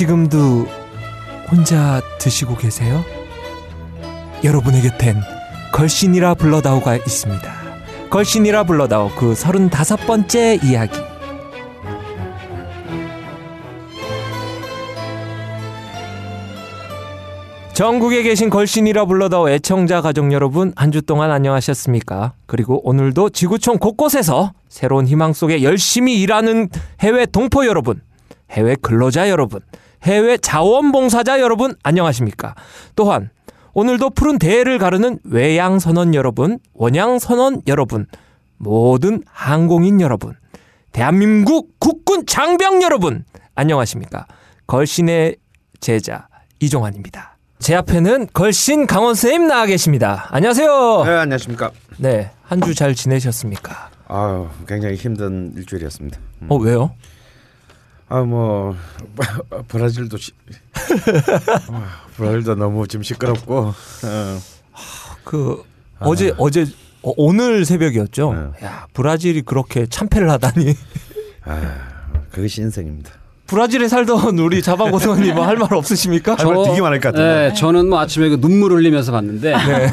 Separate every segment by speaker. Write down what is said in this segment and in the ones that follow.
Speaker 1: 지금도 혼자 드시고 계세요? 여러분의 곁엔 걸신이라 불러다오가 있습니다. 걸신이라 불러다오 그 서른다섯 번째 이야기. 전국에 계신 걸신이라 불러다오 애청자 가족 여러분 한 주 동안 안녕하셨습니까? 그리고 오늘도 지구촌 곳곳에서 새로운 희망 속에 열심히 일하는 해외 동포 여러분, 해외 근로자 여러분, 해외 자원봉사자 여러분 안녕하십니까? 또한 오늘도 푸른 대해를 가르는 외양선원 여러분, 원양선원 여러분, 모든 항공인 여러분, 대한민국 국군 장병 여러분 안녕하십니까? 걸신의 제자 이종환입니다. 제 앞에는 걸신 강원 선생님 나와 계십니다. 안녕하세요.
Speaker 2: 네, 안녕하십니까.
Speaker 1: 네, 한 주 잘 지내셨습니까?
Speaker 2: 아유, 굉장히 힘든 일주일이었습니다. 음.
Speaker 1: 어 왜요?
Speaker 2: 아, 뭐 브라질도 시... 아, 브라질도 너무 지금 시끄럽고. 어.
Speaker 1: 그 어제 어제 어, 오늘 새벽이었죠.
Speaker 2: 네.
Speaker 1: 야 브라질이 그렇게 참패를 하다니.
Speaker 2: 아, 그것이 인생입니다.
Speaker 1: 브라질에 살던 우리 자방고등원님 뭐 할말 없으십니까?
Speaker 2: 할말 되게 많을 것 같은데.
Speaker 3: 네, 저는 뭐 아침에 그 눈물을 흘리면서 봤는데
Speaker 1: 네.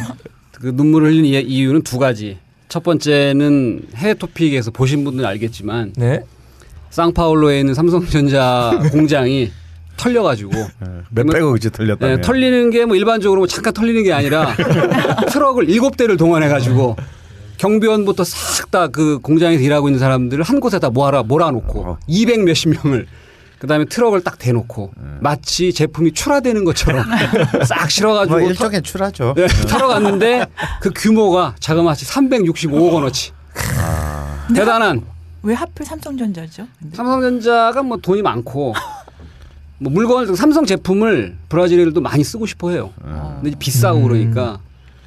Speaker 3: 그 눈물을 흘린 이- 이유는 두 가지. 첫 번째는 해외 토픽에서 보신 분들은 알겠지만
Speaker 1: 네.
Speaker 3: 상파울로에 있는 삼성전자 공장이 털려가지고
Speaker 2: 몇백억 이제 털렸다며.
Speaker 3: 네, 털리는 게 뭐 일반적으로 뭐 잠깐 털리는 게 아니라 트럭을 일곱 대를 동원해가지고 경비원부터 싹 다 그 공장에서 일하고 있는 사람들을 한 곳에 다 모아라 몰아놓고
Speaker 2: 어.
Speaker 3: 200 몇십 명을 그다음에 트럭을 딱 대놓고
Speaker 2: 음.
Speaker 3: 마치 제품이 출하되는 것처럼 싹 실어가지고
Speaker 2: 뭐
Speaker 3: 터-
Speaker 2: 일종의 출하죠.
Speaker 3: 네, 타러 갔는데 그 규모가 자그마치 365억 원어치. 대단한
Speaker 4: 왜 하필 삼성전자죠? 근데?
Speaker 3: 삼성전자가 뭐 돈이 많고 뭐 물건을 삼성 제품을 브라질에도 많이 쓰고 싶어 해요. 근데 이제 비싸고 그러니까.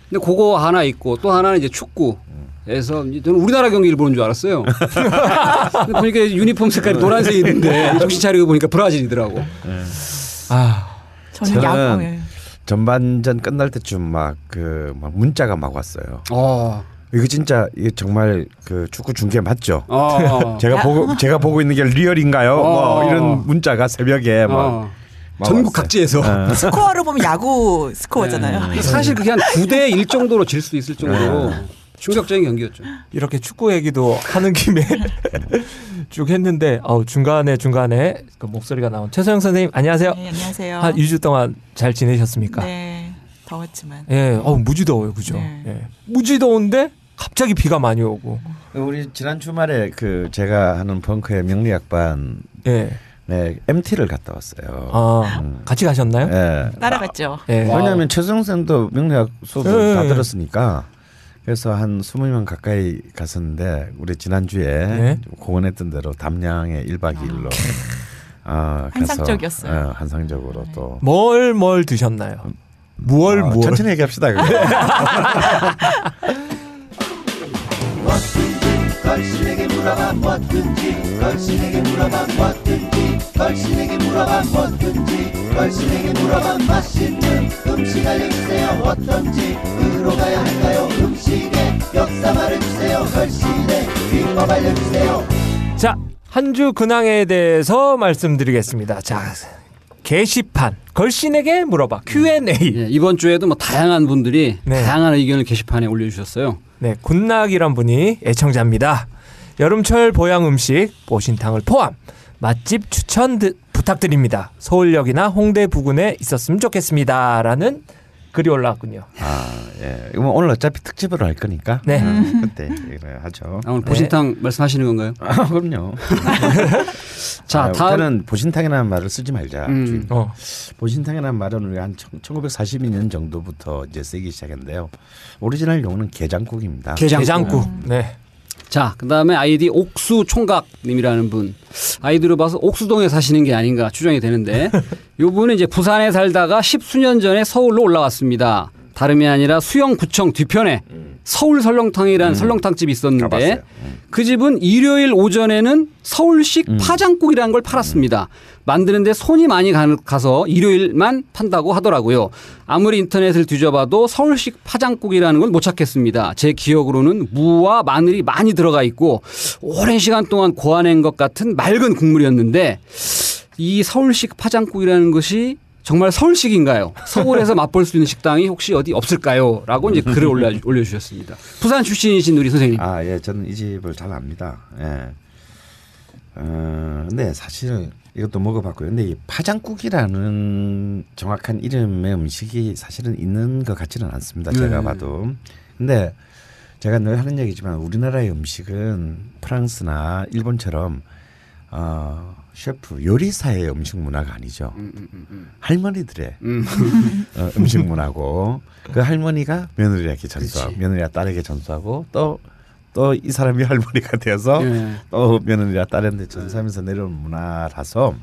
Speaker 3: 근데 그거 하나 있고 또 하나는 이제 축구. 그래서 저는 우리나라 경기를 보는 줄 알았어요. 근데 보니까 유니폼 색깔이 노란색인데 정신 차리고 보니까 브라질이더라고.
Speaker 1: 아
Speaker 4: 저는
Speaker 2: 저는. 전반전 끝날 때쯤 막그막 문자가 막 왔어요.
Speaker 3: 어.
Speaker 2: 이거 진짜 이게 정말 그 축구 중계 맞죠?
Speaker 3: 어.
Speaker 2: 제가
Speaker 4: 야.
Speaker 2: 보고 제가 보고 있는 게 리얼인가요?
Speaker 3: 어.
Speaker 2: 뭐 이런 문자가 새벽에 막,
Speaker 3: 어.
Speaker 2: 막
Speaker 3: 전국
Speaker 2: 왔어요.
Speaker 3: 각지에서.
Speaker 2: 어.
Speaker 4: 스코어로 보면 야구 스코어잖아요.
Speaker 3: 사실 그게 한 9대 1 정도로 질 수도 있을 정도로 충격적인 경기였죠.
Speaker 1: 이렇게 축구 얘기도 하는 김에 쭉 했는데 어, 중간에 중간에 그 목소리가 나온 최소영 선생님 안녕하세요.
Speaker 4: 네, 안녕하세요.
Speaker 1: 한 2주 동안 잘 지내셨습니까?
Speaker 4: 네, 더웠지만.
Speaker 1: 예, 어 무지 더워요, 그죠?
Speaker 4: 네.
Speaker 1: 예. 무지 더운데 갑자기 비가 많이 오고,
Speaker 2: 우리 지난 주말에 그 제가 하는 벙커의 명리학반
Speaker 1: 예,
Speaker 2: 네 MT를 갔다 왔어요.
Speaker 1: 아
Speaker 2: 음.
Speaker 1: 같이 가셨나요?
Speaker 2: 예.
Speaker 4: 따라갔죠.
Speaker 1: 예.
Speaker 2: 왜냐하면 최성 쌤도 명리학 수업을
Speaker 1: 예,
Speaker 2: 다
Speaker 1: 예.
Speaker 2: 들었으니까 그래서 한 20명 가까이 갔었는데 우리 지난주에
Speaker 1: 네.
Speaker 2: 공언했던 대로 담양에 1박 2일로 아, 가서,
Speaker 4: 환상적이었어요.
Speaker 2: 예, 환상적으로
Speaker 1: 또뭘뭘 드셨나요? 무얼
Speaker 2: 어,
Speaker 1: 무얼?
Speaker 2: 천천히 얘기합시다. 그거.
Speaker 5: 걸신에게 물어봐 뭐든지 걸신에게 물어봐 뭐든지 걸신에게 물어봐 뭐든지 걸신에게 물어봐 맛있는 음식 알려주세요 어떤지 으로 가야 할까요 음식의 역사 말해주세요 걸신의 비법 알려주세요
Speaker 1: 자, 한 주 근황에 대해서 말씀드리겠습니다. 자, 게시판 걸신에게 물어봐 Q&A.
Speaker 3: 예, 이번 주에도 뭐 다양한 분들이
Speaker 1: 네.
Speaker 3: 다양한 의견을 게시판에 올려주셨어요.
Speaker 1: 네, 군락이란 분이 애청자입니다. 여름철 보양 음식 보신탕을 포함 맛집 추천 드- 부탁드립니다. 서울역이나 홍대 부근에 있었으면 좋겠습니다라는 글이 올라왔군요.
Speaker 2: 아, 예. 이거 오늘 어차피 특집으로 할 거니까.
Speaker 1: 네.
Speaker 2: 음, 그때 얘기를 하죠.
Speaker 3: 아, 오늘 보신탕 말씀하시는 건가요?
Speaker 2: 아, 그럼요.
Speaker 3: 자,
Speaker 2: 아,
Speaker 3: 다음
Speaker 2: 우리는 보신탕이라는 말을 쓰지 말자.
Speaker 3: 음.
Speaker 1: 어.
Speaker 2: 보신탕이라는 말은 우리가 한 1942년 정도부터 이제 쓰기 시작했는데요. 오리지널 용어는 개장국입니다.
Speaker 3: 개장국.
Speaker 1: 개장국. 네.
Speaker 3: 자, 그 다음에 아이디 옥수 총각 님이라는 분. 아이디로 봐서 옥수동에 사시는 게 아닌가 추정이 되는데 요 분은 이제 부산에 살다가 십수년 전에 서울로 올라왔습니다. 다름이 아니라 수영구청 뒤편에 서울 설렁탕이라는 설렁탕 집이 있었는데.
Speaker 2: 음.
Speaker 3: 그 집은 일요일 오전에는 서울식 파장국이라는 걸 팔았습니다. 만드는데 손이 많이 가- 가서 일요일만 판다고 하더라고요. 아무리 인터넷을 뒤져봐도 서울식 파장국이라는 건못 찾겠습니다. 제 기억으로는 무와 마늘이 많이 들어가 있고 오랜 시간 동안 고아낸 것 같은 맑은 국물이었는데 이 서울식 파장국이라는 것이 정말 서울식인가요? 서울에서 맛볼 수 있는 식당이 혹시 어디 없을까요? 라고 이제 글을 올려, 올려주셨습니다. 부산 출신이신 우리 선생님.
Speaker 2: 아, 예, 저는 이 집을 잘 압니다. 예. 어, 근데 사실은 이것도 먹어봤고요. 근데 이 파장국이라는 정확한 이름의 음식이 사실은 있는 것 같지는 않습니다. 제가
Speaker 3: 네.
Speaker 2: 봐도. 근데 제가 늘 하는 얘기지만 우리나라의 음식은 프랑스나 일본처럼 어, 셰프 요리사의 음식 문화가 아니죠. 할머니들의
Speaker 3: 음.
Speaker 2: 어, 음식 문화고 그 할머니가 며느리에게 전수하고 며느리가 딸에게 전수하고 또 또 이 사람이 할머니가 되어서
Speaker 3: 예.
Speaker 2: 또 며느리가 딸한테 전수하면서 내려온 문화라서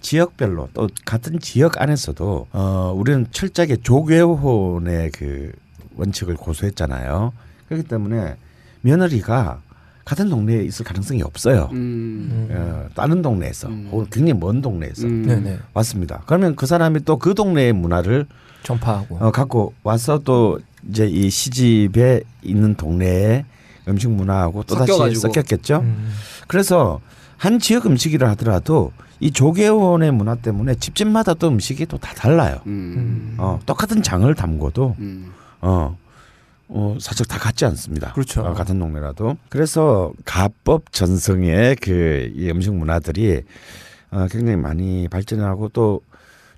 Speaker 2: 지역별로 또 같은 지역 안에서도 어 우리는 철저하게 조계혼의 그 원칙을 고수했잖아요. 그렇기 때문에 며느리가 같은 동네에 있을 가능성이 없어요.
Speaker 3: 음.
Speaker 2: 어, 다른 동네에서
Speaker 3: 음.
Speaker 2: 혹은 굉장히 먼 동네에서
Speaker 3: 음.
Speaker 1: 네네.
Speaker 2: 왔습니다. 그러면 그 사람이 또 그 동네의 문화를
Speaker 1: 전파하고.
Speaker 2: 어, 갖고 와서 또 이제 이 시집에 있는 동네의 음식 문화하고 또 다시. 섞였겠죠.
Speaker 1: 음.
Speaker 2: 그래서 한 지역 음식이라 하더라도 이 조개원의 문화 때문에 집집마다 또 음식이 또 다 달라요.
Speaker 3: 음.
Speaker 2: 어, 똑같은 장을 담궈도
Speaker 3: 음.
Speaker 2: 어, 어, 사실 다 같지 않습니다.
Speaker 1: 그렇죠.
Speaker 2: 어, 같은 동네라도. 그래서 가법 전성의 그 이 음식 문화들이 어, 굉장히 많이 발전하고 또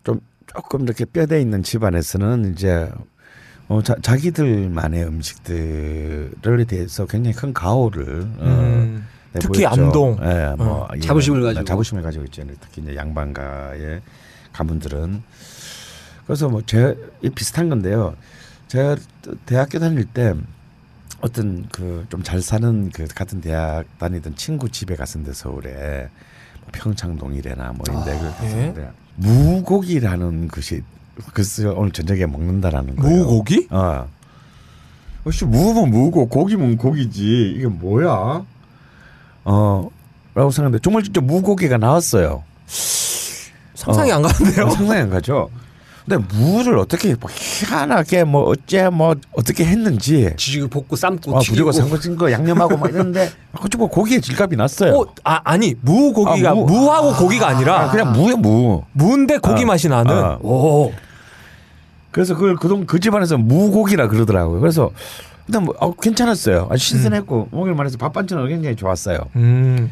Speaker 2: 좀 조금 이렇게 뼈대 있는 집안에서는 이제 어, 자, 자기들만의 음식들에 대해서 굉장히 큰 가오를 어,
Speaker 1: 음. 특히
Speaker 2: 내보였죠.
Speaker 1: 암동.
Speaker 2: 예, 뭐
Speaker 3: 어, 자부심을
Speaker 2: 예,
Speaker 3: 가지고.
Speaker 2: 자부심을 가지고 있죠. 특히 이제 양반가의 가문들은 그래서 뭐 제 비슷한 건데요. 제가 대학교 다닐 때 어떤 그 좀 잘 사는 그 같은 대학 다니던 친구 집에 갔는데 서울에 뭐 평창동이래나 뭐 이런데 그 갔는데 무고기라는 것이 글쎄 오늘 저녁에 먹는다라는 거예요.
Speaker 1: 무고기?
Speaker 2: 어. 혹시 무면 무고 고기면 고기지 이게 뭐야? 어. 라고 생각했는데 정말 진짜 무고기가 나왔어요.
Speaker 1: 상상이
Speaker 2: 어.
Speaker 1: 안 가는데요.
Speaker 2: 상상이 안 가죠. 근데 무를 어떻게 뭐 희한하게 뭐 어째 뭐 어떻게 했는지
Speaker 3: 지지고 볶고 삶고
Speaker 2: 아, 부리고 삼거진 거 양념하고 막 이러는데 그뭐 고기의 질감이 났어요.
Speaker 1: 어, 아, 아니 무 고기가
Speaker 2: 아, 무.
Speaker 1: 무. 하고 고기가 아니라
Speaker 2: 아, 그냥 무야 무.
Speaker 1: 무인데 고기
Speaker 2: 어.
Speaker 1: 맛이 나는.
Speaker 2: 어.
Speaker 1: 오.
Speaker 2: 그래서 그걸 그동 그 집안에서 무고기라 그러더라고요. 그래서 일단 뭐 어, 괜찮았어요. 아주 신선했고 먹을만 해서 밥 반찬은 굉장히 좋았어요.
Speaker 1: 음.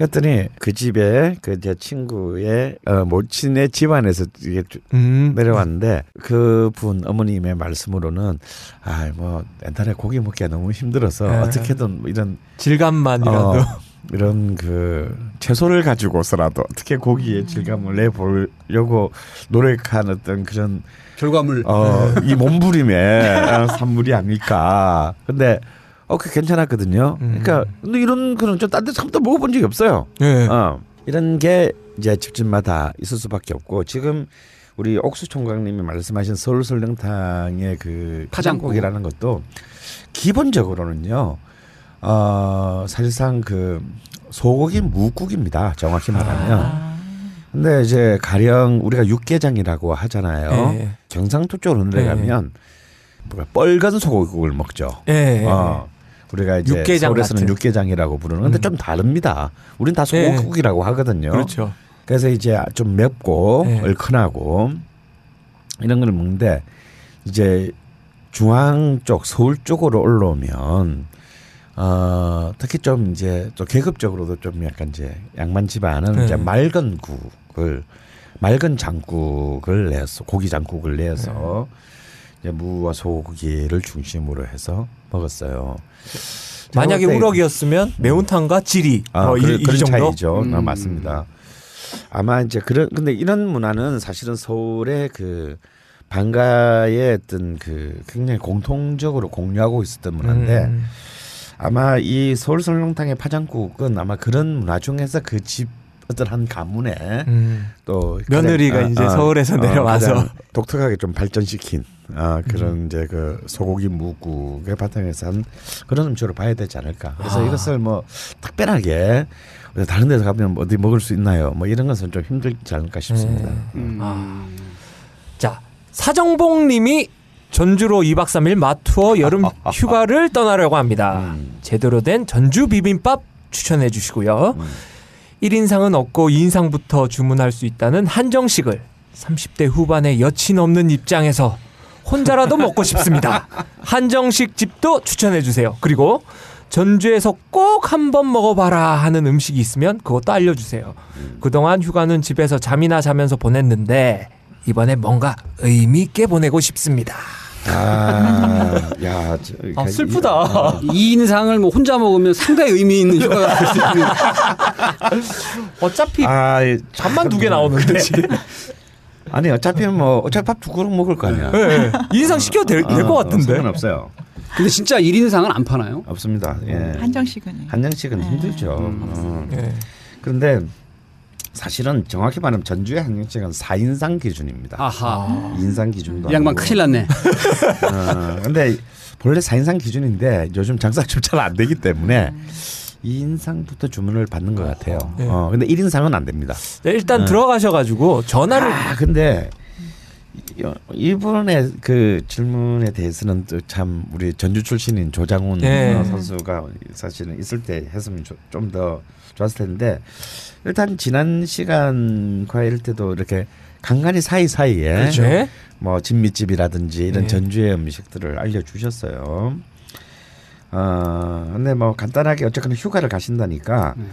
Speaker 2: 그랬더니 그 집에 그 제 친구의 어, 모친의 집안에서 이게 주-
Speaker 1: 음.
Speaker 2: 내려왔는데 그 분 어머님의 말씀으로는 아 뭐 옛날에 고기 먹기가 너무 힘들어서
Speaker 1: 네.
Speaker 2: 어떻게든 이런
Speaker 1: 질감만이라도.
Speaker 2: 어, 이런 그 채소를 가지고서라도 어떻게 고기의 질감을 내보려고 노력한 어떤 그런
Speaker 3: 결과물.
Speaker 2: 어, 이 몸부림의 어, 산물이 아닐까. 근데 어, 그 괜찮았거든요.
Speaker 1: 음.
Speaker 2: 그러니까 근데 이런 그런 좀딴 데서 한번도 먹어본 적이 없어요.
Speaker 1: 예.
Speaker 2: 어, 이런 게 이제 집집마다 있을 수밖에 없고 지금 우리 옥수 총각님이 말씀하신 서울 설렁탕의 그
Speaker 3: 파장국.
Speaker 2: 파장국이라는 것도 기본적으로는요. 어, 사실상 그 소고기 무국입니다. 정확히 말하면. 근데 이제 가령 우리가 육개장이라고 하잖아요.
Speaker 1: 예.
Speaker 2: 경상도 쪽으로 내려가면 뭐가 빨간 소고기국을 먹죠.
Speaker 1: 예.
Speaker 2: 어. 우리가 이제
Speaker 1: 육개장
Speaker 2: 서울에서는
Speaker 1: 같은.
Speaker 2: 육개장이라고 부르는 건데
Speaker 1: 음.
Speaker 2: 좀 다릅니다. 우린 다 소고기국이라고 하거든요.
Speaker 1: 그렇죠.
Speaker 2: 그래서 이제 좀 맵고
Speaker 1: 네.
Speaker 2: 얼큰하고 이런 걸 먹는데 이제 중앙 쪽 서울 쪽으로 올라오면 어 특히 좀 이제 또 계급적으로도 좀 약간 이제 양반 집안은
Speaker 1: 네.
Speaker 2: 이제 맑은 국을 맑은 장국을 내서 고기 장국을 내서 이제 무와 소고기를 중심으로 해서 먹었어요.
Speaker 1: 만약에 우럭이었으면 매운탕과 지리
Speaker 2: 아,
Speaker 1: 뭐 이,
Speaker 2: 그런,
Speaker 1: 이 정도.
Speaker 2: 차이죠. 아,
Speaker 3: 음.
Speaker 2: 맞습니다. 아마 이제 그런 근데 이런 문화는 사실은 서울의 그 방가의 어떤 그 굉장히 공통적으로 공유하고 있었던 문화인데
Speaker 1: 음.
Speaker 2: 아마 이 서울 설렁탕의 파장국은 아마 그런 문화 중에서 그 집 어떤 한 가문에
Speaker 1: 음.
Speaker 2: 또
Speaker 1: 며느리가
Speaker 2: 가장,
Speaker 1: 이제 서울에서 내려와서.
Speaker 2: 가장 독특하게 좀 발전시킨 아, 그런 이제 그 소고기 무국의 바탕에서 한 그런 음식으로 봐야 되지 않을까. 그래서
Speaker 1: 아.
Speaker 2: 이것을 뭐 특별하게 다른 데서 가면 어디 먹을 수 있나요? 뭐 이런 것은 좀 힘들지 않을까 싶습니다.
Speaker 1: 음.
Speaker 3: 음.
Speaker 1: 아. 자 사정봉 님이 전주로 2박 3일 마투어 여름 휴가를 떠나려고 합니다.
Speaker 2: 음.
Speaker 1: 제대로 된 전주 비빔밥 추천해 주시고요. 1인상은 없고 2인상부터 주문할 수 있다는 한정식을 30대 후반의 여친 없는 입장에서 혼자라도 먹고 싶습니다. 한정식 집도 추천해 주세요. 그리고 전주에서 꼭 한번 먹어봐라 하는 음식이 있으면 그것도 알려주세요. 그동안 휴가는 집에서 잠이나 자면서 보냈는데 이번에 뭔가 의미 있게 보내고 싶습니다.
Speaker 2: 아, 야, 저,
Speaker 1: 아, 슬프다.
Speaker 3: 이 인상을 뭐 혼자 먹으면 상당히 의미 있는 휴가가 될 수 있는.
Speaker 1: 어차피
Speaker 2: 아,
Speaker 1: 밥만 두 개 나오는데.
Speaker 2: 아니 어차피 뭐 어차피 밥 두 그릇 먹을 거 아니야.
Speaker 1: 네. 인상 시켜도 될것 같은데.
Speaker 2: 상관없어요.
Speaker 3: 근데 진짜 1인상은 안 파나요?
Speaker 2: 없습니다. 예.
Speaker 4: 한정식은
Speaker 2: 한정식은
Speaker 4: 네.
Speaker 2: 힘들죠.
Speaker 3: 음.
Speaker 2: 어.
Speaker 1: 예.
Speaker 2: 그런데 사실은 정확히 말하면 전주의 한정식은 4인상 기준입니다.
Speaker 3: 아하.
Speaker 2: 인상 기준도
Speaker 3: 이 양반. 큰일 났네.
Speaker 2: 어, 근데 본래 4인상 기준인데 요즘 장사가 좀 잘 안 되기 때문에 2인상부터 주문을 받는 것 같아요.
Speaker 1: 네.
Speaker 2: 어, 근데 1인상은 안 됩니다.
Speaker 1: 네, 일단
Speaker 2: 네.
Speaker 1: 들어가셔가지고 전화를
Speaker 2: 아, 근데 이- 이번에 그 질문에 대해서는 또 참 우리 전주 출신인 조장훈
Speaker 1: 네.
Speaker 2: 어, 선수가 사실은 있을 때 했으면 좀 더 좋았을 텐데 일단 지난 시간과 이럴 때도 이렇게 간간히 사이 사이에
Speaker 1: 네.
Speaker 2: 뭐 진미집이라든지 이런
Speaker 1: 네.
Speaker 2: 전주의 음식들을 알려주셨어요. 어 근데 뭐 간단하게 어쨌거나 휴가를 가신다니까
Speaker 3: 네.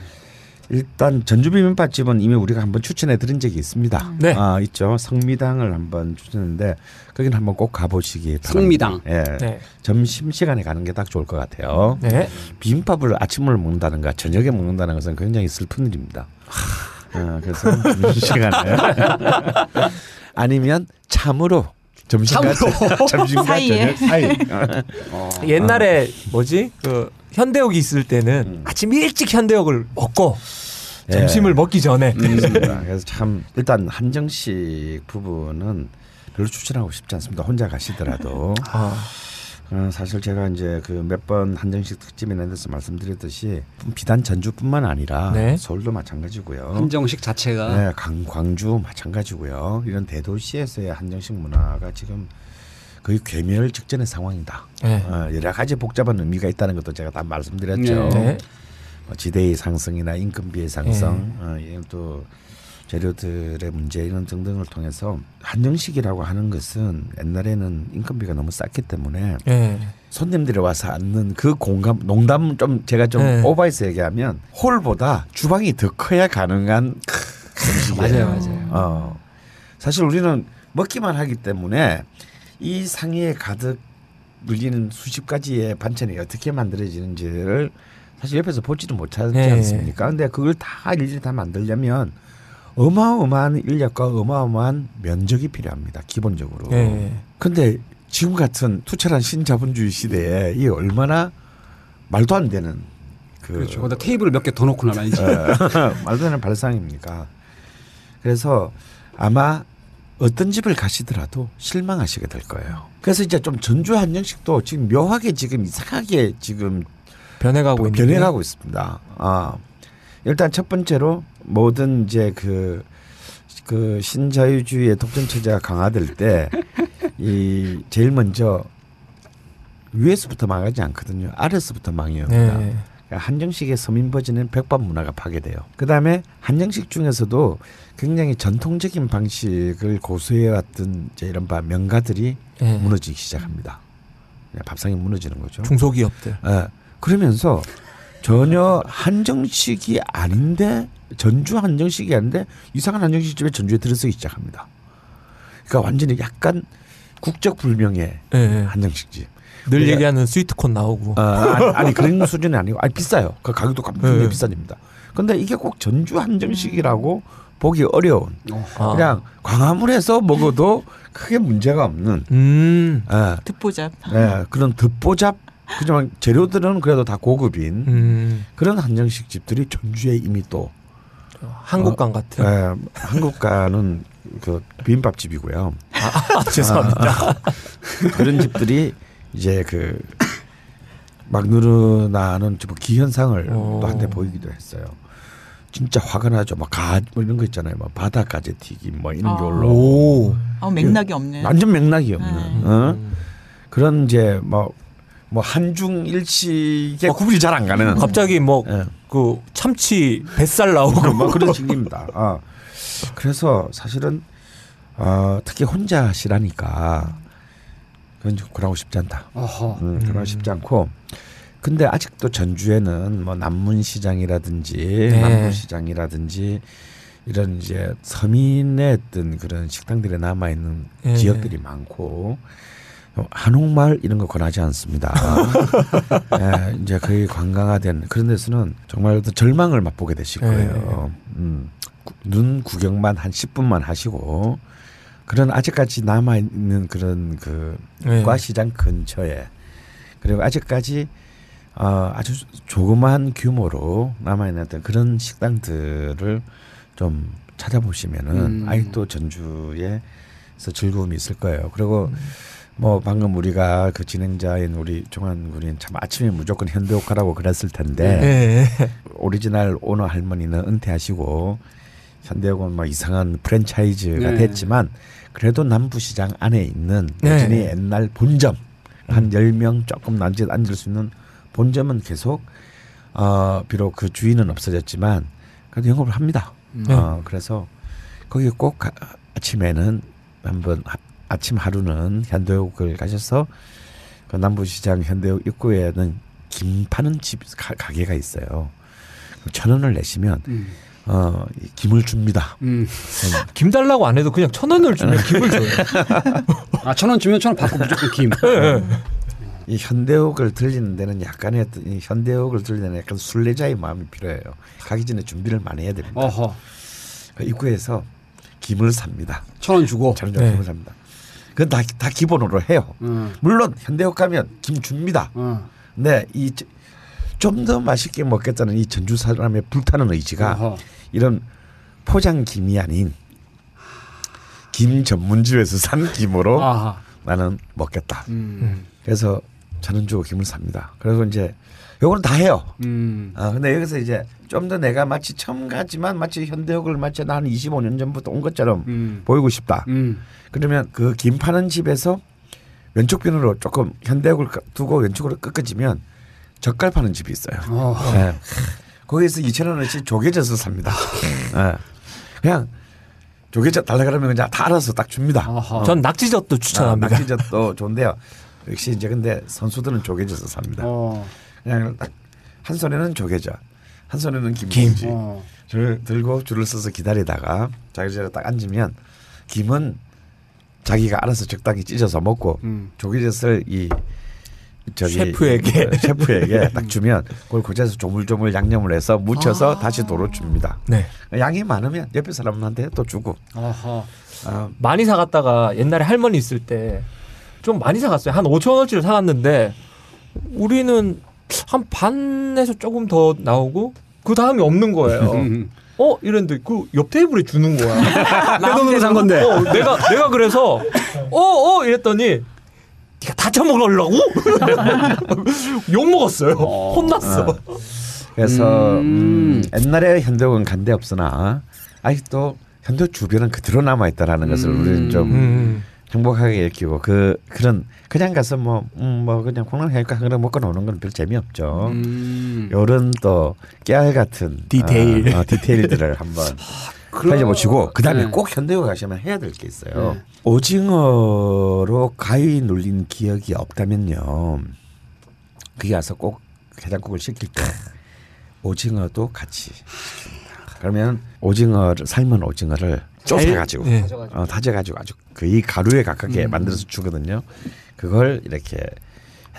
Speaker 2: 일단 전주 비빔밥집은 이미 우리가 한번 추천해 드린 적이 있습니다.
Speaker 1: 네.
Speaker 2: 아 있죠. 성미당을 한번 추천했는데 거기는 한번 꼭 가보시기 바랍니다.
Speaker 3: 성미당.
Speaker 2: 예.
Speaker 1: 네.
Speaker 2: 점심 시간에 가는 게 딱 좋을 것 같아요.
Speaker 1: 네.
Speaker 2: 비빔밥을 아침을 먹는다는가 저녁에 먹는다는 것은 굉장히 슬픈 일입니다. 어, 그래서 점심 시간에 아니면 참으로 점심과
Speaker 4: 사이에.
Speaker 2: 저녁 사이.
Speaker 3: 어.
Speaker 1: 옛날에 뭐지 그 현대역이 있을 때는
Speaker 2: 음.
Speaker 1: 아침 일찍 현대역을 먹고
Speaker 2: 예.
Speaker 1: 점심을 먹기 전에
Speaker 2: 그렇습니다. 그래서 참 일단 한정식 부분은 별로 추천하고 싶지 않습니다. 혼자 가시더라도
Speaker 1: 아,
Speaker 2: 어, 사실 제가 이제 그 몇 번 한정식 특집 이런 데서 말씀드렸듯이 비단 전주뿐만 아니라
Speaker 1: 네.
Speaker 2: 서울도 마찬가지고요.
Speaker 3: 한정식 자체가
Speaker 2: 네, 강, 광주 마찬가지고요. 이런 대도시에서의 한정식 문화가 지금 거의 괴멸 직전의 상황이다.
Speaker 1: 네.
Speaker 2: 어, 여러 가지 복잡한 의미가 있다는 것도 제가 다 말씀드렸죠.
Speaker 1: 네.
Speaker 2: 뭐 지대의 상승이나 인건비의 상승, 어, 이런 또 재료들의 문제 이런 등등을 통해서 한정식이라고 하는 것은 옛날에는 인건비가 너무 쌌기 때문에
Speaker 1: 네.
Speaker 2: 손님들이 와서 앉는 그 공간 농담 좀 제가 좀
Speaker 1: 네.
Speaker 2: 오버해서 얘기하면 홀보다 주방이 더 커야 가능한 음식이에요.
Speaker 1: 맞아요, 맞아요.
Speaker 2: 어. 사실 우리는 먹기만 하기 때문에 이 상에 가득 물리는 수십 가지의 반찬이 어떻게 만들어지는지를 사실 옆에서 보지도 못하지
Speaker 1: 네.
Speaker 2: 않습니까? 근데 그걸 다 일일이 다 만들려면 어마어마한 인력과 어마어마한 면적이 필요합니다. 기본적으로.
Speaker 1: 네.
Speaker 2: 근데 지금 같은 투철한 신자본주의 시대에 이 얼마나 말도 안 되는 그
Speaker 3: 그렇죠. 거기다 테이블을 몇개 더 놓고 나야지.
Speaker 2: 말도 안 되는 발상입니까? 그래서 아마 어떤 집을 가시더라도 실망하시게 될 거예요. 그래서 이제 좀 전주 한정식도 지금 묘하게 지금 이상하게 지금
Speaker 1: 변해가고 있는
Speaker 2: 변해가고 있습니다. 아 일단 첫 번째로 모든 이제 그, 그 신자유주의의 독점 체제가 강화될 때 이 제일 먼저 위에서부터 망하지 않거든요. 아래서부터 망해요.
Speaker 1: 네.
Speaker 2: 그러니까 한정식의 서민 버전은 백반 문화가 파괴돼요. 그 다음에 한정식 중에서도 굉장히 전통적인 방식을 고수해왔던 이제 이런 바 명가들이
Speaker 1: 네.
Speaker 2: 무너지기 시작합니다. 밥상이 무너지는 거죠.
Speaker 1: 중소기업들.
Speaker 2: 예. 그러면서 전혀 한정식이 아닌데 전주 한정식이 아닌데 이상한 한정식 집에 전주에 들어서기 시작합니다. 그러니까 완전히 약간 국적 불명의
Speaker 1: 예, 예.
Speaker 2: 한정식집.
Speaker 1: 늘 얘기하는 스위트콘 나오고.
Speaker 2: 아, 아니, 아니 그런 수준이 아니고 아니 비싸요. 그 가격도 굉장히
Speaker 1: 네.
Speaker 2: 비쌉니다. 근데 이게 꼭 전주 한정식이라고 보기 어려운
Speaker 1: 아.
Speaker 2: 그냥 광화문에서 먹어도 크게 문제가 없는
Speaker 1: 음.
Speaker 2: 예,
Speaker 4: 듣보잡.
Speaker 2: 예, 그런 듣보잡 그지만 재료들은 그래도 다 고급인
Speaker 1: 음.
Speaker 2: 그런 한정식 집들이 전주에 이미 또
Speaker 1: 한국관 같은.
Speaker 2: 예, 한국가는 그 비빔밥집이고요.
Speaker 1: 아, 죄송합니다.
Speaker 2: 그런 집들이 이제 그 막 늘어나는 좀 기현상을
Speaker 1: 오.
Speaker 2: 또 한때 보이기도 했어요. 진짜 화가 나죠. 막가 뭐 이런 거 있잖아요. 막 바다 가재 튀김 뭐 이런
Speaker 4: 아.
Speaker 2: 걸로
Speaker 1: 오.
Speaker 4: 아, 맥락이 없는.
Speaker 2: 완전 맥락이 없는
Speaker 4: 네.
Speaker 2: 어? 그런 이제 뭐 뭐 한중 일식의 구분이 잘 안 가는
Speaker 1: 갑자기 뭐
Speaker 2: 예.
Speaker 1: 그 참치 뱃살 나오고
Speaker 2: 뭐 그런 식입니다. 아. 그래서 사실은 어, 특히 혼자 시라니까 그건 좀 그러고 싶지 않다.
Speaker 3: 어허.
Speaker 2: 음, 그러고 싶지 않고 근데 아직도 전주에는 뭐 남문시장이라든지
Speaker 1: 네.
Speaker 2: 남부시장이라든지 이런 이제 서민의 어떤 그런 식당들에 남아 있는
Speaker 1: 네.
Speaker 2: 지역들이 많고 어, 한옥마을 이런 거 권하지 않습니다. 예, 이제 거의 관광화된 그런 데서는 정말 절망을 맛보게 되실
Speaker 1: 네.
Speaker 2: 거예요. 음, 구- 눈 구경만 한 10분만 하시고 그런 아직까지 남아 있는 그런 그
Speaker 1: 네.
Speaker 2: 과시장 근처에 그리고 아직까지 어, 아주 조그마한 규모로 남아 있는 어떤 그런 식당들을 좀 찾아보시면은
Speaker 3: 음.
Speaker 2: 아직도 전주에서 즐거움이 있을 거예요. 그리고 뭐 방금 우리가 그 진행자인 우리 종환 군인 참 아침에 무조건 현대옥하라고 그랬을 텐데
Speaker 1: 예.
Speaker 2: 오리지널 오너 할머니는 은퇴하시고 현대옥은 뭐 이상한 프랜차이즈가
Speaker 3: 네.
Speaker 2: 됐지만 그래도 남부시장 안에 있는
Speaker 1: 네.
Speaker 2: 여전히 옛날 본점 한 열 명 조금 남짓 앉을 수 있는 본점은 계속 어 비록 그 주인은 없어졌지만 그래도 영업을 합니다.
Speaker 1: 네.
Speaker 2: 어 그래서 거기 꼭 가- 아침에는 한번 하- 아침 하루는 현대옥을 가셔서 그 남부시장 현대옥 입구에는 김 파는 집 가, 가게가 있어요. 천 원을 내시면
Speaker 3: 음.
Speaker 2: 어이 김을 줍니다.
Speaker 3: 음.
Speaker 1: 김 달라고 안 해도 그냥 천 원을 주면 김을 줘요.
Speaker 3: 아, 천 원 주면 천 원 받고 무조건 김.
Speaker 2: 이 현대옥을 들리는 데는 약간의 어떤 이 현대옥을 들리는 데는 약간 순례자의 마음이 필요해요. 가기 전에 준비를 많이 해야 됩니다.
Speaker 3: 어허.
Speaker 2: 그 입구에서 김을 삽니다.
Speaker 3: 천 원 주고.
Speaker 2: 자동차
Speaker 1: 네.
Speaker 2: 김을 삽니다. 그건 다, 다 기본으로 해요.
Speaker 3: 음.
Speaker 2: 물론 현대옥 가면 김 줍니다.
Speaker 3: 어.
Speaker 2: 네, 이 좀 더 맛있게 먹겠다는 이 전주 사람의 불타는 의지가
Speaker 3: 어허.
Speaker 2: 이런 포장 김이 아닌 김 전문집에서 산 김으로
Speaker 3: 아하.
Speaker 2: 나는 먹겠다.
Speaker 3: 음.
Speaker 2: 그래서 저는 주고 김을 삽니다. 그래서 이제 요거는 다 해요.
Speaker 3: 음.
Speaker 2: 아 근데 여기서 이제 좀 더 내가 마치 처음 가지만 마치 현대역을 마치 난 25년 전부터 온 것처럼
Speaker 3: 음.
Speaker 2: 보이고 싶다.
Speaker 3: 음.
Speaker 2: 그러면 그 김 파는 집에서 왼쪽 편으로 조금 현대역을 두고 왼쪽으로 꺾어지면 젓갈 파는 집이 있어요.
Speaker 3: 어.
Speaker 2: 네. 거기서 2천 원어치 조개져서 삽니다. 네. 그냥 조개젓 달라 그러면 그냥 다 알아서 딱 줍니다.
Speaker 3: 아하.
Speaker 1: 전 낙지젓도
Speaker 2: 아,
Speaker 1: 추천합니다.
Speaker 2: 낙지젓도 좋은데요. 역시 이제 근데 선수들은 조개져서 삽니다.
Speaker 3: 어.
Speaker 2: 그냥 딱 한 손에는 조개젓, 한 손에는 김치.
Speaker 3: 어.
Speaker 2: 줄 들고 줄을 서서 기다리다가 자기 자리에 딱 앉으면 김은 자기가 알아서 적당히 찢어서 먹고
Speaker 3: 음.
Speaker 2: 조개젓을 이 저기
Speaker 1: 셰프에게.
Speaker 2: 어, 셰프에게 딱 주면 그걸 고쳐서 조물조물 양념을 해서 묻혀서
Speaker 4: 아.
Speaker 2: 다시 도로 줍니다.
Speaker 1: 네.
Speaker 2: 양이 많으면 옆에 사람한테 또 주고.
Speaker 3: 아하.
Speaker 2: 아,
Speaker 1: 많이 사갔다가 옛날에 할머니 있을 때 좀 많이 사갔어요. 한 5천 원어치를 사갔는데 우리는 한 반에서 조금 더 나오고 그 다음이 없는 거예요.
Speaker 3: 음.
Speaker 1: 어 이랬는데 그 옆 테이블에 주는 거야.
Speaker 3: 내 돈으로 산 건데.
Speaker 1: 어, 내가 내가 그래서 어어 이랬더니 네가 다 처먹으려고 욕 먹었어요. 혼났어.
Speaker 2: 그래서
Speaker 3: 음.
Speaker 2: 음, 옛날에 현대옥은 간데 없으나 아직도 현대 주변은 그대로 남아 있다라는 것을
Speaker 3: 음.
Speaker 2: 우리는 좀
Speaker 1: 음.
Speaker 2: 행복하게 느끼고 그 그런 그냥 가서 뭐음뭐 그냥 콩나물 해니까 그냥 먹고 노는 건 별 재미없죠.
Speaker 3: 음.
Speaker 2: 요런 또 깨알 같은
Speaker 1: 디테일.
Speaker 2: 어, 어, 디테일들을 한번 살려보시고 그 다음에
Speaker 3: 네.
Speaker 2: 꼭 현대에 가시면 해야 될 게 있어요.
Speaker 3: 네.
Speaker 2: 오징어로 가위 눌린 기억이 없다면요. 거기 가서 꼭 해장국을 시킬 때 오징어도 같이 시킵니다. 그러면 오징어를 삶은 오징어를 쪄가지고
Speaker 1: 네.
Speaker 2: 어, 다져가지고 아주 거의 가루에 가깝게
Speaker 3: 음.
Speaker 2: 만들어서 주거든요. 그걸 이렇게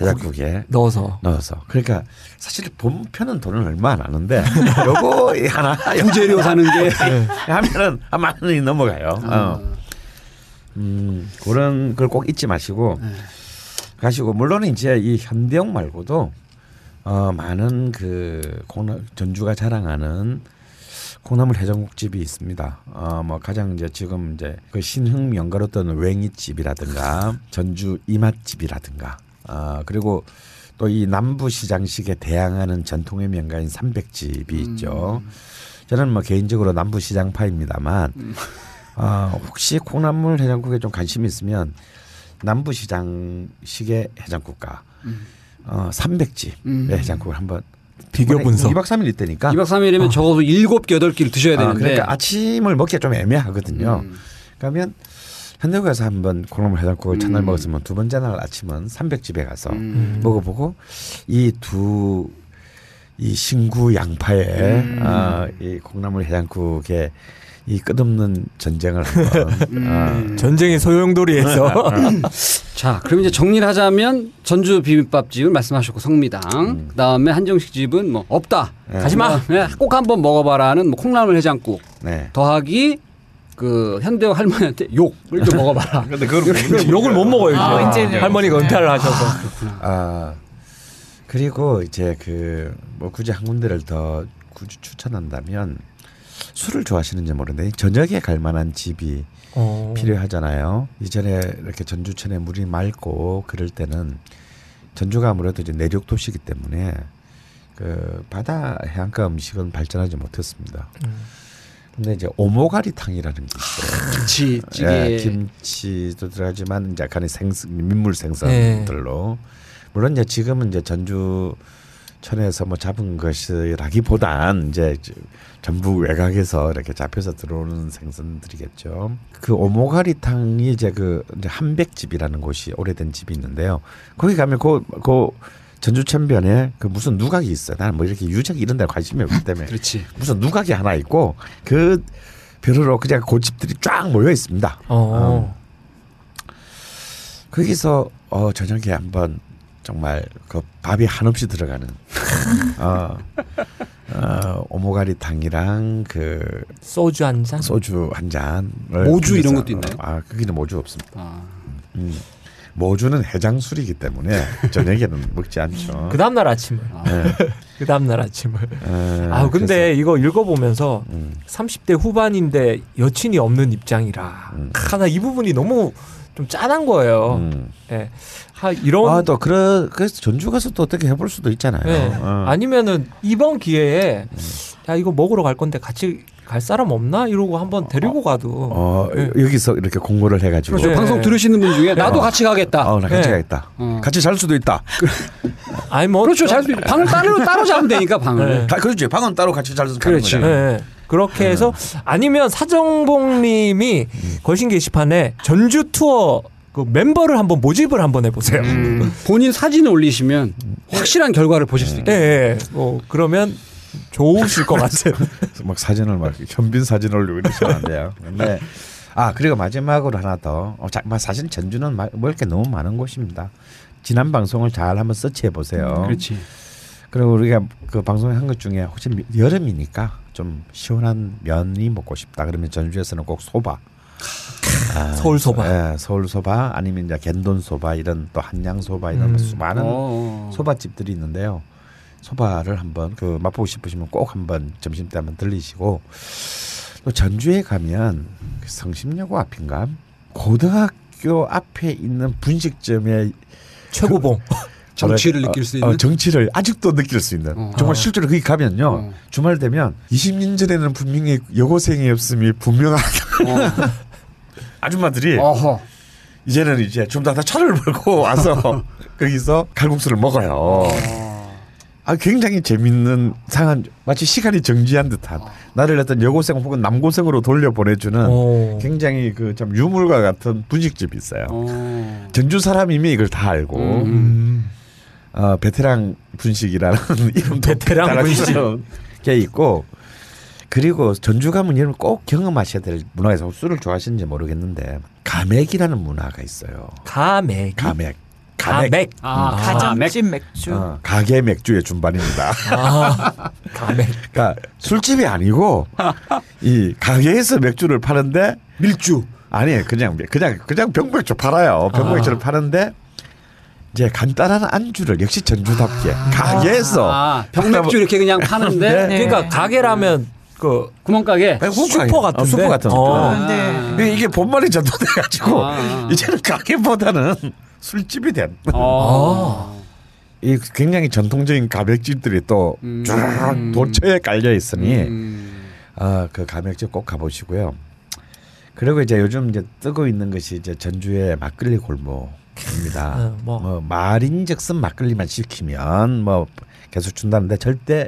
Speaker 2: 해장국에
Speaker 1: 넣어서
Speaker 2: 넣어서 그러니까 사실 본편은 돈은 얼마 안 하는데 요거 하나
Speaker 3: 부재료 사는 게
Speaker 2: 하면은 한만 원이 넘어가요.
Speaker 3: 아.
Speaker 2: 어. 음 그런 걸 꼭 잊지 마시고
Speaker 3: 네.
Speaker 2: 가시고 물론 이제 이 현대용 말고도 어 많은 그 콩나 전주가 자랑하는 콩나물 해장국집이 있습니다. 어 뭐 가장 이제 지금 이제 그 신흥 명가로 떠는 웽이집이라든가 전주 이맛집이라든가 아 그리고 또 이 남부 시장식에 대항하는 전통의 명가인 삼백집이 있죠. 저는 뭐 개인적으로 남부 시장파입니다만 아 혹시 콩나물 해장국에 좀 관심이 있으면 남부 시장식의 해장국과 어 삼백집의
Speaker 3: 음.
Speaker 2: 해장국을 한번
Speaker 1: 비교 분석.
Speaker 2: 2박 3일 있다니까.
Speaker 3: 2박 3일이면 적어도 7개 8끼를 드셔야
Speaker 2: 아,
Speaker 3: 되는데
Speaker 2: 그러니까 아침을 먹기가 좀 애매하거든요.
Speaker 3: 음.
Speaker 2: 그러면 현대국에서 한번 콩나물 해장국을 첫날
Speaker 3: 음.
Speaker 2: 먹었으면 두 번째 날 아침은 삼백집에 가서
Speaker 3: 음.
Speaker 2: 먹어보고 이 두이 신구 양파의
Speaker 3: 음.
Speaker 2: 아, 이 콩나물 해장국의 이 끝없는 전쟁을 한번
Speaker 3: 음.
Speaker 1: 전쟁의 소용돌이에서
Speaker 3: 자, 그럼 이제 정리를 하자면 전주 비빔밥집을 말씀하셨고 성미당,
Speaker 2: 음.
Speaker 3: 그다음에 한정식 집은 뭐 없다.
Speaker 2: 네.
Speaker 3: 가지 마. 네, 꼭 한번 먹어봐라는 뭐 콩나물 해장국
Speaker 2: 네.
Speaker 3: 더하기 그 현대화 할머니한테 욕을 좀 먹어봐라.
Speaker 2: 근데 그걸
Speaker 1: 욕을 못 먹어요 이제
Speaker 4: 아, 이제는.
Speaker 1: 할머니가 은퇴를 하셔서
Speaker 2: 아 그리고 이제 그 뭐 굳이 한 군데를 더 굳이 추천한다면 술을 좋아하시는지 모르는데 저녁에 갈 만한 집이
Speaker 1: 어.
Speaker 2: 필요하잖아요. 이전에 이렇게 전주천에 물이 맑고 그럴 때는 전주가 아무래도 이제 내륙 도시이기 때문에 그 바다 해안가 음식은 발전하지 못했습니다.
Speaker 1: 음.
Speaker 2: 근데 이제 오모가리탕이라는 게 있어요.
Speaker 3: 김치 찌개.
Speaker 2: 예, 김치도 들어가지만 약간의 생선, 민물
Speaker 1: 네.
Speaker 2: 생선들로 물론 이제 지금은 이제 전주 천에서 뭐 잡은 것이라기보단 이제 전부 외곽에서 이렇게 잡혀서 들어오는 생선들이겠죠. 그 오모가리탕이 이제 그 이제 한백집이라는 곳이 오래된 집이 있는데요. 거기 가면 그, 그 전주천변에 그 무슨 누각이 있어요. 나는 뭐 이렇게 유적 이런 데 관심이 없기 때문에
Speaker 3: 그렇지.
Speaker 2: 무슨 누각이 하나 있고 그 벼르로 그냥 고집들이 쫙 모여 있습니다.
Speaker 1: 어.
Speaker 2: 거기서 어 저녁에 한번 정말 그 밥이 한없이 들어가는 어, 어 오모가리탕이랑 그
Speaker 1: 소주 한 잔.
Speaker 2: 소주 한 잔을
Speaker 3: 모주 이런
Speaker 2: 그래서,
Speaker 3: 것도 있나요?
Speaker 2: 아 거기는 모주 없습니다.
Speaker 3: 아,
Speaker 2: 음. 모주는 해장술이기 때문에 저녁에는 먹지 않죠.
Speaker 1: 그 다음 날 아침을.
Speaker 2: 네.
Speaker 1: 그 다음 날 아침을.
Speaker 2: 어,
Speaker 1: 아 근데 이거 읽어보면서
Speaker 2: 그래서, 음,
Speaker 1: 30대 후반인데 여친이 없는 입장이라
Speaker 2: 음.
Speaker 1: 하나 이 부분이 너무 좀 짠한 거예요.
Speaker 2: 음.
Speaker 1: 예. 하 이런
Speaker 2: 아또 그래 그래서 전주 가서 또 어떻게 해볼 수도 있잖아요.
Speaker 1: 예.
Speaker 2: 어.
Speaker 1: 아니면은 이번 기회에 야 이거 먹으러 갈 건데 같이 갈 사람 없나 이러고 한번 데리고 가도
Speaker 2: 어
Speaker 1: 예.
Speaker 2: 여기서 이렇게 공고를 해가지고
Speaker 3: 그렇죠.
Speaker 1: 네.
Speaker 3: 방송 들으시는 분 중에 나도
Speaker 2: 어.
Speaker 3: 같이 가겠다.
Speaker 2: 어, 나 같이
Speaker 1: 네.
Speaker 2: 가겠다.
Speaker 3: 어.
Speaker 2: 같이 잘 수도 있다.
Speaker 1: 아니 뭐
Speaker 3: 그렇죠. 잘 수도 있 방을 따로 따로 자면 되니까 방을.
Speaker 1: 네.
Speaker 2: 다 그렇지. 방은 따로 같이 잘 수도
Speaker 3: 그렇지.
Speaker 2: 가는 거잖아요.
Speaker 1: 예. 그렇게 해서 아니면 사정봉님이 걸신 게시판에 전주 투어 그 멤버를 한번 모집을 한번 해보세요.
Speaker 3: 음, 본인 사진을 올리시면 확실한 결과를 보실 수
Speaker 1: 예,
Speaker 3: 있게.
Speaker 1: 예. 뭐 그러면 좋으실 것 같아요.
Speaker 2: 막 사진을 막 현빈 사진 올리고 이러시면 안 돼요. 근데 아 그리고 마지막으로 하나 더. 어, 자, 마- 사실 전주는 마- 먹을 게 너무 많은 곳입니다. 지난 방송을 잘 한번 서치해 보세요.
Speaker 3: 그렇지.
Speaker 2: 그리고 우리가 그 방송에 한것 중에 혹시 미- 여름이니까 좀 시원한 면이 먹고 싶다. 그러면 전주에서는 꼭 소바. 아,
Speaker 1: 서울 소바.
Speaker 2: 예, 서울 소바 아니면 이제 겐돈 소바 이런 또 한양 소바 이런
Speaker 1: 음.
Speaker 2: 수많은
Speaker 3: 어.
Speaker 2: 소바집들이 있는데요. 소바를 한번 그 맛보고 싶으시면 꼭 한번 점심 때 한번 들리시고 또 전주에 가면 그 성심여고 앞인가 고등학교 앞에 있는 분식점의
Speaker 1: 최고봉.
Speaker 3: 정치를
Speaker 2: 어,
Speaker 3: 느낄 수
Speaker 2: 어,
Speaker 3: 있는?
Speaker 2: 정치를 아직도 느낄 수 있는
Speaker 3: 어.
Speaker 2: 정말
Speaker 1: 어.
Speaker 2: 실제로 거기 가면요
Speaker 3: 어.
Speaker 2: 주말 되면 20년 전에는 분명히 여고생이 없음이 분명한
Speaker 3: 어.
Speaker 2: 아줌마들이
Speaker 3: 어허.
Speaker 2: 이제는 이제 좀 더 다 차를 몰고 와서 거기서 칼국수를 먹어요.
Speaker 3: 어.
Speaker 2: 아 굉장히 재밌는 상한 마치 시간이 정지한 듯한 나를 어떤 여고생 혹은 남고생으로 돌려 보내주는
Speaker 1: 오.
Speaker 2: 굉장히 그 참 유물과 같은 분식집이 있어요.
Speaker 3: 어.
Speaker 2: 전주 사람이면 이걸 다 알고
Speaker 3: 음.
Speaker 1: 음.
Speaker 2: 어, 베테랑 분식이라는 이름도
Speaker 1: 베테랑 분식.
Speaker 2: 게 있고 그리고 전주 가면 여러분 꼭 경험하셔야 될 문화가 있어요. 술을 좋아하시는지 모르겠는데 가맥이라는 문화가 있어요.
Speaker 1: 가맥.
Speaker 2: 가맥.
Speaker 1: 가맥.
Speaker 3: 아,
Speaker 4: 가정집 맥주.
Speaker 2: 어, 가게 맥주의 준반입니다.
Speaker 1: 아, 가맥.
Speaker 2: 그러니까 술집이 아니고 이 가게에서 맥주를 파는데 밀주 아니 그냥 그냥 그냥 병맥주 팔아요. 병맥주를 파는데 이제 간단한 안주를 역시 전주답게 가게에서
Speaker 3: 아, 병맥주 이렇게 그냥 파는데
Speaker 4: 네.
Speaker 1: 그러니까 가게라면 그
Speaker 3: 구멍가게.
Speaker 1: 슈퍼.
Speaker 2: 어, 슈퍼 같은
Speaker 1: 어.
Speaker 2: 거.
Speaker 4: 네.
Speaker 2: 근데 이게 본말이 전도돼가지고
Speaker 3: 아.
Speaker 2: 이제는 가게보다는 술집이 된.
Speaker 3: 어.
Speaker 2: 이 굉장히 전통적인 가맥집들이 또
Speaker 3: 음.
Speaker 2: 쫙 도처에 깔려 있으니
Speaker 3: 음.
Speaker 2: 아, 그 가맥집 꼭 가보시고요. 그리고 이제 요즘 이제 뜨고 있는 것이 이제 전주의 막걸리 골목입니다.
Speaker 1: 어, 뭐.
Speaker 2: 뭐. 말인즉슨 막걸리만 시키면 뭐 계속 준다는데 절대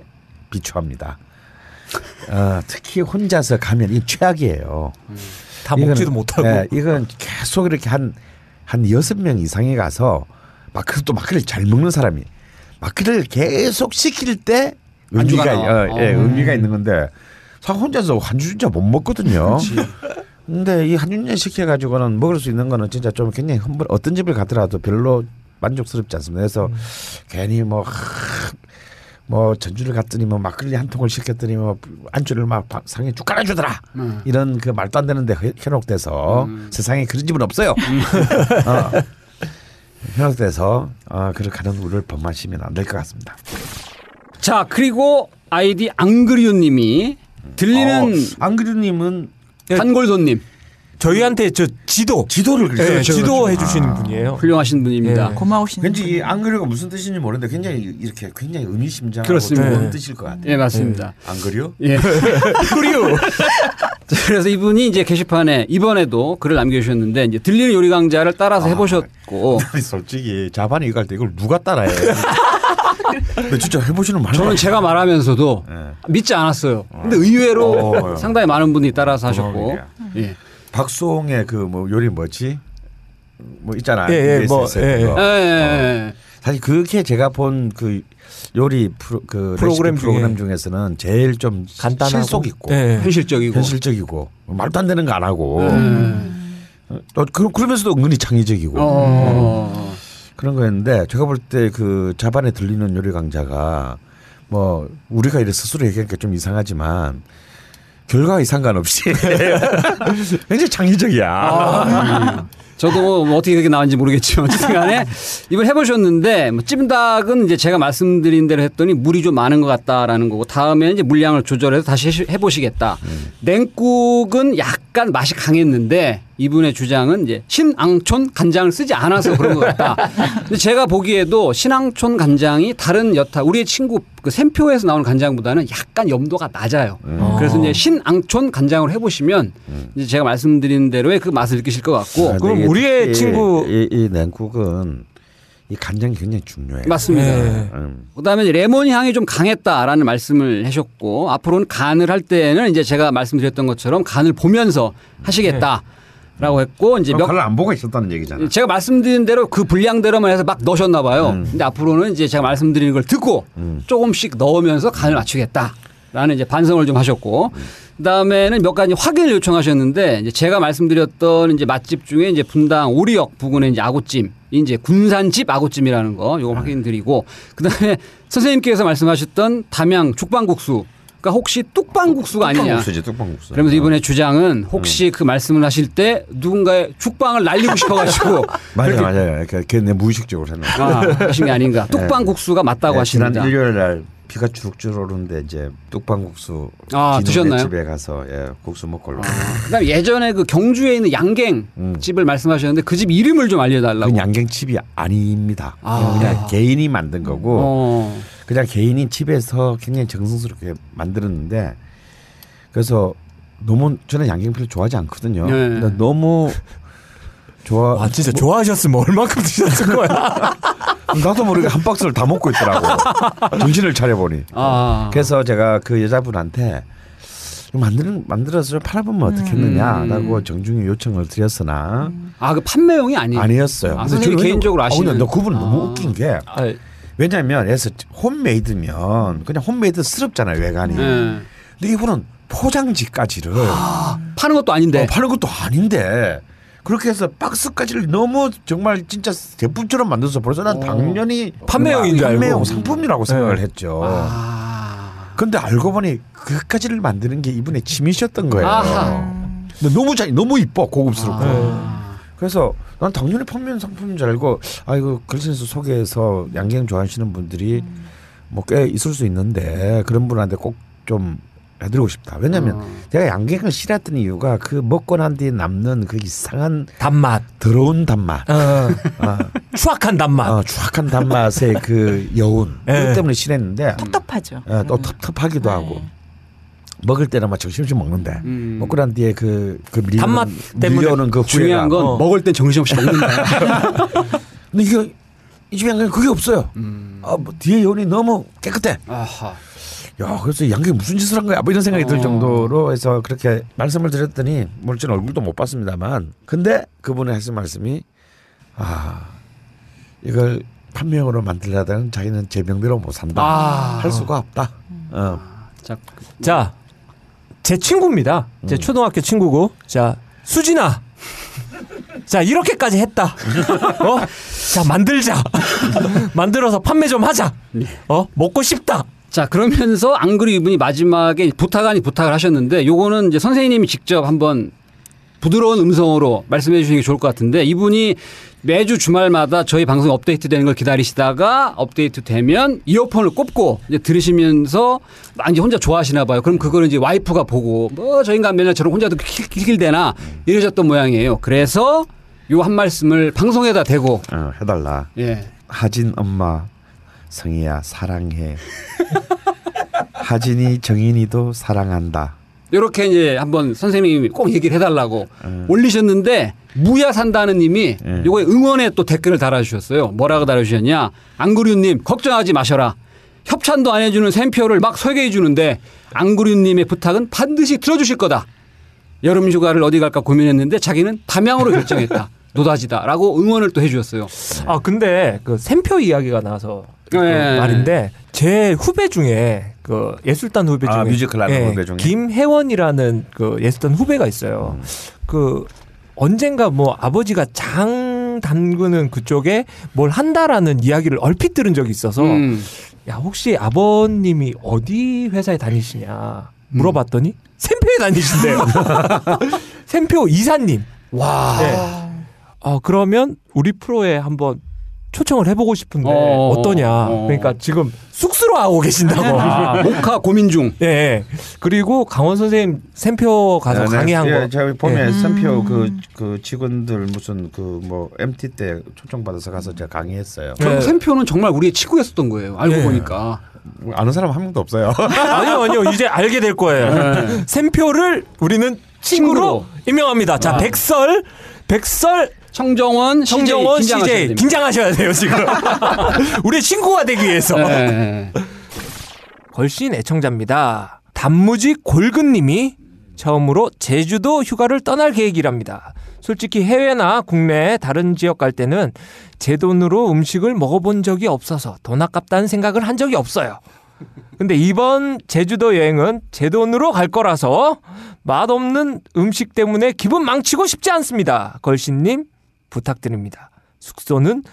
Speaker 2: 비추합니다. 어, 특히 혼자서 가면 이 최악이에요.
Speaker 1: 다
Speaker 2: 이거는-
Speaker 1: 먹지도 못하고.
Speaker 2: 예, 이건 계속 이렇게 한, 한 여섯 명 이상이 가서 막, 그또 막걸리 잘 먹는 사람이 막걸리를 계속 시킬 때 의미가. 어, 예,
Speaker 3: 어.
Speaker 2: 의미가 있는 건데 사 혼자서 한 주 진짜 못 먹거든요. 근데 이 한윤년 시켜가지고는 먹을 수 있는 거는 진짜 좀 굉장히 흠벌 어떤 집을 가더라도 별로 만족스럽지 않습니다. 그래서
Speaker 3: 음.
Speaker 2: 괜히 뭐, 하, 뭐 전주를 갔더니 뭐 막걸리 한 통을 시켰더니 뭐 안주를 막 바- 상에 쭉 깔아주더라.
Speaker 3: 음.
Speaker 2: 이런 그 말도 안 되는데 해- 현혹돼서 세상에 그런 집은 없어요. 어. 현혹돼서 어, 그렇게 가는 우를 범하시면 안 될 것 같습니다.
Speaker 3: 자, 그리고 아이디 앙그리오님이 들리는
Speaker 2: 안그류님은
Speaker 3: 단골손님
Speaker 1: 저희한테 저 지도
Speaker 2: 지도를
Speaker 1: 예,
Speaker 2: 그리죠.
Speaker 1: 지도해 주시는 분이에요.
Speaker 3: 훌륭하신 분입니다.
Speaker 1: 예.
Speaker 4: 고마우신.
Speaker 2: 왠지 이. 안그류가 무슨 뜻인지 모르는데 굉장히 이렇게 굉장히 의미심장하고
Speaker 3: 그렇습니다.
Speaker 2: 좋은
Speaker 1: 네.
Speaker 2: 뜻일 것 같아요.
Speaker 3: 예, 맞습니다.
Speaker 2: 안그류?
Speaker 3: 예.
Speaker 1: 그리요.
Speaker 3: 그래서 이분이 이제 게시판에 이번에도 글을 남겨주셨는데 이제 들리는 요리 강좌를 따라서 해보셨고
Speaker 2: 아니, 솔직히 자반이 이거 할 때 이걸 누가 따라해? 근데 진짜 해보시는 많은
Speaker 3: 저는
Speaker 2: 것
Speaker 3: 제가. 말하면서도
Speaker 2: 예.
Speaker 3: 믿지 않았어요. 근데 의외로
Speaker 2: 어.
Speaker 3: 상당히 많은 분이 따라서 하셨고. 예.
Speaker 2: 박수홍의 그 뭐 요리 뭐지? 뭐 있잖아.
Speaker 1: 예, 예,
Speaker 2: EBS
Speaker 1: 뭐,
Speaker 2: 에서
Speaker 1: 예,
Speaker 2: 했던
Speaker 1: 예.
Speaker 2: 거.
Speaker 3: 예, 예, 예.
Speaker 2: 사실 그게 제가 본 그 요리 프로, 그
Speaker 1: 프로그램
Speaker 2: 프로그램 프로그램 중에서는 제일 좀
Speaker 1: 간단하고
Speaker 2: 실속 있고
Speaker 1: 예.
Speaker 3: 현실적이고
Speaker 2: 현실적이고 말도 안 되는 거 안 하고
Speaker 3: 음.
Speaker 2: 또 그, 그러면서도 은근히 창의적이고
Speaker 3: 어.
Speaker 2: 그런 거였는데 제가 볼 때 그 자반에 들리는 요리 강자가 뭐 우리가 이래 스스로 얘기하니까 좀 이상하지만 결과와 상관없이 굉장히 창의적이야.
Speaker 3: 저도 뭐 어떻게 그렇게 나왔는지 모르겠지만 어쨌든 간에 이걸 해보셨는데 뭐 찜닭은 이제 제가 말씀드린 대로 했더니 물이 좀 많은 것 같다라는 거고 다음에 이제 물량을 조절해서 다시 해보시겠다. 냉국은 약간 맛이 강했는데 이분의 주장은 이제 신앙촌 간장을 쓰지 않아서 그런 것 같다. 근데 제가 보기에도 신앙촌 간장이 다른 여타 우리의 친구 그 샘표에서 나오는 간장보다는 약간 염도가 낮아요. 그래서 이제 신앙촌 간장을 해보시면 이제 제가 말씀드린 대로의 그 맛을 느끼실 것 같고
Speaker 2: 아,
Speaker 1: 그럼
Speaker 2: 이게
Speaker 1: 우리의
Speaker 2: 특히
Speaker 1: 친구-
Speaker 2: 이, 이 냉국은 이 간장이 굉장히 중요해요.
Speaker 3: 맞습니다.
Speaker 1: 네.
Speaker 2: 음.
Speaker 3: 그다음에 레몬 향이 좀 강했다라는 말씀을 하셨고 앞으로는 간을 할 때는 이제 제가 말씀드렸던 것처럼 간을 보면서 하시겠다 라고 했고 이제 몇
Speaker 2: 안 보고 있었다는 얘기잖아.
Speaker 3: 제가 말씀드린 대로 그 분량대로만 해서 막 넣으셨나 봐요.
Speaker 2: 음.
Speaker 3: 근데 앞으로는 이제 제가 말씀드리는 걸 듣고 조금씩 넣으면서 간을 맞추겠다라는 이제 반성을 좀 하셨고 그다음에는 몇 가지 확인을 요청하셨는데 이제 제가 말씀드렸던 이제 맛집 중에 이제 분당 오리역 부근에 이제 아구찜 이제 군산집 아구찜이라는 거 요거 확인드리고 그다음에 선생님께서 말씀하셨던 담양 죽방국수 그러니까 혹시 뚝방국수가 아니냐
Speaker 2: 뚝방국수지 뚝방국수.
Speaker 3: 그러면서 이번에 주장은 혹시 그 말씀을 하실 때 누군가의 죽방을 날리고 싶어가지고 그렇게
Speaker 2: 맞아요. 그, 그내 무의식적으로 생각.
Speaker 3: 아, 하신 게 아닌가. 뚝방국수가 맞다고
Speaker 2: 네, 지난
Speaker 3: 하십니다.
Speaker 2: 일요일 날 비가 주룩주룩 오는데 이제 뚝방국수
Speaker 3: 아, 드셨나요?
Speaker 2: 집에 가서 예, 국수 먹고 올라.
Speaker 3: 그다음 에 예전에 그 경주에 있는 양갱
Speaker 2: 음.
Speaker 3: 집을 말씀하셨는데 그 집 이름을 좀 알려달라고.
Speaker 2: 그건 양갱 집이 아닙니다.
Speaker 3: 아.
Speaker 2: 그냥 개인이 만든 거고
Speaker 3: 어.
Speaker 2: 그냥 개인이 집에서 굉장히 정성스럽게 만들었는데 그래서 너무 저는 양갱피를 좋아하지 않거든요.
Speaker 3: 네.
Speaker 2: 근데 너무 좋아.
Speaker 1: 와 진짜 좋아하셨으면 얼마큼 드셨을 거야.
Speaker 2: 나도 모르게 한 박스를 다 먹고 있더라고. 정신을 차려보니.
Speaker 3: 아.
Speaker 2: 그래서 제가 그 여자분한테 만드는 만들어서 팔아보면 어떻겠느냐라고
Speaker 3: 음.
Speaker 2: 정중히 요청을 드렸으나
Speaker 3: 아, 그 판매용이 아니에요.
Speaker 2: 아니었어요.
Speaker 3: 아, 선생님이
Speaker 2: 저는
Speaker 3: 개인적으로
Speaker 2: 아, 근데
Speaker 3: 아시는.
Speaker 2: 너 그분 은 너무
Speaker 3: 아.
Speaker 2: 웃긴 게
Speaker 1: 아,
Speaker 2: 왜냐하면 에서 homemade면 그냥 homemade스럽잖아요 외관이.
Speaker 3: 네.
Speaker 2: 근데 이분은 포장지까지를
Speaker 3: 파는 것도 아닌데.
Speaker 2: 어, 파는 것도 아닌데 그렇게 해서 박스까지를 너무 정말 진짜 제품처럼 만들어서 벌써 난 당연히
Speaker 1: 판매용인 줄 알고.
Speaker 2: 판매용 상품이라고 생각을
Speaker 1: 네.
Speaker 2: 했죠.
Speaker 3: 아.
Speaker 2: 근데 알고 보니 그까지를 만드는 게 이분의 취미셨던 거예요.
Speaker 3: 아하.
Speaker 2: 근데 너무 잘 너무 이뻐 고급스럽고.
Speaker 3: 아.
Speaker 2: 그래서 난 당연히 판매용 상품인 줄 알고 아 이거 글쓴에서 소개해서 양갱 좋아하시는 분들이 뭐꽤 있을 수 있는데 그런 분한테 꼭 좀 해드리고 싶다. 왜냐하면
Speaker 3: 어.
Speaker 2: 제가 양갱을 싫어했던 이유가 그 먹고 난 뒤에 남는 그 이상한
Speaker 1: 단맛.
Speaker 2: 더러운 단맛,
Speaker 1: 어,
Speaker 2: 아,
Speaker 1: 추악한 단맛.
Speaker 2: 어, 추악한 단맛의 그 여운
Speaker 1: 예.
Speaker 2: 그것 때문에 싫어했는데
Speaker 4: 텁텁하죠.
Speaker 2: 예, 또 텁텁하기도
Speaker 4: 네.
Speaker 2: 하고 먹을 때는 막 정신없이 먹는데
Speaker 3: 음.
Speaker 2: 먹고 난 뒤에 그, 그 밀려오는,
Speaker 1: 단맛 때문에
Speaker 2: 밀려오는 그
Speaker 3: 중요한 건
Speaker 1: 어.
Speaker 3: 먹을 땐 정신없이 먹는다.
Speaker 2: 근데 이게 이 집에 양갱 그게 없어요.
Speaker 3: 음.
Speaker 2: 아, 뭐 뒤에 여운이 너무 깨끗해.
Speaker 3: 아하.
Speaker 2: 야, 그래서 이 양갱 무슨 짓을 한 거야? 뭐 이런 생각이 들
Speaker 3: 어.
Speaker 2: 정도로 해서 그렇게 말씀을 드렸더니 물론 얼굴도 못 봤습니다만 근데 그분의 하신 말씀이 아 이걸 판명으로 만들려다는 자기는 제명대로 못 산다.
Speaker 3: 아.
Speaker 2: 할 수가 없다. 어.
Speaker 3: 자,
Speaker 1: 자, 제 친구입니다. 제 초등학교 친구고. 자, 수진아. 자, 이렇게까지 했다. 어? 자, 만들자. 만들어서 판매 좀 하자. 어? 먹고 싶다.
Speaker 3: 자 그러면서 안 그리 이분이 마지막에 부탁 아니 부탁을 하셨는데 요거는 이제 선생님이 직접 한번 부드러운 음성으로 말씀해 주시는 게 좋을 것 같은데 이분이 매주 주말마다 저희 방송 업데이트 되는 걸 기다리시다가 업데이트 되면 이어폰을 꼽고 이제 들으시면서 막 이제 혼자 좋아하시나 봐요. 그럼 그거를 이제 와이프가 보고 뭐저 인간 저런 혼자도 킬킬대나 이러셨던 모양이에요. 그래서 요 한 말씀을 방송에다 대고
Speaker 2: 어, 해달라.
Speaker 3: 예.
Speaker 2: 하진 엄마 성희야 사랑해. 하진이 정인이도 사랑한다.
Speaker 3: 이렇게 이제 한번 선생님이 꼭 얘기를 해달라고 올리셨는데 무야 산다는 님이
Speaker 2: 음.
Speaker 3: 요거에 응원의 또 댓글을 달아주셨어요. 뭐라고 달아주셨냐? 안구류님 걱정하지 마셔라. 협찬도 안 해주는 샘표를 막 소개해 주는데 안구류님의 부탁은 반드시 들어주실 거다. 여름 휴가를 어디 갈까 고민했는데 자기는 담양으로 결정했다. 노다지다라고 응원을 또 해주셨어요.
Speaker 1: 아, 근데 그 샘표 이야기가 나서 그
Speaker 3: 네.
Speaker 1: 말인데 제 후배 중에 그 예술단 후배 중에
Speaker 2: 아, 뮤지컬 하는 후배 중에?
Speaker 1: 김혜원이라는 그 예술단 후배가 있어요. 그 언젠가 뭐 아버지가 장 담그는 그쪽에 뭘 한다라는 이야기를 얼핏 들은 적이 있어서
Speaker 3: 음.
Speaker 1: 야 혹시 아버님이 어디 회사에 다니시냐 물어봤더니 샘표에 다니신대요. 샘표 이사님.
Speaker 3: 와.
Speaker 1: 네. 아 그러면 우리 프로에 한번 초청을 해보고 싶은데
Speaker 3: 어.
Speaker 1: 어, 떠냐
Speaker 3: 어.
Speaker 1: 그러니까 지금 쑥스러워하고 계신다고.
Speaker 3: 아, 목화 고민 중.
Speaker 1: 예. 그리고 강원 선생님 샘표 가서 강의한
Speaker 2: 예,
Speaker 1: 거.
Speaker 2: 제가 보면
Speaker 1: 예.
Speaker 2: 선표 그, 그 직원들 무슨 그 뭐 MT 때 초청 받아서 가서 제가 강의했어요.
Speaker 1: 네.
Speaker 3: 샘표는 정말 우리의 친구였었던 거예요. 알고
Speaker 1: 네.
Speaker 3: 보니까.
Speaker 2: 아는 사람 한 명도 없어요.
Speaker 1: 아니요, 아니요. 이제 알게 될 거예요. 샘표를 우리는 친구로,
Speaker 3: 친구로.
Speaker 1: 임명합니다. 자,
Speaker 3: 아.
Speaker 1: 백설, 백설,
Speaker 3: 청정원,
Speaker 1: 성정원
Speaker 3: CJ
Speaker 1: CJ
Speaker 3: 긴장하셔야
Speaker 1: 긴장하셔야 돼요, 지금. 우리 친구가 되기 위해서.
Speaker 3: 됩니다. 네.
Speaker 1: 걸신 애청자입니다. 단무지 골근님이 처음으로 제주도 휴가를 떠날 계획이랍니다. 솔직히 해외나 국내 다른 지역 갈 때는 제 돈으로 음식을 먹어본 적이 없어서 돈 아깝다는 생각을 한 적이 없어요. 근데 이번 제주도 여행은 제 돈으로 갈 거라서 맛없는 음식 때문에 기분 망치고 싶지 않습니다. 걸신님 부탁드립니다. 숙소는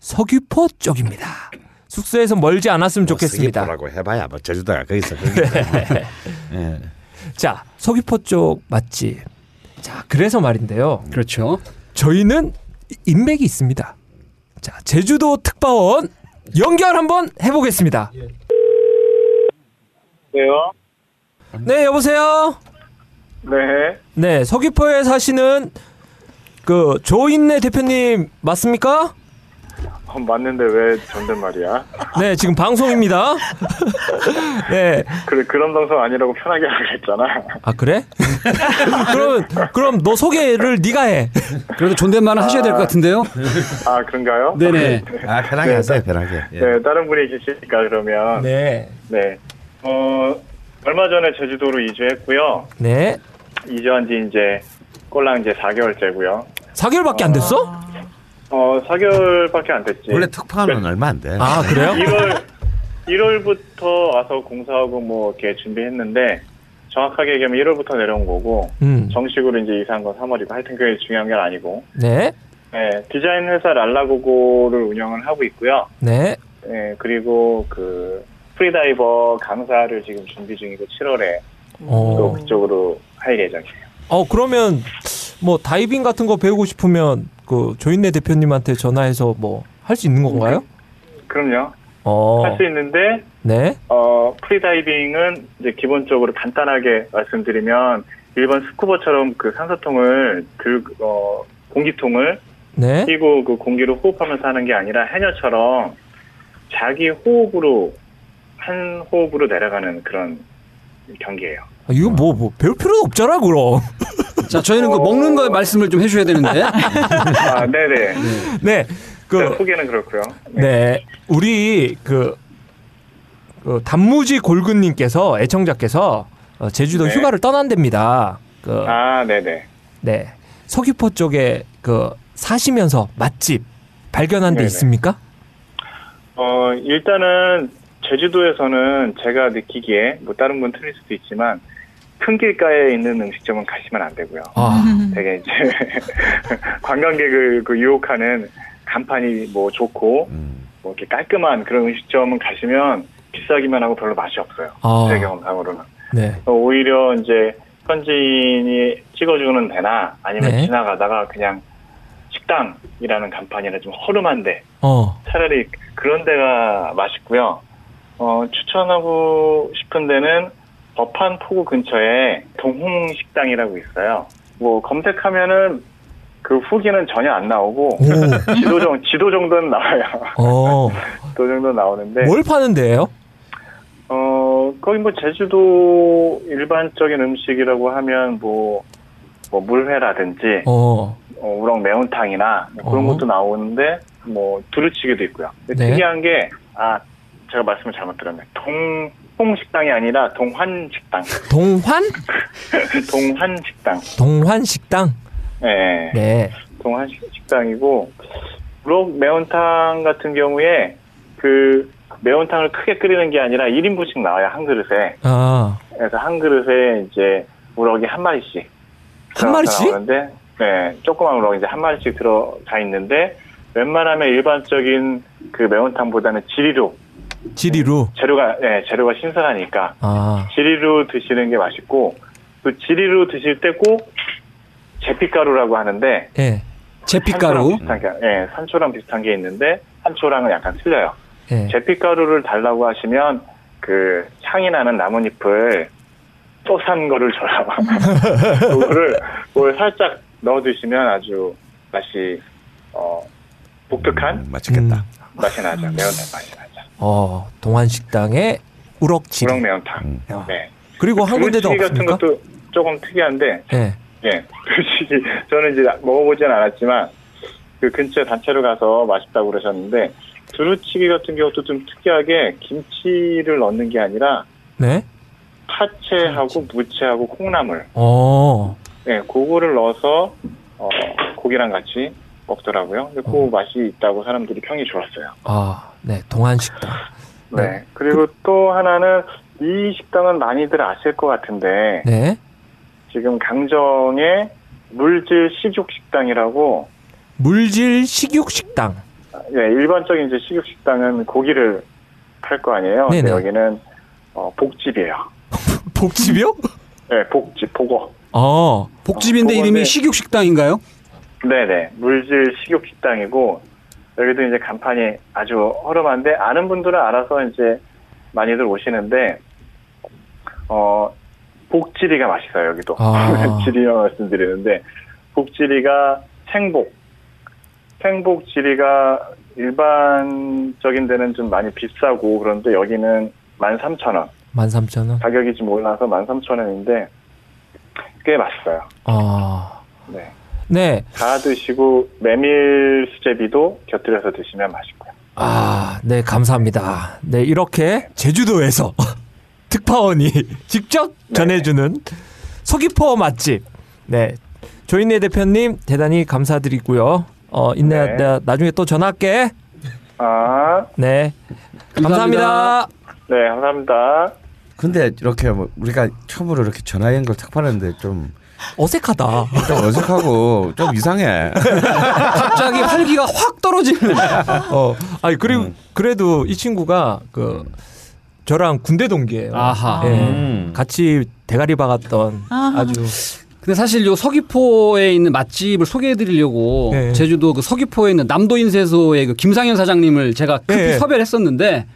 Speaker 1: 서귀포 쪽입니다. 숙소에서 멀지 않았으면 좋겠습니다.
Speaker 2: 라고 해봐야 뭐 제주도가 거기서 거기. 예.
Speaker 1: 자, 서귀포 쪽 맞지? 자, 그래서 말인데요.
Speaker 3: 그렇죠.
Speaker 1: 저희는 인맥이 있습니다. 자, 제주도 특파원 연결 한번 해보겠습니다.
Speaker 6: 네요.
Speaker 1: 네, 여보세요?
Speaker 6: 네.
Speaker 1: 네, 서귀포에 사시는 그 조인내 대표님 맞습니까?
Speaker 6: 어, 맞는데 왜 존댓말이야?
Speaker 1: 네, 지금 방송입니다. 네.
Speaker 6: 그래 그런 방송 아니라고 편하게 하라 그랬잖아.
Speaker 1: 아, 그래? 그럼, 그럼 너 소개를 네가 해.
Speaker 3: 그래도 존댓말은 하셔야 될 것 같은데요.
Speaker 6: 아 그런가요?
Speaker 3: 네네.
Speaker 2: 아 편하게
Speaker 6: 네,
Speaker 2: 하세요 편하게. 예.
Speaker 6: 네 다른 분이 계시니까 그러면 네.
Speaker 1: 네.
Speaker 6: 어 얼마 전에 제주도로 이주했고요.
Speaker 1: 네.
Speaker 6: 이주한 지 이제 꼴랑 이제 4개월째고요.
Speaker 1: 4개월밖에 안 됐어?
Speaker 6: 어 4개월밖에 안 됐지.
Speaker 2: 원래 특파원은 얼마 안 돼.
Speaker 1: 아, 그래요?
Speaker 6: 1월 1월부터 와서 공사하고 뭐 이렇게 준비했는데 정확하게 얘기하면 1월부터 내려온 거고
Speaker 1: 음.
Speaker 6: 정식으로 이제 이사한 건 3월이고 하여튼 그게 중요한 건 아니고
Speaker 1: 네.
Speaker 6: 네, 디자인 회사 랄라고고를 운영을 하고 있고요.
Speaker 1: 네.
Speaker 6: 네, 그리고 그 freediver 강사를 지금 준비 중이고 7월에
Speaker 1: 어.
Speaker 6: 또 그쪽으로 할 예정이에요.
Speaker 1: 어 그러면 뭐 다이빙 같은 거 배우고 싶으면 그 조인내 대표님한테 전화해서 뭐 할 수 있는 건가요?
Speaker 6: 그럼요.
Speaker 1: 어.
Speaker 6: 할 수 있는데
Speaker 1: 네.
Speaker 6: 어, 프리다이빙은 이제 기본적으로 간단하게 말씀드리면 일반 스쿠버처럼 그 산소통을 들, 어, 공기통을
Speaker 1: 네.
Speaker 6: 끼고 그 공기를 호흡하면서 하는 게 아니라 해녀처럼 자기 호흡으로 한 호흡으로 내려가는 그런 경기예요.
Speaker 1: 아, 이거 뭐, 뭐 배울 필요도 없잖아 그럼.
Speaker 3: 자, 저희는 그 먹는 거 말씀을 좀 해주셔야 되는데.
Speaker 6: 아, 네네.
Speaker 1: 네. 그그
Speaker 6: 소개는 그렇고요. 네.
Speaker 1: 네. 우리 그, 그 단무지 골근님께서 애청자께서 어, 제주도
Speaker 6: 네.
Speaker 1: 휴가를 떠난답니다. 그
Speaker 6: 아, 네네.
Speaker 1: 네. 서귀포 쪽에 그 사시면서 맛집 발견한 데
Speaker 6: 네네.
Speaker 1: 있습니까?
Speaker 6: 어, 일단은 제주도에서는 제가 느끼기에 뭐 다른 분 틀릴 수도 있지만 큰 길가에 있는 음식점은 가시면 안 되고요.
Speaker 1: 아.
Speaker 6: 되게 이제 관광객을 그 유혹하는 간판이 뭐 좋고
Speaker 2: 음.
Speaker 6: 뭐 이렇게 깔끔한 그런 음식점은 가시면 비싸기만 하고 별로 맛이 없어요.
Speaker 1: 아.
Speaker 6: 제 경험상으로는.
Speaker 1: 네.
Speaker 6: 어, 오히려 이제 현지인이 찍어주는 데나 아니면
Speaker 1: 네.
Speaker 6: 지나가다가 그냥 식당이라는 간판이나 좀 허름한데
Speaker 1: 어.
Speaker 6: 차라리 그런 데가 맛있고요. 어, 추천하고 싶은 데는 법한 포구 근처에 동홍식당이라고 있어요. 뭐 검색하면은 그 후기는 전혀 안 나오고
Speaker 1: 오.
Speaker 6: 지도 정 지도 정도는 나와요.
Speaker 1: 어.
Speaker 6: 지도 정도 나오는데
Speaker 1: 뭘 파는 데예요?
Speaker 6: 어 거기 뭐 제주도 일반적인 음식이라고 하면 뭐, 뭐 물회라든지
Speaker 1: 어.
Speaker 6: 어, 우럭 매운탕이나 뭐 그런
Speaker 1: 어.
Speaker 6: 것도 나오는데 뭐 두루치기도 있고요. 근데
Speaker 1: 네.
Speaker 6: 특이한 게 아 제가 말씀을 잘못 들었네. 동 홍식당이 아니라 동환식당.
Speaker 1: 동환?
Speaker 6: 동환식당.
Speaker 1: 동환식당.
Speaker 6: 네.
Speaker 1: 네.
Speaker 6: 동환식당이고 우럭 매운탕 같은 경우에 그 매운탕을 크게 끓이는 게 아니라 1인분씩 나와요 한 그릇에.
Speaker 1: 아.
Speaker 6: 그래서 한 그릇에 이제 우럭이 한 마리씩
Speaker 1: 한 마리씩?
Speaker 6: 나오는데, 네, 조그만 우럭 이제 한 마리씩 들어가 있는데 웬만하면 일반적인 그 매운탕보다는 지리로
Speaker 1: 지리로.
Speaker 6: 재료가 네, 재료가 신선하니까
Speaker 1: 아.
Speaker 6: 지리로 드시는 게 맛있고 그 지리로 드실 때 꼭 제피가루라고 하는데
Speaker 1: 예.
Speaker 3: 제피가루.
Speaker 6: 산초랑 비슷한 게, 예, 산초랑 비슷한 게 있는데 산초랑은 약간 틀려요.
Speaker 1: 예.
Speaker 6: 제피가루를 달라고 하시면 그 향이 나는 나뭇잎을 또 산 거를 줘요. 그거를 그걸 살짝 넣어 드시면 아주 맛이 어 독특한
Speaker 2: 음, 맛있겠다.
Speaker 6: 맛이 나죠. 매운탕 맛이 나죠.
Speaker 1: 어, 동환식당의 우럭지리.
Speaker 6: 우럭 매운탕.
Speaker 2: 음.
Speaker 6: 네.
Speaker 1: 그리고 한 군데도
Speaker 6: 두루치기 같은
Speaker 1: 없습니까?
Speaker 6: 것도 조금 특이한데,
Speaker 1: 예.
Speaker 6: 예, 두루치기 저는 이제 먹어보진 않았지만 그 근처 단체로 가서 맛있다고 그러셨는데 두루치기 같은 경우도 좀 특이하게 김치를 넣는 게 아니라
Speaker 1: 네.
Speaker 6: 파채하고 무채하고 콩나물,
Speaker 1: 어.
Speaker 6: 예, 그거를 넣어서 어, 고기랑 같이 먹더라고요. 근데 그
Speaker 1: 어.
Speaker 6: 맛이 있다고 사람들이 평이 좋았어요.
Speaker 1: 아, 네. 동환식당.
Speaker 6: 네.
Speaker 1: 네.
Speaker 6: 그리고 또 하나는 이 식당은 많이들 아실 것 같은데
Speaker 1: 네.
Speaker 6: 지금 강정에 물질 식육 식당이라고
Speaker 1: 물질 식육 식당.
Speaker 6: 예, 일반적인 이제 식육 식당은 고기를 팔 거 아니에요.
Speaker 1: 네네.
Speaker 6: 여기는 어, 복집이에요.
Speaker 1: 복집이요?
Speaker 6: 네, 복집, 복어.
Speaker 1: 어.
Speaker 3: 복집인데
Speaker 6: 어,
Speaker 3: 이름이
Speaker 6: 그건데-
Speaker 3: 식육 식당인가요?
Speaker 6: 네네, 물질 식육식당이고 여기도 이제 간판이 아주 허름한데 아는 분들은 알아서 이제 많이들 오시는데 어 복지리가 맛있어요 여기도
Speaker 1: 아.
Speaker 6: 지리만 말씀드리는데 복지리가 생복 생복 지리가 일반적인 데는 좀 많이 비싸고 그런데 여기는 13,000원
Speaker 1: 13,000원.
Speaker 6: 가격이 좀 올라서 13,000원인데 꽤 맛있어요
Speaker 1: 아.
Speaker 6: 네.
Speaker 1: 네.
Speaker 6: 다 드시고 메밀 수제비도 곁들여서 드시면 맛있고요.
Speaker 1: 아, 네, 감사합니다. 네, 이렇게 제주도에서 특파원이 직접
Speaker 6: 네.
Speaker 1: 전해주는 서귀포 맛집. 네. 조인내 대표님, 대단히 감사드리고요. 어, 인내,
Speaker 6: 네.
Speaker 1: 나중에 또 전화할게.
Speaker 6: 아,
Speaker 1: 네. 감사합니다.
Speaker 3: 감사합니다.
Speaker 6: 네, 감사합니다.
Speaker 2: 근데 이렇게 뭐 우리가 처음으로 이렇게 전화 연결 탁 받았는데 좀,
Speaker 1: 어색하다.
Speaker 2: 좀 어색하고 좀 이상해.
Speaker 3: 갑자기 활기가 확 떨어지는.
Speaker 1: 어, 아니 그리고 그래도 이 친구가 그 저랑 군대 동기예요.
Speaker 3: 아하.
Speaker 1: 예.
Speaker 2: 음.
Speaker 1: 같이 대가리 박았던
Speaker 4: 아하.
Speaker 1: 아주
Speaker 3: 근데 사실 요 서귀포에 있는 맛집을 소개해드리려고
Speaker 1: 네.
Speaker 3: 제주도 그 서귀포에 있는 남도인쇄소의 그 김상현 사장님을 제가 급히
Speaker 1: 네.
Speaker 3: 섭외를 했었는데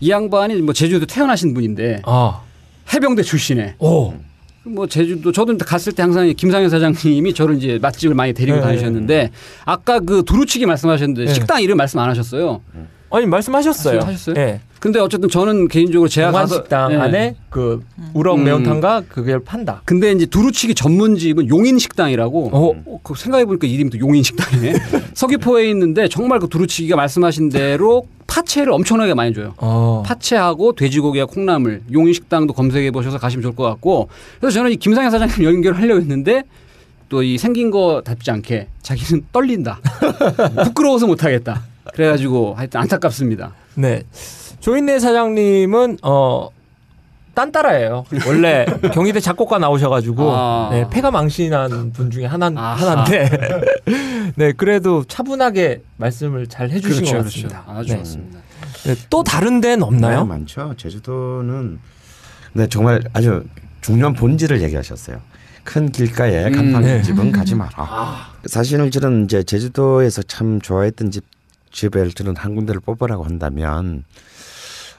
Speaker 3: 이 양반이 뭐 제주도 태어나신 분인데
Speaker 1: 아,
Speaker 3: 해병대 출신에
Speaker 1: 오,
Speaker 3: 뭐 제주도 저도 갔을 때 항상 김상현 사장님이 저를 이제 맛집을 많이 데리고
Speaker 1: 네.
Speaker 3: 다니셨는데 아까 그 두루치기 말씀하셨는데
Speaker 1: 네.
Speaker 3: 식당 이름 말씀 안 하셨어요.
Speaker 1: 아니 말씀하셨어요.
Speaker 3: 하셨어요?
Speaker 1: 예.
Speaker 3: 근데 어쨌든 저는 개인적으로 제가 가서
Speaker 1: 식당
Speaker 3: 예.
Speaker 1: 안에 그 우럭
Speaker 3: 음.
Speaker 1: 매운탕과 그걸 판다.
Speaker 3: 근데 이제 두루치기 전문집은 용인 식당이라고. 어, 그 생각해보니까 이름이 또 용인 식당이네. 서귀포에 있는데 정말 그 두루치기가 말씀하신 대로 파채를 엄청나게 많이 줘요.
Speaker 1: 어.
Speaker 3: 파채하고 돼지고기와 콩나물, 용인 식당도 검색해 보셔서 가시면 좋을 것 같고. 그래서 저는 이 김상현 사장님 연결하려고 했는데 또 이 생긴 거 답지 않게 자기는 떨린다. 부끄러워서 못하겠다. 그래가지고 하여튼 안타깝습니다.
Speaker 1: 네. 조인내 사장님은 어 딴따라예요. 원래 경희대 작곡가 나오셔가지고
Speaker 3: 아.
Speaker 1: 네, 폐가 망신한 분 중에 하나
Speaker 3: 아하.
Speaker 1: 하나인데 네 그래도 차분하게 말씀을 잘 해주신 것 같습니다.
Speaker 3: 아주
Speaker 1: 네.
Speaker 3: 좋습니다.
Speaker 1: 네, 또 다른 데는 없나요?
Speaker 2: 네, 많죠. 제주도는 네 정말 아주 중요한 본질을 얘기하셨어요. 큰 길가에
Speaker 3: 음,
Speaker 2: 간판의
Speaker 1: 네.
Speaker 2: 집은 가지 마라. 사실은 저는 이제 제주도에서 참 좋아했던 집 저는 한 군데를 뽑으라고 한다면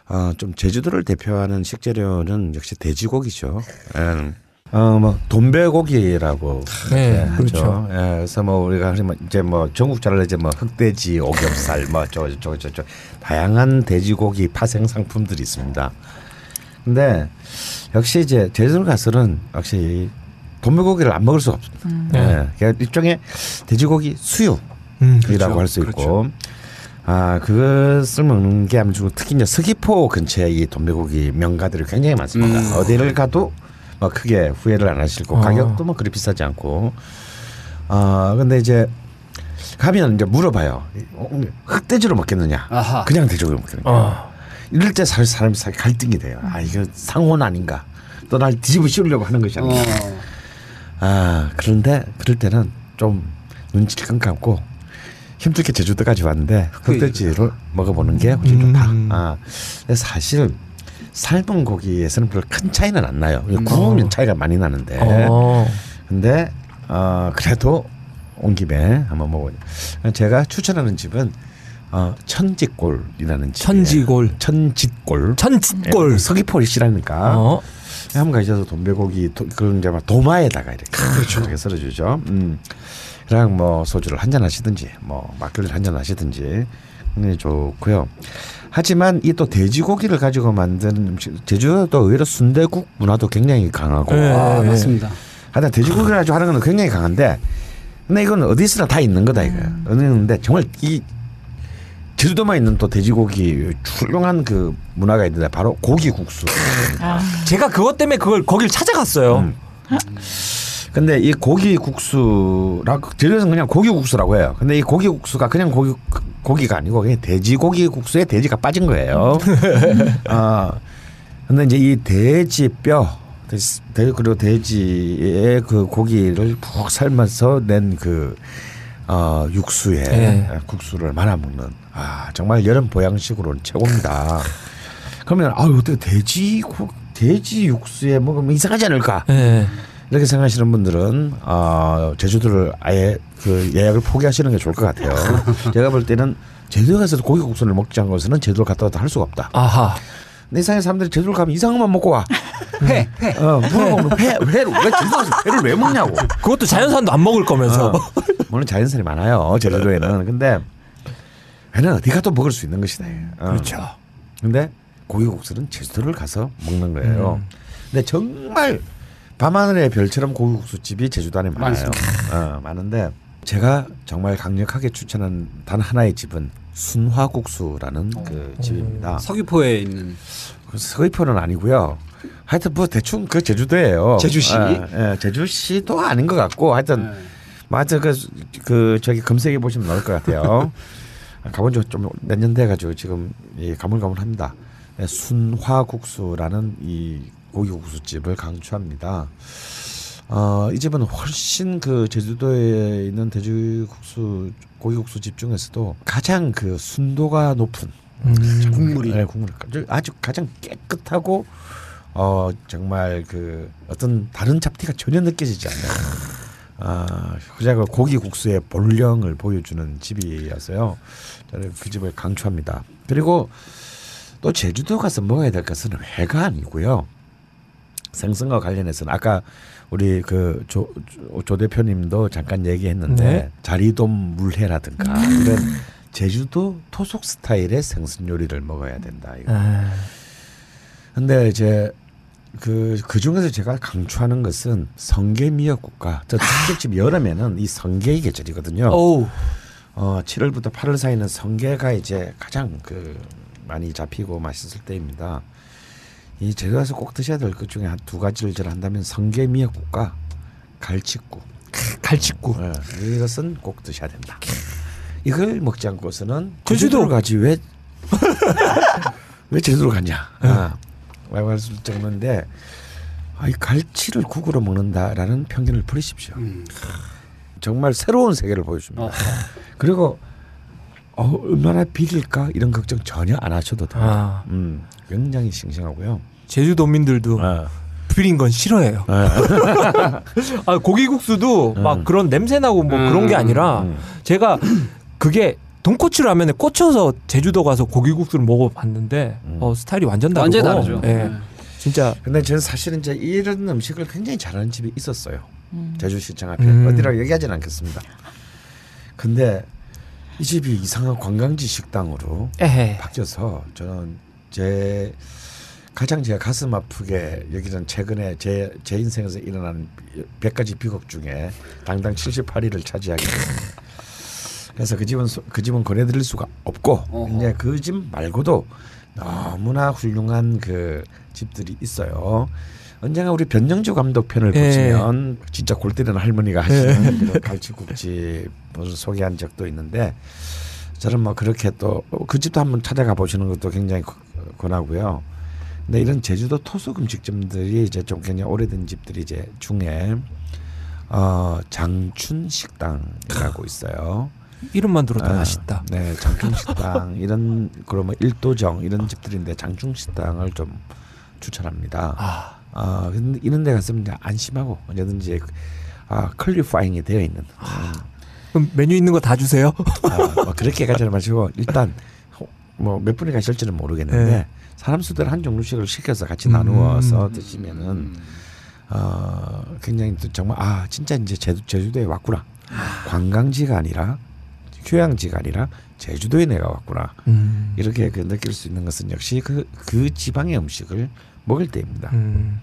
Speaker 2: 어, 좀 제주도를 대표하는 식재료는 역시 돼지고기죠. 예. 어, 뭐 돈배고기라고
Speaker 1: 네,
Speaker 2: 네, 하죠.
Speaker 1: 그렇죠.
Speaker 2: 예, 그래서 뭐 우리가 하면 이제 뭐 전국적으로 이제 뭐 흑돼지, 오겹살, 뭐저저저저 다양한 돼지고기 파생 상품들이 있습니다. 근데 역시 이제 제주도 가서는 역시 돈배고기를 안 먹을 수가 없습니다. 예, 그러니까 일종의 돼지고기 수육.
Speaker 1: 음,
Speaker 2: 이라고 할수 있고 아 그것을 먹는 게 아주 특히 이제 서귀포 근처에 이 돈배고기 명가들이 굉장히 많습니다.
Speaker 3: 음.
Speaker 2: 어디를 가도 뭐 크게 후회를 안 하시고
Speaker 1: 어.
Speaker 2: 가격도 뭐 그리 비싸지 않고 아 근데 이제 가면 이제 물어봐요. 어, 흑돼지로 먹겠느냐?
Speaker 3: 아하.
Speaker 2: 그냥 돼지고기 먹겠느냐?
Speaker 1: 어.
Speaker 2: 이럴 때 사실 사람 사이 갈등이 돼요. 아 이거 상혼 아닌가? 또 날 뒤집어 씌우려고 하는 것이 아닌가?
Speaker 3: 어.
Speaker 2: 아 그런데 그럴 때는 좀 눈치를 깜깜고 힘들게 제주도까지 왔는데 흑돼지를 먹어보는 게 훨씬 좋다.
Speaker 1: 음.
Speaker 2: 아 근데 사실 삶은 고기에서는 별로 큰 차이는 안 나요. 구우면 차이가 많이 나는데
Speaker 1: 어.
Speaker 2: 근데 어 그래도 온 김에 한번 먹어요. 제가 추천하는 집은 어 천지골이라는 집.
Speaker 1: 천지골.
Speaker 2: 천짓골.
Speaker 1: 천짓골.
Speaker 2: 예, 서귀포 시라니까.
Speaker 1: 어.
Speaker 2: 한번 가셔서 돈배고기 도, 그런 이제 막 도마에다가 이렇게 그렇죠. 이렇게 썰어주죠. 음. 그냥 뭐 소주를 한 잔 하시든지 뭐 막걸리를 한 잔 하시든지 굉장히 좋고요. 하지만 이 또 돼지고기를 가지고 만든 음식 제주도 의외로 순대국 문화도 굉장히 강하고
Speaker 1: 네.
Speaker 3: 아,
Speaker 1: 네.
Speaker 3: 맞습니다.
Speaker 2: 하여튼 돼지고기를 가지고 하는 건 굉장히 강한데 근데 이건 어디서나 다 있는 거다 이거야. 있는데 정말 이 제주도만 있는 또 돼지고기 훌륭한 그 문화가 있는데 바로 고기 국수.
Speaker 4: 아,
Speaker 1: 제가 그것 때문에 그걸 거길 찾아갔어요.
Speaker 2: 음. 근데 이 고기 국수라고 제주에서는 그냥 고기 국수라고 해요. 근데 이 고기 국수가 그냥 고기 고기가 아니고 그냥 돼지고기 국수에 돼지가 빠진 거예요. 아 근데 이제 이 돼지 뼈 그리고 돼지의 그 고기를 푹 삶아서 낸그 어, 육수에
Speaker 1: 네.
Speaker 2: 국수를 말아 먹는 아 정말 여름 보양식으로는 최고입니다. 그러면 아유 어떻게 돼지 고, 돼지 육수에 먹으면 이상하지 않을까?
Speaker 1: 네.
Speaker 2: 이렇게 생각하시는 분들은 어, 제주도를 아예 그 예약을 포기하시는 게 좋을 것 같아요. 제가 볼 때는 제주도 가서 고기 국수를 먹지 않고서는 제주도 갔다 왔다 할 수가 없다.
Speaker 1: 아하.
Speaker 2: 내 이상의 사람들이 제주도 가면 이상한 것만 먹고 와. 회, 회. 어, 물어보면 회, 회를 왜 제주도 가서 회를 왜 먹냐고.
Speaker 1: 그것도 자연산도 안 먹을 거면서.
Speaker 2: 어. 물론 자연산이 많아요 제주도에는. 근데 회는 어디 가도 먹을 수 있는 것이다. 어.
Speaker 1: 그렇죠.
Speaker 2: 근데 고기국수는 제주도를 가서 먹는 거예요.
Speaker 1: 음.
Speaker 2: 근데 정말 밤하늘의 별처럼 고기국수 집이 제주도 안에 많아요. 어, 많은데 제가 정말 강력하게 추천한 단 하나의 집은 순화국수라는 그 집입니다.
Speaker 3: 서귀포에 있는
Speaker 2: 그 서귀포는 아니고요. 하여튼 뭐 대충 그 제주도예요.
Speaker 3: 제주시?
Speaker 2: 예, 예, 제주시도 아닌 것 같고 하여튼
Speaker 3: 네.
Speaker 2: 맞아 그, 그 저기 검색해 보시면 나올 것 같아요. 가본 지 좀몇년 돼가지고 지금 이 가물가물합니다. 순화국수라는 이 고기국수집을 강추합니다. 어, 이 집은 훨씬 그 제주도에 있는 돼지국수 고기국수 집 중에서도 가장 그 순도가 높은
Speaker 1: 음.
Speaker 3: 국물이.
Speaker 2: 네, 국물 아주- 가장 깨끗하고 어 정말 그 어떤 다른 잡티가 전혀 느껴지지 않는 아 그냥 고기 국수의 본령을 보여주는 집이어서요 저는 그 집을 강추합니다 그리고 또 제주도 가서 먹어야 될 것은 회가 아니고요 생선과 관련해서는 아까 우리 그조 조 대표님도 잠깐 얘기했는데
Speaker 1: 네.
Speaker 2: 자리돔 물회라든가 이런 제주도 토속 스타일의 생선 요리를 먹어야 된다. 이거.
Speaker 1: 아,
Speaker 2: 근데 이제 그, 그 중에서 제가 강추하는 것은 성게 미역국과 저 특집집 여름에는 이 성게의 계절이거든요.
Speaker 1: 어,
Speaker 2: 7월부터 8월 사이는 성게가 이제 가장 그 많이 잡히고 맛있을 때입니다. 이 제주도에서 꼭 드셔야 될 것 중에 한 두 가지를 제가 한다면 성게 미역국과 갈치국.
Speaker 1: 갈치국.
Speaker 2: 예, 이것은 꼭 드셔야 된다. 이걸 먹지 않고서는
Speaker 1: 제주도.
Speaker 2: 가지 왜 왜 제주도로 갔냐? 아, 라고 할수 정도인데 아, 이 갈치를 국으로 먹는다라는 편견을 버리십시오.
Speaker 3: 음.
Speaker 2: 정말 새로운 세계를 보여줍니다.
Speaker 3: 어.
Speaker 2: 그리고 어, 얼마나 비릴까 이런 걱정 전혀 안 하셔도 됩니다.
Speaker 1: 아,
Speaker 2: 음, 굉장히 싱싱하고요.
Speaker 1: 제주도민들도
Speaker 2: 아,
Speaker 1: 비린 건 싫어해요.
Speaker 2: 아,
Speaker 1: 아, 고기국수도
Speaker 2: 음.
Speaker 1: 막 그런 냄새 나고 뭐
Speaker 3: 음,
Speaker 1: 그런 게 아니라
Speaker 2: 음.
Speaker 1: 제가 그게 돈코츠 라면에 꽂혀서 제주도 가서 고기국수를 먹어봤는데
Speaker 2: 음.
Speaker 1: 어, 스타일이 완전 다르고
Speaker 3: 완전히 다르죠.
Speaker 1: 예.
Speaker 3: 네.
Speaker 1: 진짜
Speaker 2: 근데 저는 사실은 이제 이런 음식을 굉장히 잘하는 집이 있었어요.
Speaker 4: 음.
Speaker 2: 제주시청 앞에
Speaker 1: 음.
Speaker 2: 어디라고 얘기하지는 않겠습니다. 근데 이 집이 이상한 관광지 식당으로
Speaker 1: 에헤.
Speaker 2: 바뀌어서 저는 제 가장 제가 가슴 아프게 여기는 최근에 제, 제 인생에서 일어난 100가지 비극 중에 당당 78위를 차지하게 됐습니다. 그래서 그 집은 소- 그 집은 권해드릴 수가 없고
Speaker 3: 어허.
Speaker 2: 이제 그 집 말고도 너무나 훌륭한 그 집들이 있어요. 언젠가 우리 변정주 감독 편을
Speaker 1: 예.
Speaker 2: 보시면 진짜 골 때리는 할머니가 하시는 그런 갈치국집을 소개한 적도 있는데 저는 뭐 그렇게 또 그 집도 한번 찾아가 보시는 것도 굉장히 권- 권하고요. 근데 이런 제주도 토속 음식점들이 이제 좀 굉장히 오래된 집들이 이제 중에 어 장춘 식당이라고 있어요.
Speaker 1: 이름만 들어도
Speaker 2: 아,
Speaker 1: 맛있다.
Speaker 2: 네, 장충 식당 이런 그러면 일도정 이런 집들인데 장충 식당을 좀 추천합니다.
Speaker 1: 아,
Speaker 2: 아, 근데 이런 데 갔으면 이제 안심하고 언제든지 아 클리파잉이 되어 있는.
Speaker 1: 그럼 메뉴 있는 거 다 주세요.
Speaker 2: 아, 뭐 그렇게 가지 마시고 일단 뭐 몇 분이 가실지는 모르겠는데
Speaker 1: 네.
Speaker 2: 사람 수대로 한 종류씩을 시켜서 같이
Speaker 1: 음.
Speaker 2: 나누어서 드시면은 어 굉장히 또 정말 아 진짜 이제 제주, 제주도에 왔구나 관광지가 아니라 휴양지가 아니라 제주도에 내가 왔구나
Speaker 1: 음.
Speaker 2: 이렇게 그 느낄 수 있는 것은 역시 그, 그 지방의 음식을 먹을 때입니다.
Speaker 1: 음.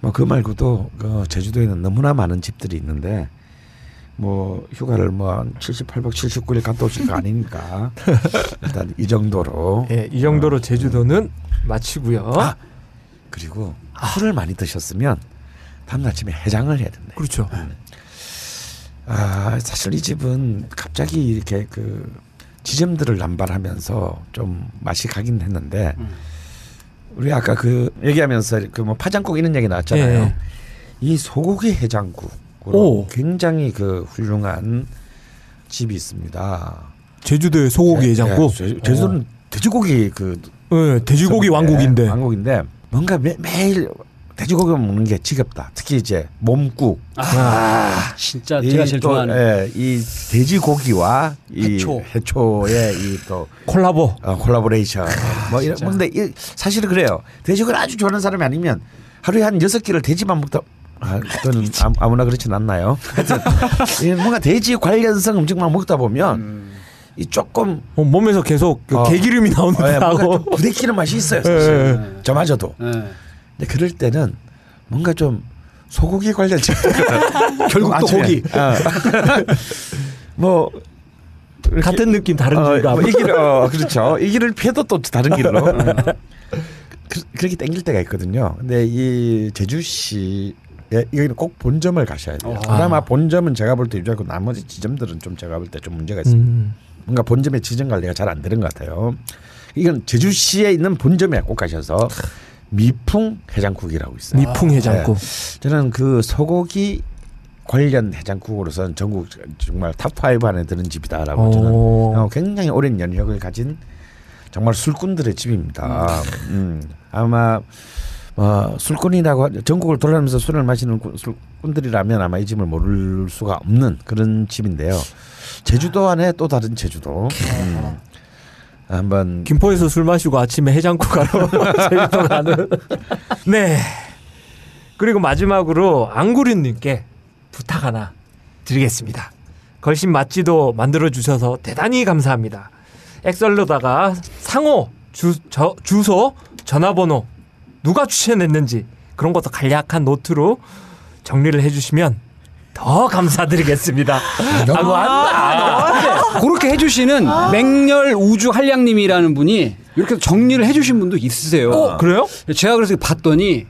Speaker 2: 뭐그 말고도 그 제주도에는 너무나 많은 집들이 있는데 뭐 휴가를 뭐 78박 79일 갔다 오실 거 아니니까 일단 이 정도로
Speaker 1: 예, 이 정도로 제주도는 마치고요.
Speaker 2: 아, 그리고 술을 많이 드셨으면 다음 아침에 해장을 해야 된다.
Speaker 1: 그렇죠.
Speaker 2: 아 사실 이 집은 갑자기 이렇게 그 지점들을 남발하면서 좀 맛이 가긴 했는데
Speaker 3: 음.
Speaker 2: 우리 아까 그 얘기하면서 그 뭐 파장국 이런 얘기 나왔잖아요.
Speaker 1: 예.
Speaker 2: 이 소고기 해장국으로
Speaker 1: 오.
Speaker 2: 굉장히 그 훌륭한 집이 있습니다.
Speaker 1: 제주도의 소고기
Speaker 2: 제-
Speaker 1: 해장국.
Speaker 2: 예, 제- 제주도는 돼지고기 그
Speaker 1: 예, 돼지고기
Speaker 2: 예,
Speaker 1: 왕국인데.
Speaker 2: 왕국인데 뭔가 매, 매일 돼지고기만 먹는 게 지겹다. 특히 이제 몸국.
Speaker 3: 아, 진짜 제가 제일
Speaker 2: 또,
Speaker 3: 좋아하는
Speaker 2: 예, 이 돼지고기와 이
Speaker 3: 해초.
Speaker 2: 해초의 이 또
Speaker 1: 콜라보.
Speaker 2: 어, 콜라보레이션. 뭐 이런. 근데 이, 사실은 그래요. 돼지고기를 아주 좋아하는 사람이 아니면 하루에 한 여섯 끼를 돼지만 먹다. 아, 그건 아무- 아무나 그렇진 않나요? 하여튼 이 뭔가 돼지 관련성 음식만 먹다 보면 이 조금
Speaker 1: 어, 몸에서 계속 그
Speaker 2: 어.
Speaker 1: 개기름이 나오는
Speaker 2: 예, 뭔가
Speaker 1: 거하고.
Speaker 2: 좀 부대끼는 맛이 있어요. 사실.
Speaker 3: 예.
Speaker 2: 저마저도.
Speaker 3: 예.
Speaker 2: 근데 그럴 때는 뭔가 좀 소고기 관련
Speaker 3: 결국 또 고기.
Speaker 2: 뭐 이렇게
Speaker 1: 같은 느낌 다른
Speaker 2: 어,
Speaker 1: 길가.
Speaker 2: 뭐이 길을 어, 그렇죠. 이 길을 피해도 또 다른 길로 그, 그렇게 땡길 때가 있거든요. 근데 이 제주시 에 이거는 꼭 본점을 가셔야 돼요.
Speaker 3: 어.
Speaker 2: 그나마
Speaker 1: 아.
Speaker 2: 본점은 제가 볼 때 유지하고 나머지 지점들은 좀 제가 볼 때 좀 문제가 있습니다.
Speaker 1: 음.
Speaker 2: 뭔가 본점의 지점 관리가 잘 안 되는 것 같아요. 이건 제주시에 있는 본점에 꼭 가셔서 미풍 해장국이라고 있어요.
Speaker 1: 미풍 해장국.
Speaker 2: 네. 저는 그 소고기 관련 해장국으로서는 전국 정말 top five 안에 드는 집이다라고 저는
Speaker 1: 오.
Speaker 2: 어, 굉장히 오랜 연혁을 가진 정말 술꾼들의 집입니다. 음, 아마 어, 술꾼이라고 하- 전국을 돌아다니면서 술을 마시는 꾼- 술꾼들이라면 아마 이 집을 모를 수가 없는 그런 집인데요. 제주도 안에 또 다른 제주도. 음, 한번
Speaker 1: 김포에서 술 마시고 아침에 해장국 가러 제주도 가는. 네. 그리고 마지막으로 안구륜님께 부탁 하나 드리겠습니다. 걸신 맛지도 만들어 주셔서 대단히 감사합니다. 엑셀로다가 상호 주, 저, 주소 전화번호 누가 추천했는지 그런 것도 간략한 노트로 정리를 해주시면 더 감사드리겠습니다. 아, 뭐 안-
Speaker 3: 그렇게 해주시는 맹렬 우주 한량님이라는 분이 이렇게 정리를 해주신 분도 있으세요.
Speaker 1: 어, 그래요?
Speaker 3: 제가 그래서 봤더니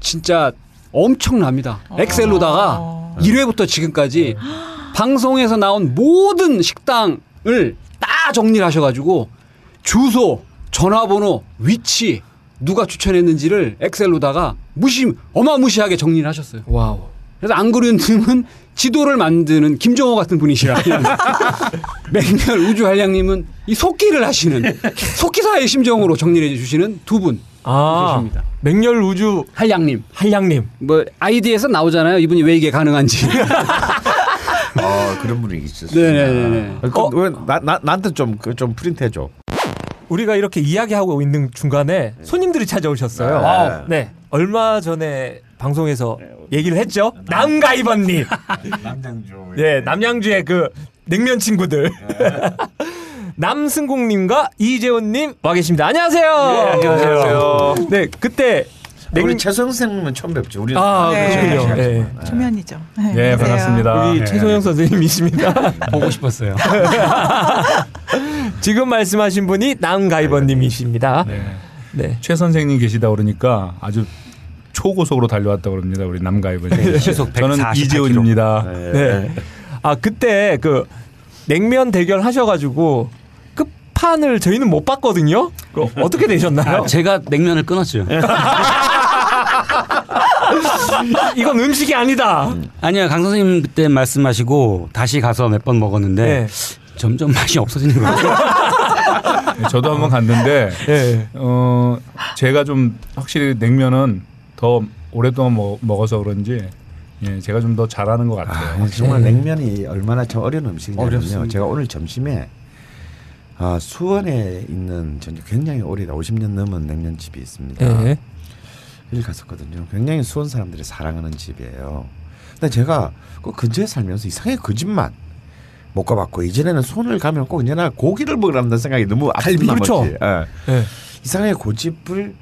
Speaker 3: 진짜 엄청납니다. 엑셀로다가 1회부터 지금까지 방송에서 나온 모든 식당을 다 정리를 하셔가지고 주소, 전화번호, 위치 누가 추천했는지를 엑셀로다가 무시 어마무시하게 정리를 하셨어요.
Speaker 1: Wow.
Speaker 3: 그래서 안그류님은 지도를 만드는 김정호 같은 분이시라면 맹렬 우주 한량님은 이 속기를 하시는 속기사의 심정으로 정리해 주시는 두 분
Speaker 1: 아,
Speaker 3: 계십니다.
Speaker 1: 맹렬 우주
Speaker 3: 한량님
Speaker 1: 한량님.
Speaker 3: 뭐 아이디에서 나오잖아요. 이분이 왜 이게 가능한지.
Speaker 2: 어, 그런 분이 있었어요.
Speaker 3: 네네네.
Speaker 2: 어, 나, 나, 나한테 좀, 그좀 프린트 해줘.
Speaker 1: 우리가 이렇게 이야기하고 있는 중간에 손님들이 찾아오셨어요.
Speaker 2: 네.
Speaker 1: 네. 얼마 전에 방송에서 얘기를 했죠. 남가이번님.
Speaker 2: 남장주.
Speaker 1: 예, 남양주의 그 냉면 친구들. 남승국님과 이재훈님 와 계십니다. 안녕하세요.
Speaker 2: 안녕하세요.
Speaker 1: 네, 그때 냉...
Speaker 2: 우리 최 선생님은 처음 뵙죠. 우리
Speaker 1: 아,
Speaker 4: 네.
Speaker 1: 그렇군요. 네.
Speaker 4: 초면이죠.
Speaker 7: 예,
Speaker 4: 안녕하세요.
Speaker 7: 반갑습니다.
Speaker 1: 여기
Speaker 7: 예.
Speaker 1: 최소영 선생님이십니다.
Speaker 7: 보고 싶었어요.
Speaker 1: 지금 말씀하신 분이 남가이번님이십니다.
Speaker 7: 네.
Speaker 1: 네.
Speaker 7: 최 선생님 계시다 그러니까 아주 초고속으로 달려왔다 그럽니다. 우리 남가이번.
Speaker 8: 시속
Speaker 7: 저는
Speaker 8: 148km.
Speaker 7: 이재훈입니다.
Speaker 1: 네. 아 그때 그 냉면 대결 하셔가지고 끝판을 저희는 못 봤거든요. 그 어떻게 되셨나요?
Speaker 8: 아, 제가 냉면을 끊었죠.
Speaker 1: 이건 음식이 아니다.
Speaker 8: 아니요, 강 선생님 그때 말씀하시고 다시 가서 몇 번 먹었는데
Speaker 1: 네.
Speaker 8: 점점 맛이 없어지는 거예요.
Speaker 7: 네, 저도 한번 갔는데
Speaker 1: 네.
Speaker 7: 어 제가 좀 확실히 냉면은 더 오랫동안 먹, 먹어서 그런지 예, 제가 좀 더 잘하는 것 같아요.
Speaker 2: 아, 정말 냉면이 얼마나 참 어려운 음식이냐면요. 제가 오늘 점심에 아, 수원에 있는 전 굉장히 오래다 50년 넘은 냉면집이 있습니다.
Speaker 1: 네.
Speaker 2: 여기 갔었거든요. 굉장히 수원 사람들이 사랑하는 집이에요. 근데 제가 그 근처에 살면서 이상하게 그 집만 못 가봤고 이전에는 손을 가면 꼭 언제나 고기를 먹으란다는 생각이 너무
Speaker 1: 그렇죠.
Speaker 2: 나머지 예.
Speaker 1: 네.
Speaker 2: 이상하게 그 집을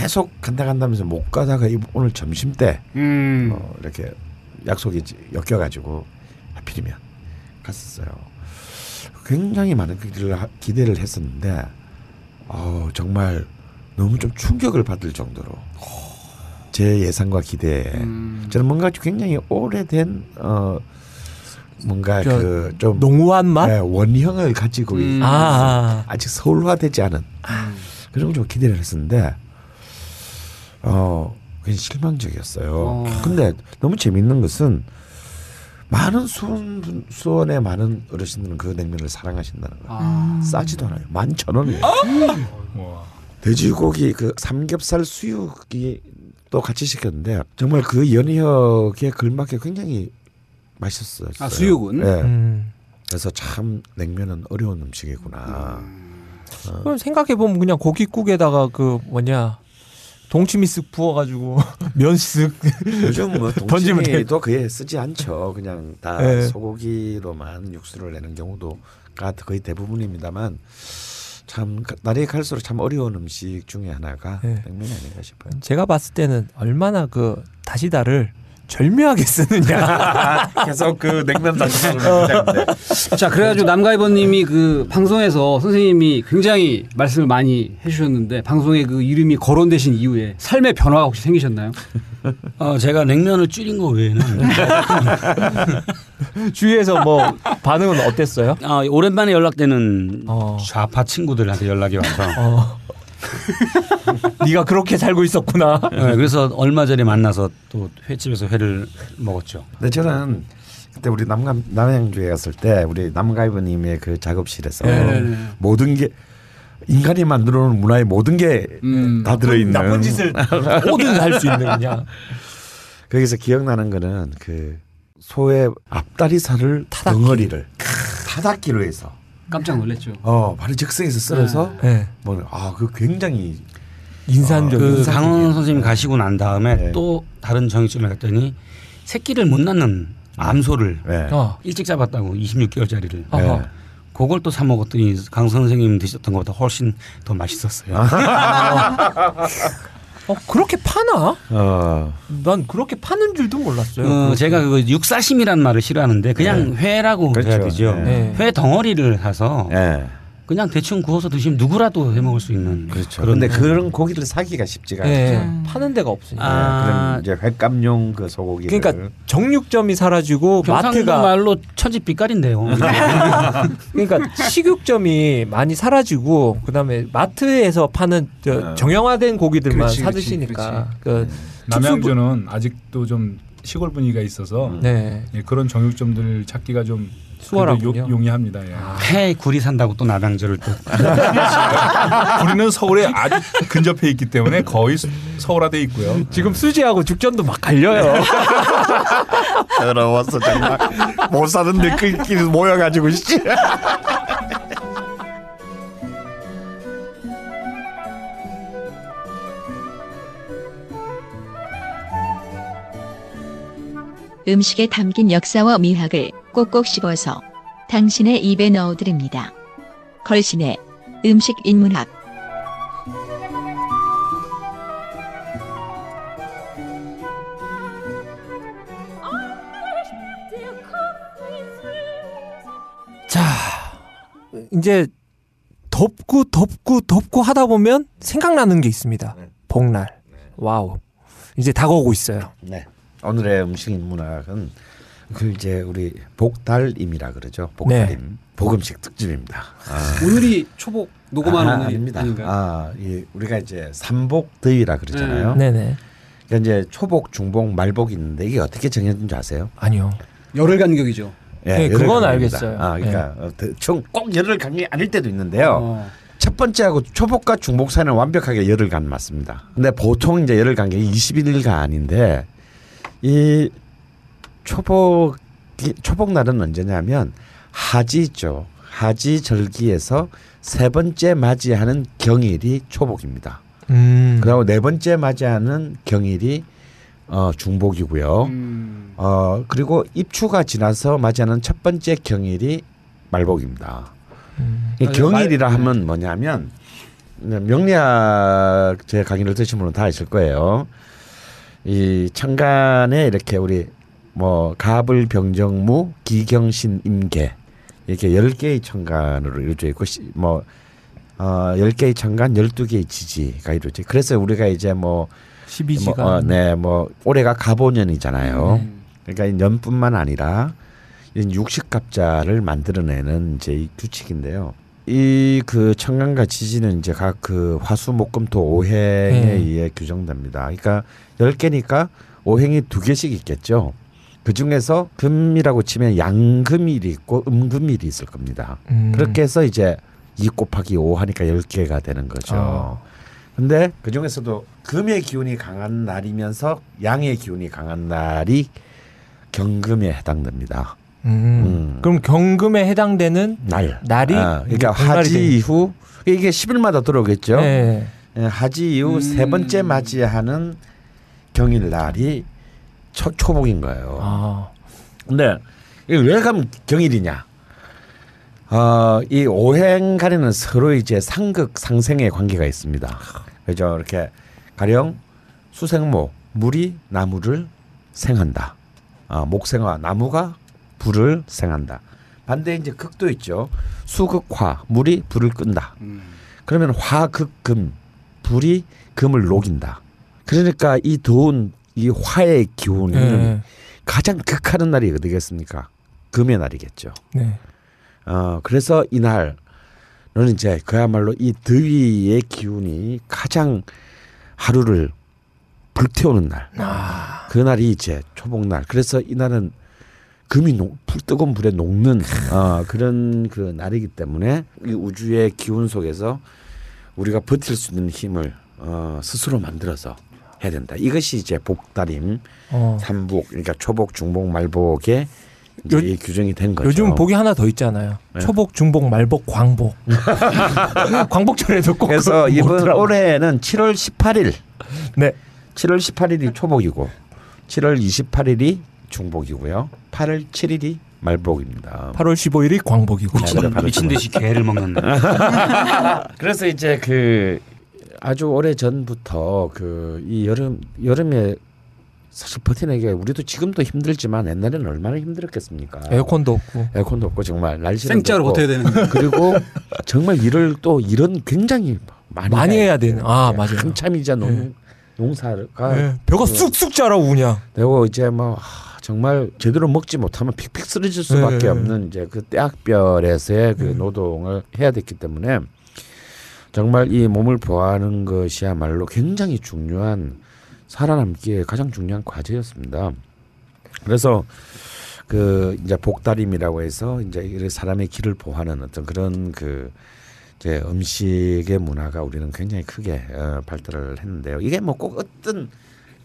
Speaker 2: 계속 간다 간다면서 못 가다가 이- 오늘 점심 때
Speaker 3: 음.
Speaker 2: 어, 이렇게 약속이 엮여가지고 하필이면 갔었어요. 굉장히 많은 기대를, 하- 기대를 했었는데 어, 정말 너무 좀 충격을 받을 정도로 제 예상과 기대에
Speaker 3: 음.
Speaker 2: 저는 뭔가 굉장히 오래된 어 뭔가 저그좀
Speaker 1: 농후한 맛?
Speaker 2: 원형을 가지고
Speaker 3: 음.
Speaker 2: 있는
Speaker 1: 아.
Speaker 2: 아직 서울화되지 않은 그런 걸 좀 기대를 했었는데 어 굉장히 실망적이었어요.
Speaker 3: 어.
Speaker 2: 근데 너무 재밌는 것은 많은 수원 분- 수원의 많은 어르신들은 그 냉면을 사랑하신다는 거예요.
Speaker 3: 아.
Speaker 2: 싸지도 않아요. 만 천 원이에요.
Speaker 7: 와.
Speaker 2: 돼지고기 그 삼겹살 수육이 또 같이 시켰는데 정말 그 연희역에 걸맞게 굉장히 맛있었어요.
Speaker 3: 아, 수육은?
Speaker 2: 네.
Speaker 1: 음.
Speaker 2: 그래서 참 냉면은 어려운 음식이구나.
Speaker 1: 그럼 생각해 보면 그냥 고깃국에다가 그 뭐냐 동치미 쓱 부어가지고 면 쓱.
Speaker 2: 요즘 뭐. 동치미도 그에 쓰지 않죠. 그냥 다
Speaker 1: 네.
Speaker 2: 소고기로만 육수를 내는 경우도가 거의 대부분입니다만 참 날이 갈수록 참 어려운 음식 중에 하나가
Speaker 1: 네.
Speaker 2: 냉면이 아닌가 싶어요.
Speaker 1: 제가 봤을 때는 얼마나 그 다시다를 절묘하게 쓰느냐.
Speaker 2: 계속 그 냉면 단식하는
Speaker 3: 자, 그래가지고 남가이버님이 그 방송에서 선생님이 굉장히 말씀을 많이 해주셨는데 방송에 그 이름이 거론되신 이후에 삶의 변화가 혹시 생기셨나요?
Speaker 8: 어, 제가 냉면을 줄인 거 외에는
Speaker 1: 주위에서 뭐 반응은 어땠어요?
Speaker 8: 아, 오랜만에 연락되는
Speaker 1: 어.
Speaker 8: 좌파 친구들한테 연락이 와서
Speaker 1: 어. 네가 그렇게 살고 있었구나.
Speaker 8: 네, 그래서 얼마 전에 만나서 또 횟집에서 회를 먹었죠.
Speaker 2: 근데 저는 그때 우리 남감 남양주에 갔을 때 우리 남가이버님의 그 작업실에서
Speaker 3: 네네네.
Speaker 2: 모든 게 인간이 만들어 놓은 문화의 모든 게다
Speaker 3: 음.
Speaker 2: 들어있는
Speaker 1: 나쁜 짓을 뭐든 할 수 있는 그냥.
Speaker 2: 거기서 기억나는 거는 그 소의 앞다리살을 덩어리를 타닥기로 해서
Speaker 3: 깜짝 놀랐죠.
Speaker 2: 어 바로 즉석에서 썰어서
Speaker 1: 네.
Speaker 2: 뭐아그 굉장히
Speaker 1: 인산적.
Speaker 8: 그
Speaker 2: 인상적이에요.
Speaker 8: 강원 선생님 가시고 난 다음에
Speaker 2: 네.
Speaker 8: 또 다른 정육점에 갔더니 새끼를 못 낳는 암소를
Speaker 2: 네.
Speaker 1: 어.
Speaker 8: 일찍 잡았다고 26개월짜리를
Speaker 1: 어허.
Speaker 2: 네.
Speaker 8: 그걸 또 사 먹었더니 강 선생님 드셨던 것보다 훨씬 더 맛있었어요.
Speaker 1: 어 그렇게 파나?
Speaker 2: 어
Speaker 1: 난 그렇게 파는 줄도 몰랐어요.
Speaker 8: 어, 제가 그 육사심이라는 말을 싫어하는데 그냥 회라고
Speaker 2: 그렇죠.
Speaker 8: 해야 되죠.
Speaker 2: 네.
Speaker 8: 회 덩어리를 사서
Speaker 2: 예.
Speaker 8: 그냥 대충 구워서 드시면 누구라도 해 먹을 수 있는
Speaker 2: 그렇죠.
Speaker 8: 그런
Speaker 2: 근데 그런 고기를 사기가 쉽지가 않죠.
Speaker 1: 네, 파는 데가 없으니까.
Speaker 8: 아.
Speaker 2: 그럼 이제 횟감용 그 소고기를
Speaker 1: 그러니까 정육점이 사라지고 마트가
Speaker 8: 말로 천지 빛깔인데요.
Speaker 1: 그러니까 식육점이 많이 사라지고 그다음에 마트에서 파는 저
Speaker 2: 어.
Speaker 1: 정형화된 고기들만
Speaker 3: 그렇지,
Speaker 1: 사
Speaker 3: 그렇지,
Speaker 1: 드시니까 그
Speaker 7: 남양주는 아직도 좀 시골 분위기가 있어서
Speaker 1: 네.
Speaker 7: 예, 그런 정육점들 찾기가 좀
Speaker 1: 수월하군요.
Speaker 7: 그래도 요- 용 이합니다. 예.
Speaker 8: 회 굴이 산다고 또 남양주를 또
Speaker 7: 우리는 서울에 아주 근접해 있기 때문에 거의 수- 서울화돼 있고요.
Speaker 1: 지금 수지하고 죽전도 막 갈려요.
Speaker 2: 더러웠어 정말 못 사는데 그끼리 모여가지고 씨.
Speaker 9: 음식에 담긴 역사와 미학을 꼭꼭 씹어서 당신의 입에 넣어드립니다. 걸신의 음식 인문학
Speaker 1: 자, 이제 덥고 덥고 덥고 하다 보면 생각나는 게 있습니다. 복날. Wow. 이제 다가오고 있어요.
Speaker 2: 네. 오늘의 음식 인문학은 그 이제 우리 복달임이라 그러죠. 복달임. 복음식 특집입니다. 아.
Speaker 3: 오늘이 초복 녹음하는
Speaker 2: 아.
Speaker 3: 아닌가요?
Speaker 2: 아, 이 우리가 이제 삼복더위라 그러잖아요.
Speaker 1: 네 네.
Speaker 2: 그러니까 이제 초복, 중복, 말복이 있는데 이게 어떻게 정해진 줄 아세요?
Speaker 1: 아니요.
Speaker 3: 열흘 간격이죠.
Speaker 1: 네,
Speaker 2: 열흘
Speaker 1: 그건
Speaker 2: 간격입니다.
Speaker 1: 알겠어요.
Speaker 2: 아, 그러니까 어, 대충 꼭 열흘 간격이 아닐 때도 있는데요.
Speaker 3: 어.
Speaker 2: 첫 번째하고 초복과 중복 사이는 완벽하게 열흘 간 맞습니다. 근데 보통 이제 열흘 간격이 21일간인데 이 초복 초복 날은 언제냐면 하지 있죠. 하지 절기에서 세 번째 맞이하는 경일이 초복입니다.
Speaker 1: 음.
Speaker 2: 그리고 네 번째 맞이하는 경일이 어, 중복이고요.
Speaker 3: 음.
Speaker 2: 어 그리고 입추가 지나서 맞이하는 첫 번째 경일이 말복입니다. 이
Speaker 3: 맞아요.
Speaker 2: 경일이라
Speaker 3: 말-
Speaker 2: 하면 뭐냐면 명리학 제 강의를 들으신 분은 다 아실 거예요. 이 천간에 이렇게 우리 뭐 갑을 병정무 기경신 임계 이렇게 열 개의 천간으로 이루어져 있고 시- 뭐 어, 10개의 천간, 12개의 지지가 이루어져. 그래서 우리가 이제 뭐
Speaker 1: 12시간.
Speaker 2: 뭐, 어, 네, 뭐 올해가 갑오년이잖아요.
Speaker 3: 음.
Speaker 2: 그러니까 이 년뿐만 아니라 육식갑자를 만들어내는 이제 이 규칙인데요. 이 그 청간과 지지는 이제 각 그 화수목금토 오행에
Speaker 1: 네.
Speaker 2: 의해 규정됩니다. 그러니까 열 개니까 오행이 두 개씩 있겠죠. 그 중에서 금이라고 치면 양금일이 있고 음금일이 있을 겁니다.
Speaker 1: 음.
Speaker 2: 그렇게 해서 이제 2 곱하기 5 하니까 열개가 되는 거죠.
Speaker 1: 어.
Speaker 2: 근데 그 중에서도 금의 기운이 강한 날이면서 양의 기운이 강한 날이 경금에 해당됩니다.
Speaker 1: 음.
Speaker 2: 음.
Speaker 1: 그럼 경금에 해당되는
Speaker 2: 날.
Speaker 1: 날이
Speaker 2: 아, 그러니까
Speaker 1: 복날이
Speaker 2: 하지
Speaker 1: 되는-
Speaker 2: 이후 이게 10일마다 들어오겠죠.
Speaker 1: 네.
Speaker 2: 예, 하지 이후
Speaker 3: 음.
Speaker 2: 세 번째 맞이하는 경일 날이 초, 초복인 거예요.
Speaker 1: 아.
Speaker 2: 근데 왜 그럼 경일이냐? 어, 이 오행간에는 서로 이제 상극 상생의 관계가 있습니다. 그죠? 이렇게 가령 수생목 물이 나무를 생한다. 아, 목생화 나무가 불을 생한다. 반대 이제 극도 있죠. 수극화 물이 불을 끈다. 그러면 화극금 불이 금을 녹인다. 그러니까 이 더운 이 화의 기운은
Speaker 1: 네.
Speaker 2: 가장 극하는 날이 어디겠습니까? 금의 날이겠죠.
Speaker 1: 네.
Speaker 2: 어 그래서 이날은 이제 그야말로 이 더위의 기운이 가장 하루를 불태우는 날.
Speaker 1: 아.
Speaker 2: 그날이 이제 초복날. 그래서 이날은 금이 녹, 불 뜨거운 불에 녹는 어, 그런 그 날이기 때문에 이 우주의 기운 속에서 우리가 버틸 수 있는 힘을 어, 스스로 만들어서 해야 된다. 이것이 이제 복다림
Speaker 1: 어.
Speaker 2: 삼복 그러니까 초복, 중복, 말복의
Speaker 1: 요-
Speaker 2: 이 규정이 된 거죠.
Speaker 1: 요즘 복이 하나 더 있잖아요.
Speaker 2: 네.
Speaker 1: 초복, 중복, 말복, 광복. 광복절에도 꼭
Speaker 2: 그래서 이번. 올해는 7월 18일,
Speaker 1: 네.
Speaker 2: 7월 18일이 초복이고 7월 28일이 중복이고요. 8월 7일이 말복입니다.
Speaker 1: 8월 15일이 광복이고.
Speaker 2: 미친-
Speaker 8: 미친 듯이 개를 먹는다.
Speaker 2: 그래서 이제 그 아주 오래 전부터 그 이 여름 여름에 사실 버티내기 우리도 지금도 힘들지만 옛날에는 얼마나 힘들었겠습니까?
Speaker 1: 에어컨도 없고.
Speaker 2: 에어컨도 없고 정말 날씨는
Speaker 3: 생짜로 버텨야 되는데.
Speaker 2: 그리고 정말 일을 또 일은 굉장히 많이,
Speaker 1: 많이 해야 되는. 아,
Speaker 2: 네,
Speaker 1: 맞아요.
Speaker 2: 한참 이제 농,
Speaker 1: 네.
Speaker 2: 농사가
Speaker 1: 네. 벼가
Speaker 2: 그-
Speaker 1: 쑥쑥 자라고 그냥.
Speaker 2: 되고 이제 뭐 하, 정말 제대로 먹지 못하면 픽픽 쓰러질 수밖에
Speaker 1: 네.
Speaker 2: 없는 이제 그 때학별에서의 그
Speaker 1: 음.
Speaker 2: 노동을 해야 됐기 때문에 정말 이 몸을 보호하는 것이야말로 굉장히 중요한 살아남기에 가장 중요한 과제였습니다. 그래서 그 이제 복다림이라고 해서 이제 사람의 길을 보호하는 어떤 그런 그 이제 음식의 문화가 우리는 굉장히 크게 어, 발달을 했는데요. 이게 뭐 꼭 어떤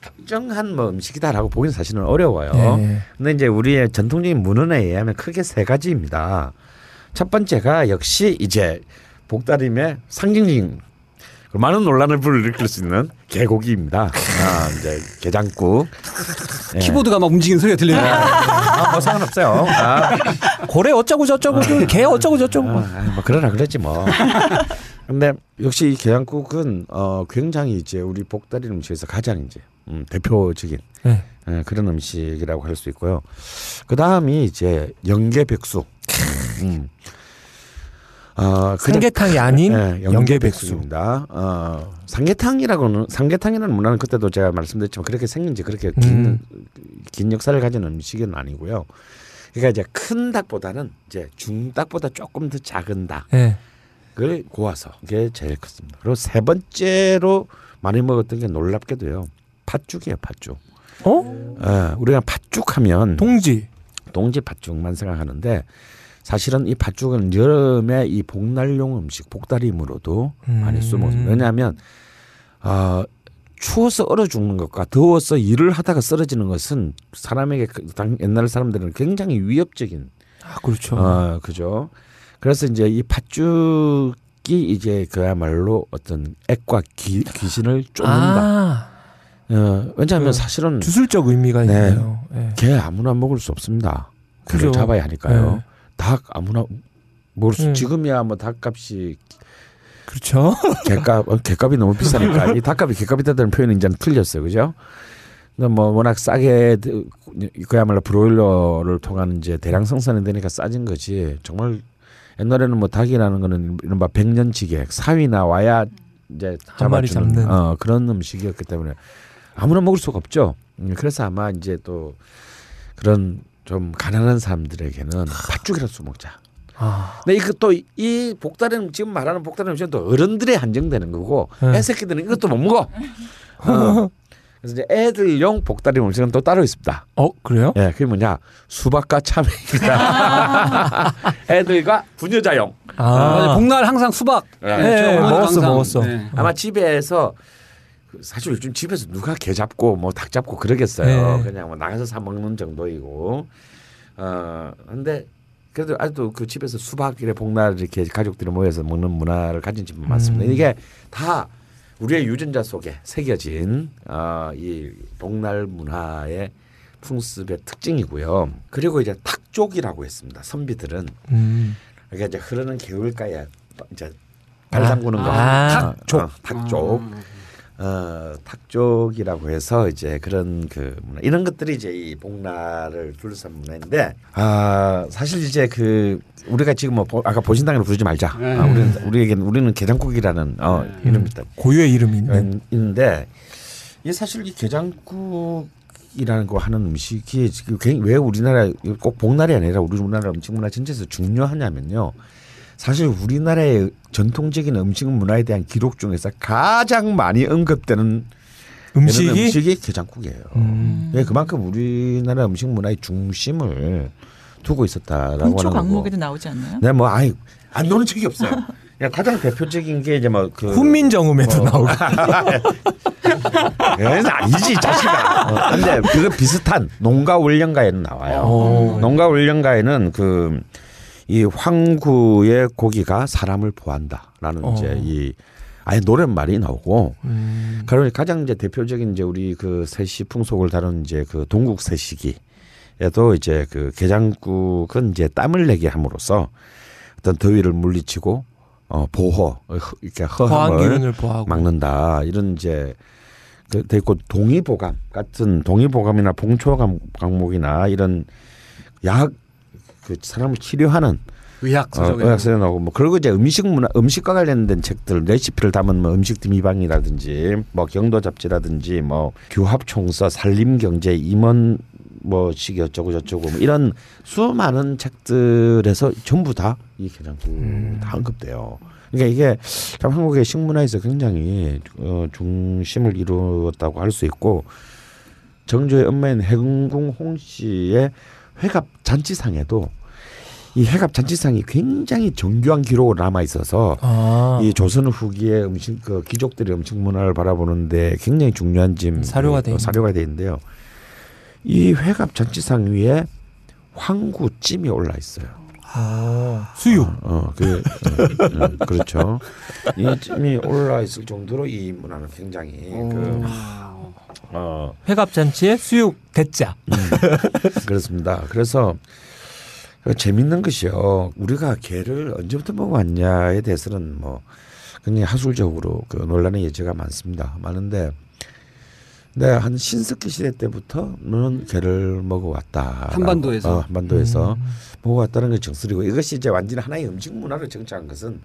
Speaker 2: 특정한 뭐 음식이다라고 보기는 사실은 어려워요.
Speaker 1: 네.
Speaker 2: 근데 이제 우리의 전통적인 문헌에 의하면 크게 세 가지입니다. 첫 번째가 역시 이제 복다림의 그 많은 논란을 불러일으킬 수 있는 개고기입니다. 아, 이제 게장국. 예.
Speaker 3: 키보드가 막 움직이는 소리가 들리네.
Speaker 2: 아, 뭐 상관없어요. 아,
Speaker 1: 고래 어쩌고 저쩌고 그개 어쩌고 저쩌고.
Speaker 2: 아, 뭐 그러라 그러지 뭐. 근데 역시 이 게장국은 어 굉장히 이제 우리 복다리 음식에서 가장 이제 음, 대표적인
Speaker 1: 네.
Speaker 2: 예, 그런 음식이라고 할 수 있고요. 그 다음이 이제 연계백숙. 음. 어, 그냥-
Speaker 1: 삼계탕이 아닌
Speaker 2: 네,
Speaker 1: 연계백숙.
Speaker 2: 연계백숙입니다. 어, 삼계탕이라고는 삼계탕이라는 문화는 그때도 제가 말씀드렸지만 그렇게 생긴 지 그렇게 긴,
Speaker 1: 음.
Speaker 2: 긴 역사를 가진 음식은 아니고요. 그러니까 이제 큰 닭보다는 이제 중닭보다 조금 더 작은
Speaker 1: 네.
Speaker 2: 닭을 고아서 이게 제일 컸습니다. 그리고 세 번째로 많이 먹었던 게 놀랍게도요. 팥죽이에요, 팥죽.
Speaker 1: 어?
Speaker 2: 예, 우리가 팥죽하면
Speaker 1: 동지.
Speaker 2: 동지 팥죽만 생각하는데 사실은 이 팥죽은 여름에 이 복날용 음식 복다림으로도 많이
Speaker 1: 음.
Speaker 2: 쓰먹습니다. 왜냐하면 어, 추워서 얼어 죽는 것과 더워서 일을 하다가 쓰러지는 것은 사람에게 그 당- 옛날 사람들은 굉장히 위협적인
Speaker 1: 아 그렇죠.
Speaker 2: 어, 그죠. 그래서 이제 이 팥죽이 이제 그야말로 어떤 액과 기, 귀신을 쫓는다.
Speaker 1: 아,
Speaker 2: 어, 왜냐하면
Speaker 1: 그
Speaker 2: 사실은
Speaker 1: 주술적 의미가
Speaker 2: 네.
Speaker 1: 있네요. 네.
Speaker 2: 개 아무나 먹을 수 없습니다.
Speaker 1: 그죠.
Speaker 2: 잡아야 하니까요.
Speaker 1: 네.
Speaker 2: 닭 아무나 먹을 수
Speaker 1: 음.
Speaker 2: 지금이야 뭐 닭값이
Speaker 1: 그렇죠.
Speaker 2: 개값 어, 개값이 너무 비싸니까 이 닭값이 개값이 다는 표현이 이제는 틀렸어요, 그죠? 근데 뭐 워낙 싸게 드- 그야말로 브로일러를 통한 이제 대량 생산이 되니까 싸진 거지. 정말 옛날에는 뭐 닭이라는 거는 이른바 백년지객 사위 나 와야 이제
Speaker 1: 한 마리
Speaker 2: 잡아주는. 어, 그런 음식이었기 때문에 아무나 먹을 수가 없죠. 음, 그래서 아마 이제 또 그런 좀 가난한 사람들에게는 팥죽이라도 써먹자.
Speaker 1: 아,
Speaker 2: 근데 이거 또이 복다른 지금 말하는 복다른 음식은 또 어른들에 한정되는 거고
Speaker 1: 네.
Speaker 2: 애새끼들은 이것도 못 먹어. 어. 그래서 이제 애들용 복다리 음식은 또 따로 있습니다.
Speaker 1: 어 그래요?
Speaker 2: 예, 그게 뭐냐 수박과 참외입니다. 애들과 부녀자용.
Speaker 3: 아, 복날 항상 수박.
Speaker 2: 예.
Speaker 1: 네,
Speaker 3: 어머니가
Speaker 1: 먹었어,
Speaker 3: 항상,
Speaker 1: 먹었어.
Speaker 3: 네.
Speaker 2: 아마 집에서 그 사실 요즘 집에서 누가 개 잡고 뭐 닭 잡고 그러겠어요.
Speaker 1: 네.
Speaker 2: 그냥 뭐 나가서 사 먹는 정도이고. 어 근데 그래도 아직도 그 집에서 수박 이래 복날 이렇게 가족들이 모여서 먹는 문화를 가진 집은 많습니다.
Speaker 1: 음.
Speaker 2: 이게 다 우리의 유전자 속에 새겨진 어, 이 복날 문화의 풍습의 특징이고요. 그리고 이제 탁족이라고 했습니다. 선비들은
Speaker 1: 음.
Speaker 2: 그러니까 이제 흐르는 개울가에 이제 발 담그는 거.
Speaker 1: 아,
Speaker 2: 탁족. 탁족. 어, 탁족이라고 해서 이제 그런 그 문화 이런 것들이 이제 이 복날을 둘러싼 문화인데 아 사실 이제 그 우리가 지금 뭐 보- 아까 보신당으로 부르지 말자.
Speaker 3: 네.
Speaker 2: 아, 우리는 우리에게는 우리는 게장국이라는 어, 이름이 있다.
Speaker 1: 고유의 이름이 있는.
Speaker 2: 음, 있는데 이 사실 이 게장국 이라는 거 하는 음식이 지금 왜 우리나라 꼭 복날이 아니라 우리나라 음식 문화 전체에서 중요하냐면요. 사실 우리나라의 전통적인 음식 문화에 대한 기록 중에서 가장 많이 언급되는
Speaker 1: 음식이?
Speaker 2: 음식이 게장국이에요.
Speaker 1: 음.
Speaker 2: 예, 그만큼 우리나라 음식 문화의 중심을 두고 있었다라고 하는 거고.
Speaker 4: 광목에도 나오지 않나요?
Speaker 2: 네, 뭐 아이 안 노는 적이 없어요. 그냥 가장 대표적인 게 이제 뭐그
Speaker 1: 훈민정음에도 나오고.
Speaker 2: 그건 아니지 자식아. 어, 근데 그거 비슷한 농가 울령가에는 나와요.
Speaker 1: 오.
Speaker 2: 농가 울령가에는 그 이 황구의 고기가 사람을 보한다라는
Speaker 1: 어.
Speaker 2: 이제 이 아예 노랫말이 나오고
Speaker 1: 음.
Speaker 2: 그러면 가장 이제 대표적인 이제 우리 그 세시 풍속을 다룬 이제 그 동국 세시기에도 이제 그 게장국은 이제 땀을 내게 함으로써 어떤 더위를 물리치고 어 보호 어, 허- 이렇게 허함을. 막는다 이런 이제 그 되고 동의보감 같은 동의보감이나 봉초감 강목이나 이런 약 그 사람을 치료하는
Speaker 3: 의학
Speaker 2: 어,
Speaker 3: 서적에
Speaker 2: 의학서에 나오고 뭐 그리고 이제 음식 문화 음식과 관련된 책들 레시피를 담은 뭐 음식 미방이라든지 뭐 경도 잡지라든지 뭐 교합 총서 살림 경제 임원 뭐식 어쩌고 저쩌고 뭐 이런 수많은 책들에서 전부 다이 게장국 다 언급돼요. 그러니까 이게 참 한국의 식문화에서 굉장히 어, 중심을 이루었다고 할 수 있고 정조의 엄마인 해궁궁 홍 씨의 회갑 잔치상에도 이 회갑 잔치상이 굉장히 정교한 기록으로 남아 있어서
Speaker 1: 아.
Speaker 2: 이 조선 후기의 음식 그 귀족들의 음식 문화를 바라보는데 굉장히 중요한 짐
Speaker 1: 사료가 돼
Speaker 2: 어,
Speaker 1: 있는.
Speaker 2: 사료가 돼 있는데요. 이 회갑 잔치상 위에 황구 찜이 올라 있어요.
Speaker 1: 아. 수육.
Speaker 2: 어, 그 어, 어, 그렇죠. 이 찜이 올라 있을 정도로 이 문화는 굉장히 그 어,
Speaker 1: 회갑 잔치에 수육 대짜.
Speaker 2: 그렇습니다. 그래서 그 재밌는 것이요. 우리가 개를 언제부터 먹어왔냐에 대해서는 뭐 굉장히 하술적으로 그 논란의 여지가 많습니다. 많은데, 네, 한 신석기 시대 때부터는 개를 먹어왔다.
Speaker 3: 한반도에서.
Speaker 2: 어, 한반도에서 먹어왔다는 게 정설이고 이것이 이제 완전히 하나의 음식 문화를 정착한 것은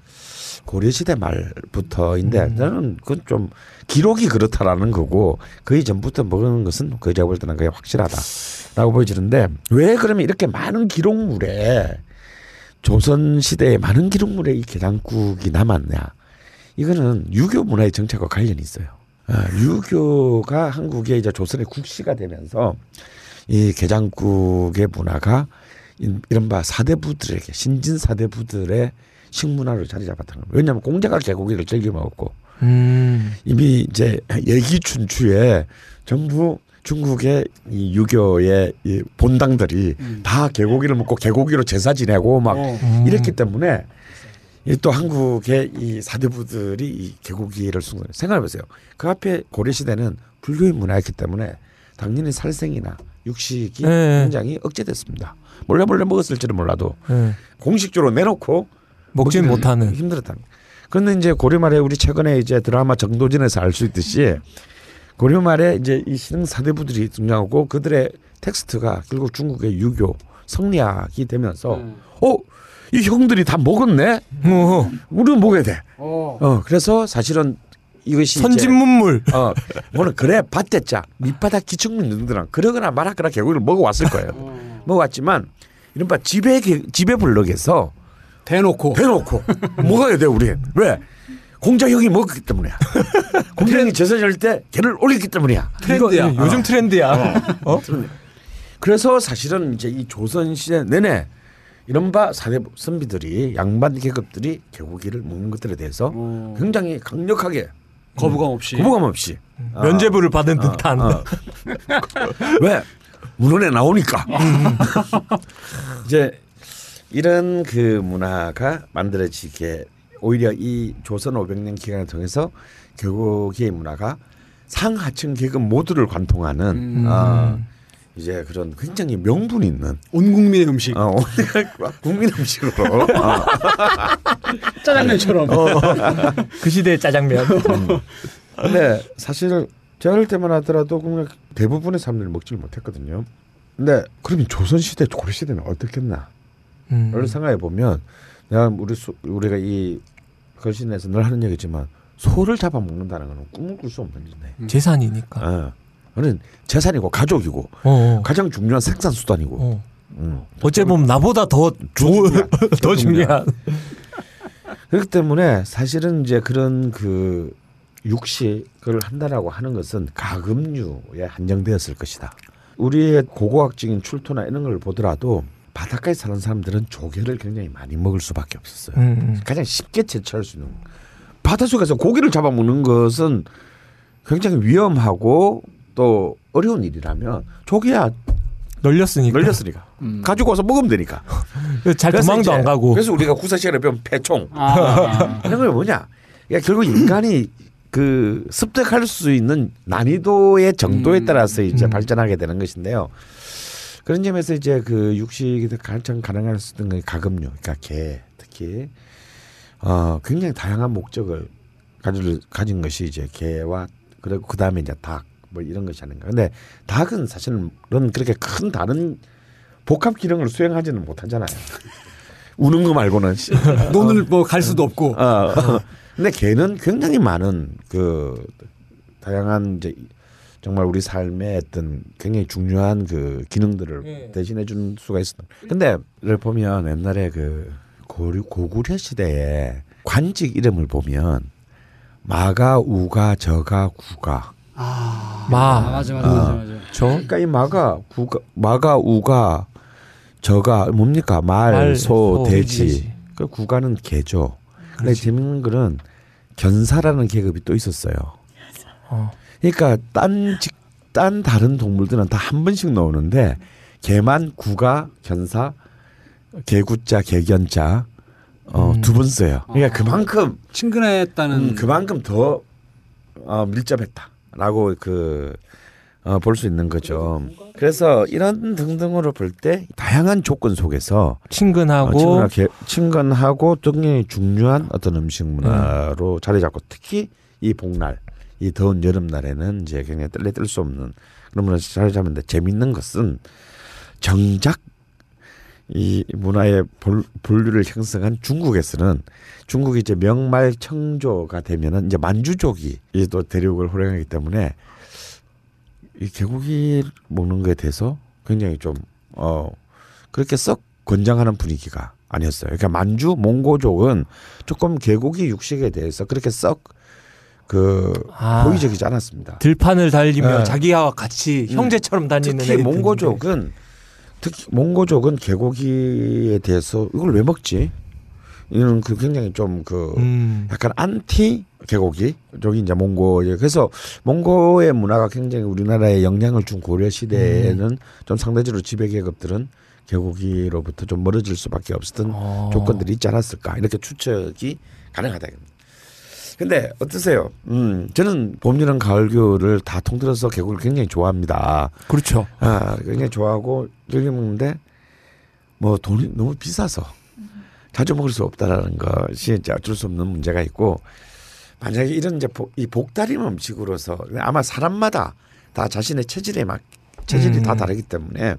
Speaker 2: 고려 시대 말부터인데 저는 그건 좀 기록이 그렇다라는 거고 그 이 전부터 먹는 것은 그 제가 볼 때는 그게 확실하다라고 보여지는데 왜 그러면 이렇게 많은 기록물에 조선 시대에 많은 기록물에 이 게장국이 남았냐 이거는 유교 문화의 정착과 관련이 있어요. 아, 유교가 한국의 이제 조선의 국시가 되면서 이 게장국의 문화가 이- 이른바 사대부들에게 신진 사대부들의 식문화로 자리 잡았다는 거예요. 왜냐하면 공자가 개고기를 즐겨 먹었고
Speaker 1: 음.
Speaker 2: 이미 이제 예기춘추에 전부 중국의 이 유교의 이 본당들이 다 개고기를 먹고 개고기로 제사 지내고 막
Speaker 3: 어.
Speaker 2: 이랬기 때문에 이또 한국의 이 사대부들이 이 개고기를 숭상 생각해보세요. 그 앞에 고려 시대는 불교의 문화였기 때문에 당연히 살생이나 육식이
Speaker 1: 네.
Speaker 2: 굉장히 억제됐습니다. 몰래 몰래 먹었을지는 몰라도
Speaker 1: 네.
Speaker 2: 공식적으로 내놓고
Speaker 1: 먹지 못하는.
Speaker 2: 힘들었다. 그런데 이제 고려 말에 우리 최근에 이제 드라마 정도전에서 알 수 있듯이 고려 말에 이제 이 신흥 사대부들이 등장하고 그들의 텍스트가 결국 중국의 유교 성리학이 되면서 어이 형들이 다 먹었네.
Speaker 1: 어.
Speaker 2: 우리는 먹어야 돼.
Speaker 3: 어.
Speaker 2: 어 그래서 사실은 이것이
Speaker 1: 선진문물.
Speaker 2: 이제, 어 뭐는 그래 밭대자 밑바닥 기층민 능들은 그러거나 말았거나 개고기를 먹어왔을 거예요. 먹어왔지만 이른바 지배 개- 지배 블럭에서
Speaker 3: 대놓고
Speaker 2: 대놓고 먹어야 돼 우리 왜 공자 형이 먹었기 때문이야. 공자 형이 제사 지낼 때 개를 올렸기 때문이야.
Speaker 3: 트렌드야.
Speaker 1: 이거 요즘 트렌드야. 어?
Speaker 2: 그래서 사실은 이제 이 조선 시대 내내 이른바 사대 선비들이 양반 계급들이 개고기를 먹는 것들에 대해서 굉장히 강력하게
Speaker 3: 거부감 없이.
Speaker 2: 거부감 없이 어,
Speaker 1: 면죄부를 받은 듯한.
Speaker 2: 어. 왜 문헌에 나오니까 이제 이런 그 문화가 만들어지게 오히려 이 조선 500년 기간을 통해서 개고기의 문화가 상하층 계급 모두를 관통하는
Speaker 3: 음.
Speaker 2: 어, 이제 그런 굉장히 명분 있는
Speaker 3: 온 국민의 음식.
Speaker 2: 어, 국민 음식으로 어,
Speaker 3: 짜장면처럼.
Speaker 1: 그 시대의 짜장면.
Speaker 2: 근데 사실 제가 어릴 때만 하더라도 그냥 대부분의 사람들이 먹지를 못했거든요. 근데 그러면 조선 시대 고려 시대는 어떻겠나?
Speaker 1: 음.
Speaker 2: 를 생각해 보면 내가 우리 소, 우리가 이 걸신에서 늘 하는 얘기지만 소를 잡아 먹는다는 건 꿈을 꿀 수 없는 일이네.
Speaker 1: 재산이니까.
Speaker 2: 어. 그는 재산이고 가족이고
Speaker 1: 어, 어.
Speaker 2: 가장 중요한 생산 수단이고.
Speaker 1: 어.
Speaker 2: 음.
Speaker 1: 어째 보면 나보다 더 좋은 더 중요한.
Speaker 2: 그렇기 때문에 사실은 이제 그런 그 육식을 한다라고 하는 것은 가금류에 한정되었을 것이다. 우리의 고고학적인 출토나 이런 걸 보더라도 바닷가에 사는 사람들은 조개를 굉장히 많이 먹을 수밖에 없었어요.
Speaker 1: 음.
Speaker 2: 가장 쉽게 채취할 수 있는 바닷속에서 고기를 잡아먹는 것은 굉장히 위험하고 또 어려운 일이라면 조개야
Speaker 1: 널렸으니까.
Speaker 2: 널렸으니까 가지고 와서 먹으면 되니까.
Speaker 1: 잘
Speaker 2: 그래서
Speaker 1: 도망도 안 가고.
Speaker 2: 그래서 우리가 구사 시간에 배운 패총
Speaker 3: 아.
Speaker 2: 이런 건 뭐냐? 그러니까 결국 인간이 그 습득할 수 있는 난이도의 정도에 따라서 이제
Speaker 1: 음.
Speaker 2: 발전하게 되는 것인데요. 그런 점에서 이제 그 육식이 가장 가능할 수 있는 게 가금류, 그러니까 개 특히 어 굉장히 다양한 목적을 가질 가진 것이 이제 개와 그리고 그 다음에 이제 닭 뭐 이런 것이 아닌가. 근데 닭은 사실은 그렇게 큰 다른 복합 기능을 수행하지는 못하잖아요. 우는 거 말고는
Speaker 3: 논을 뭐 갈 수도 없고.
Speaker 2: 어, 어. 근데 개는 굉장히 많은 그 다양한 이제 정말 우리 삶의 어떤 굉장히 중요한 그 기능들을
Speaker 1: 예.
Speaker 2: 대신해 줄 수가 있어. 근데 를 보면 옛날에 그 고려, 고구려 시대에 관직 이름을 보면 마가, 우가, 저가, 구가.
Speaker 3: 아,
Speaker 1: 마.
Speaker 3: 맞아 맞아 맞아 맞아.
Speaker 1: 저
Speaker 2: 그러니까 이 마가, 구가, 마가, 우가, 저가 뭡니까? 말,
Speaker 1: 말,
Speaker 2: 소,
Speaker 1: 소,
Speaker 2: 돼지.
Speaker 1: 돼지.
Speaker 2: 그 구가는 개죠. 근데 재밌는 거는 견사라는 계급이 또 있었어요.
Speaker 1: 어.
Speaker 2: 그러니까 딴, 직, 딴 다른 동물들은 다 한 번씩 나오는데 개만 구가, 견사, 개구자, 개견자 어,
Speaker 1: 음.
Speaker 2: 두번 써요. 그러니까
Speaker 3: 아.
Speaker 2: 그만큼
Speaker 3: 친근했다는
Speaker 2: 음, 그만큼 더 어, 밀접했다라고 그 어, 볼 수 있는 거죠. 그래서 이런 등등으로 볼 때 다양한 조건 속에서
Speaker 1: 친근하고
Speaker 2: 어, 친근하게, 친근하고 굉장히 중요한 어떤 음식 문화로 자리 잡고 특히 이 복날, 이 더운 여름날에는 이제 굉장히 뗄래 뗄수 없는 문화에서 자리 잡는데 재밌는 것은 정작 이 문화의 볼- 본류를 형성한 중국에서는 중국이 이제 명말 청조가 되면은 이제 만주족이 이또 대륙을 호령하기 때문에 이 개고기 먹는 거에 대해서 굉장히 좀 어 그렇게 썩 권장하는 분위기가 아니었어요. 그러니까 만주 몽고족은 조금 개고기 육식에 대해서 그렇게 썩 그
Speaker 1: 아.
Speaker 2: 호의적이지 않았습니다.
Speaker 1: 들판을 달리며
Speaker 2: 네.
Speaker 1: 자기와 같이
Speaker 2: 음.
Speaker 1: 형제처럼 다니는
Speaker 2: 특히. 몽고족은 특히 몽고족은 개고기에 대해서 이걸 왜 먹지? 이런 그 굉장히 좀그
Speaker 1: 음.
Speaker 2: 약간 안티 개고기 저기 이제 몽고 그래서 몽고의 문화가 굉장히 우리나라에 영향을 준 고려 시대에는
Speaker 1: 음.
Speaker 2: 좀 상대적으로 지배 계급들은 개고기로부터 좀 멀어질 수밖에 없었던
Speaker 1: 어.
Speaker 2: 조건들이 있지 않았을까 이렇게 추측이 가능하다. 근데 어떠세요? 음, 저는 봄, 여름, 가을, 겨울을 다 통틀어서 개고기를 굉장히 좋아합니다.
Speaker 1: 그렇죠.
Speaker 2: 아, 굉장히 좋아하고 즐겨 먹는데 뭐 돈이 너무 비싸서 자주 먹을 수 없다라는 것이 이제 어쩔 수 없는 문제가 있고 만약에 이런 이제 복- 이 복다림 음식으로서 아마 사람마다 다 자신의 체질에 막 체질이 다
Speaker 1: 음.
Speaker 2: 다르기 때문에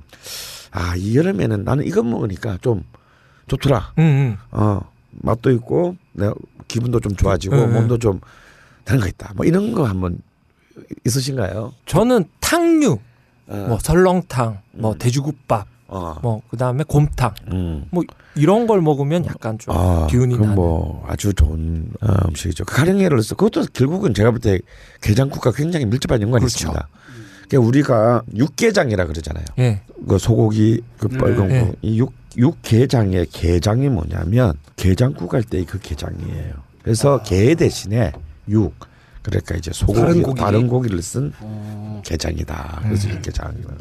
Speaker 2: 아, 이 여름에는 나는 이것 먹으니까 좀 좋더라.
Speaker 1: 음, 음.
Speaker 2: 어, 맛도 있고 내가 기분도 좀 좋아지고
Speaker 1: 네, 네.
Speaker 2: 몸도 좀 다른 거 있다. 뭐 이런 거 한번 있으신가요?
Speaker 1: 저는 탕류,
Speaker 2: 어.
Speaker 1: 뭐 설렁탕, 뭐
Speaker 2: 음.
Speaker 1: 돼지국밥,
Speaker 2: 어.
Speaker 1: 뭐 그다음에 곰탕,
Speaker 2: 음.
Speaker 1: 뭐 이런 걸 먹으면 약간 좀
Speaker 2: 아,
Speaker 1: 기운이 나는.
Speaker 2: 뭐 아주 좋은 어, 음식이죠. 그 가령 예를 들어서 그것도 결국은 제가 볼 때 게장국과 굉장히 밀접한 연관이
Speaker 1: 그렇죠.
Speaker 2: 있습니다. 그러니까 우리가 육게장이라 그러잖아요.
Speaker 1: 예.
Speaker 2: 그 소고기 그 빨간
Speaker 1: 네.
Speaker 2: 거. 이 육, 육게장의 게장이 뭐냐면 게장국 할 때 그 게장이에요. 그래서 게 대신에 육 그러니까 이제 소고기
Speaker 3: 다른
Speaker 2: 다른,
Speaker 3: 고기.
Speaker 2: 고기. 를 쓴
Speaker 3: 어.
Speaker 2: 게장이다. 그래서 육게장이라는.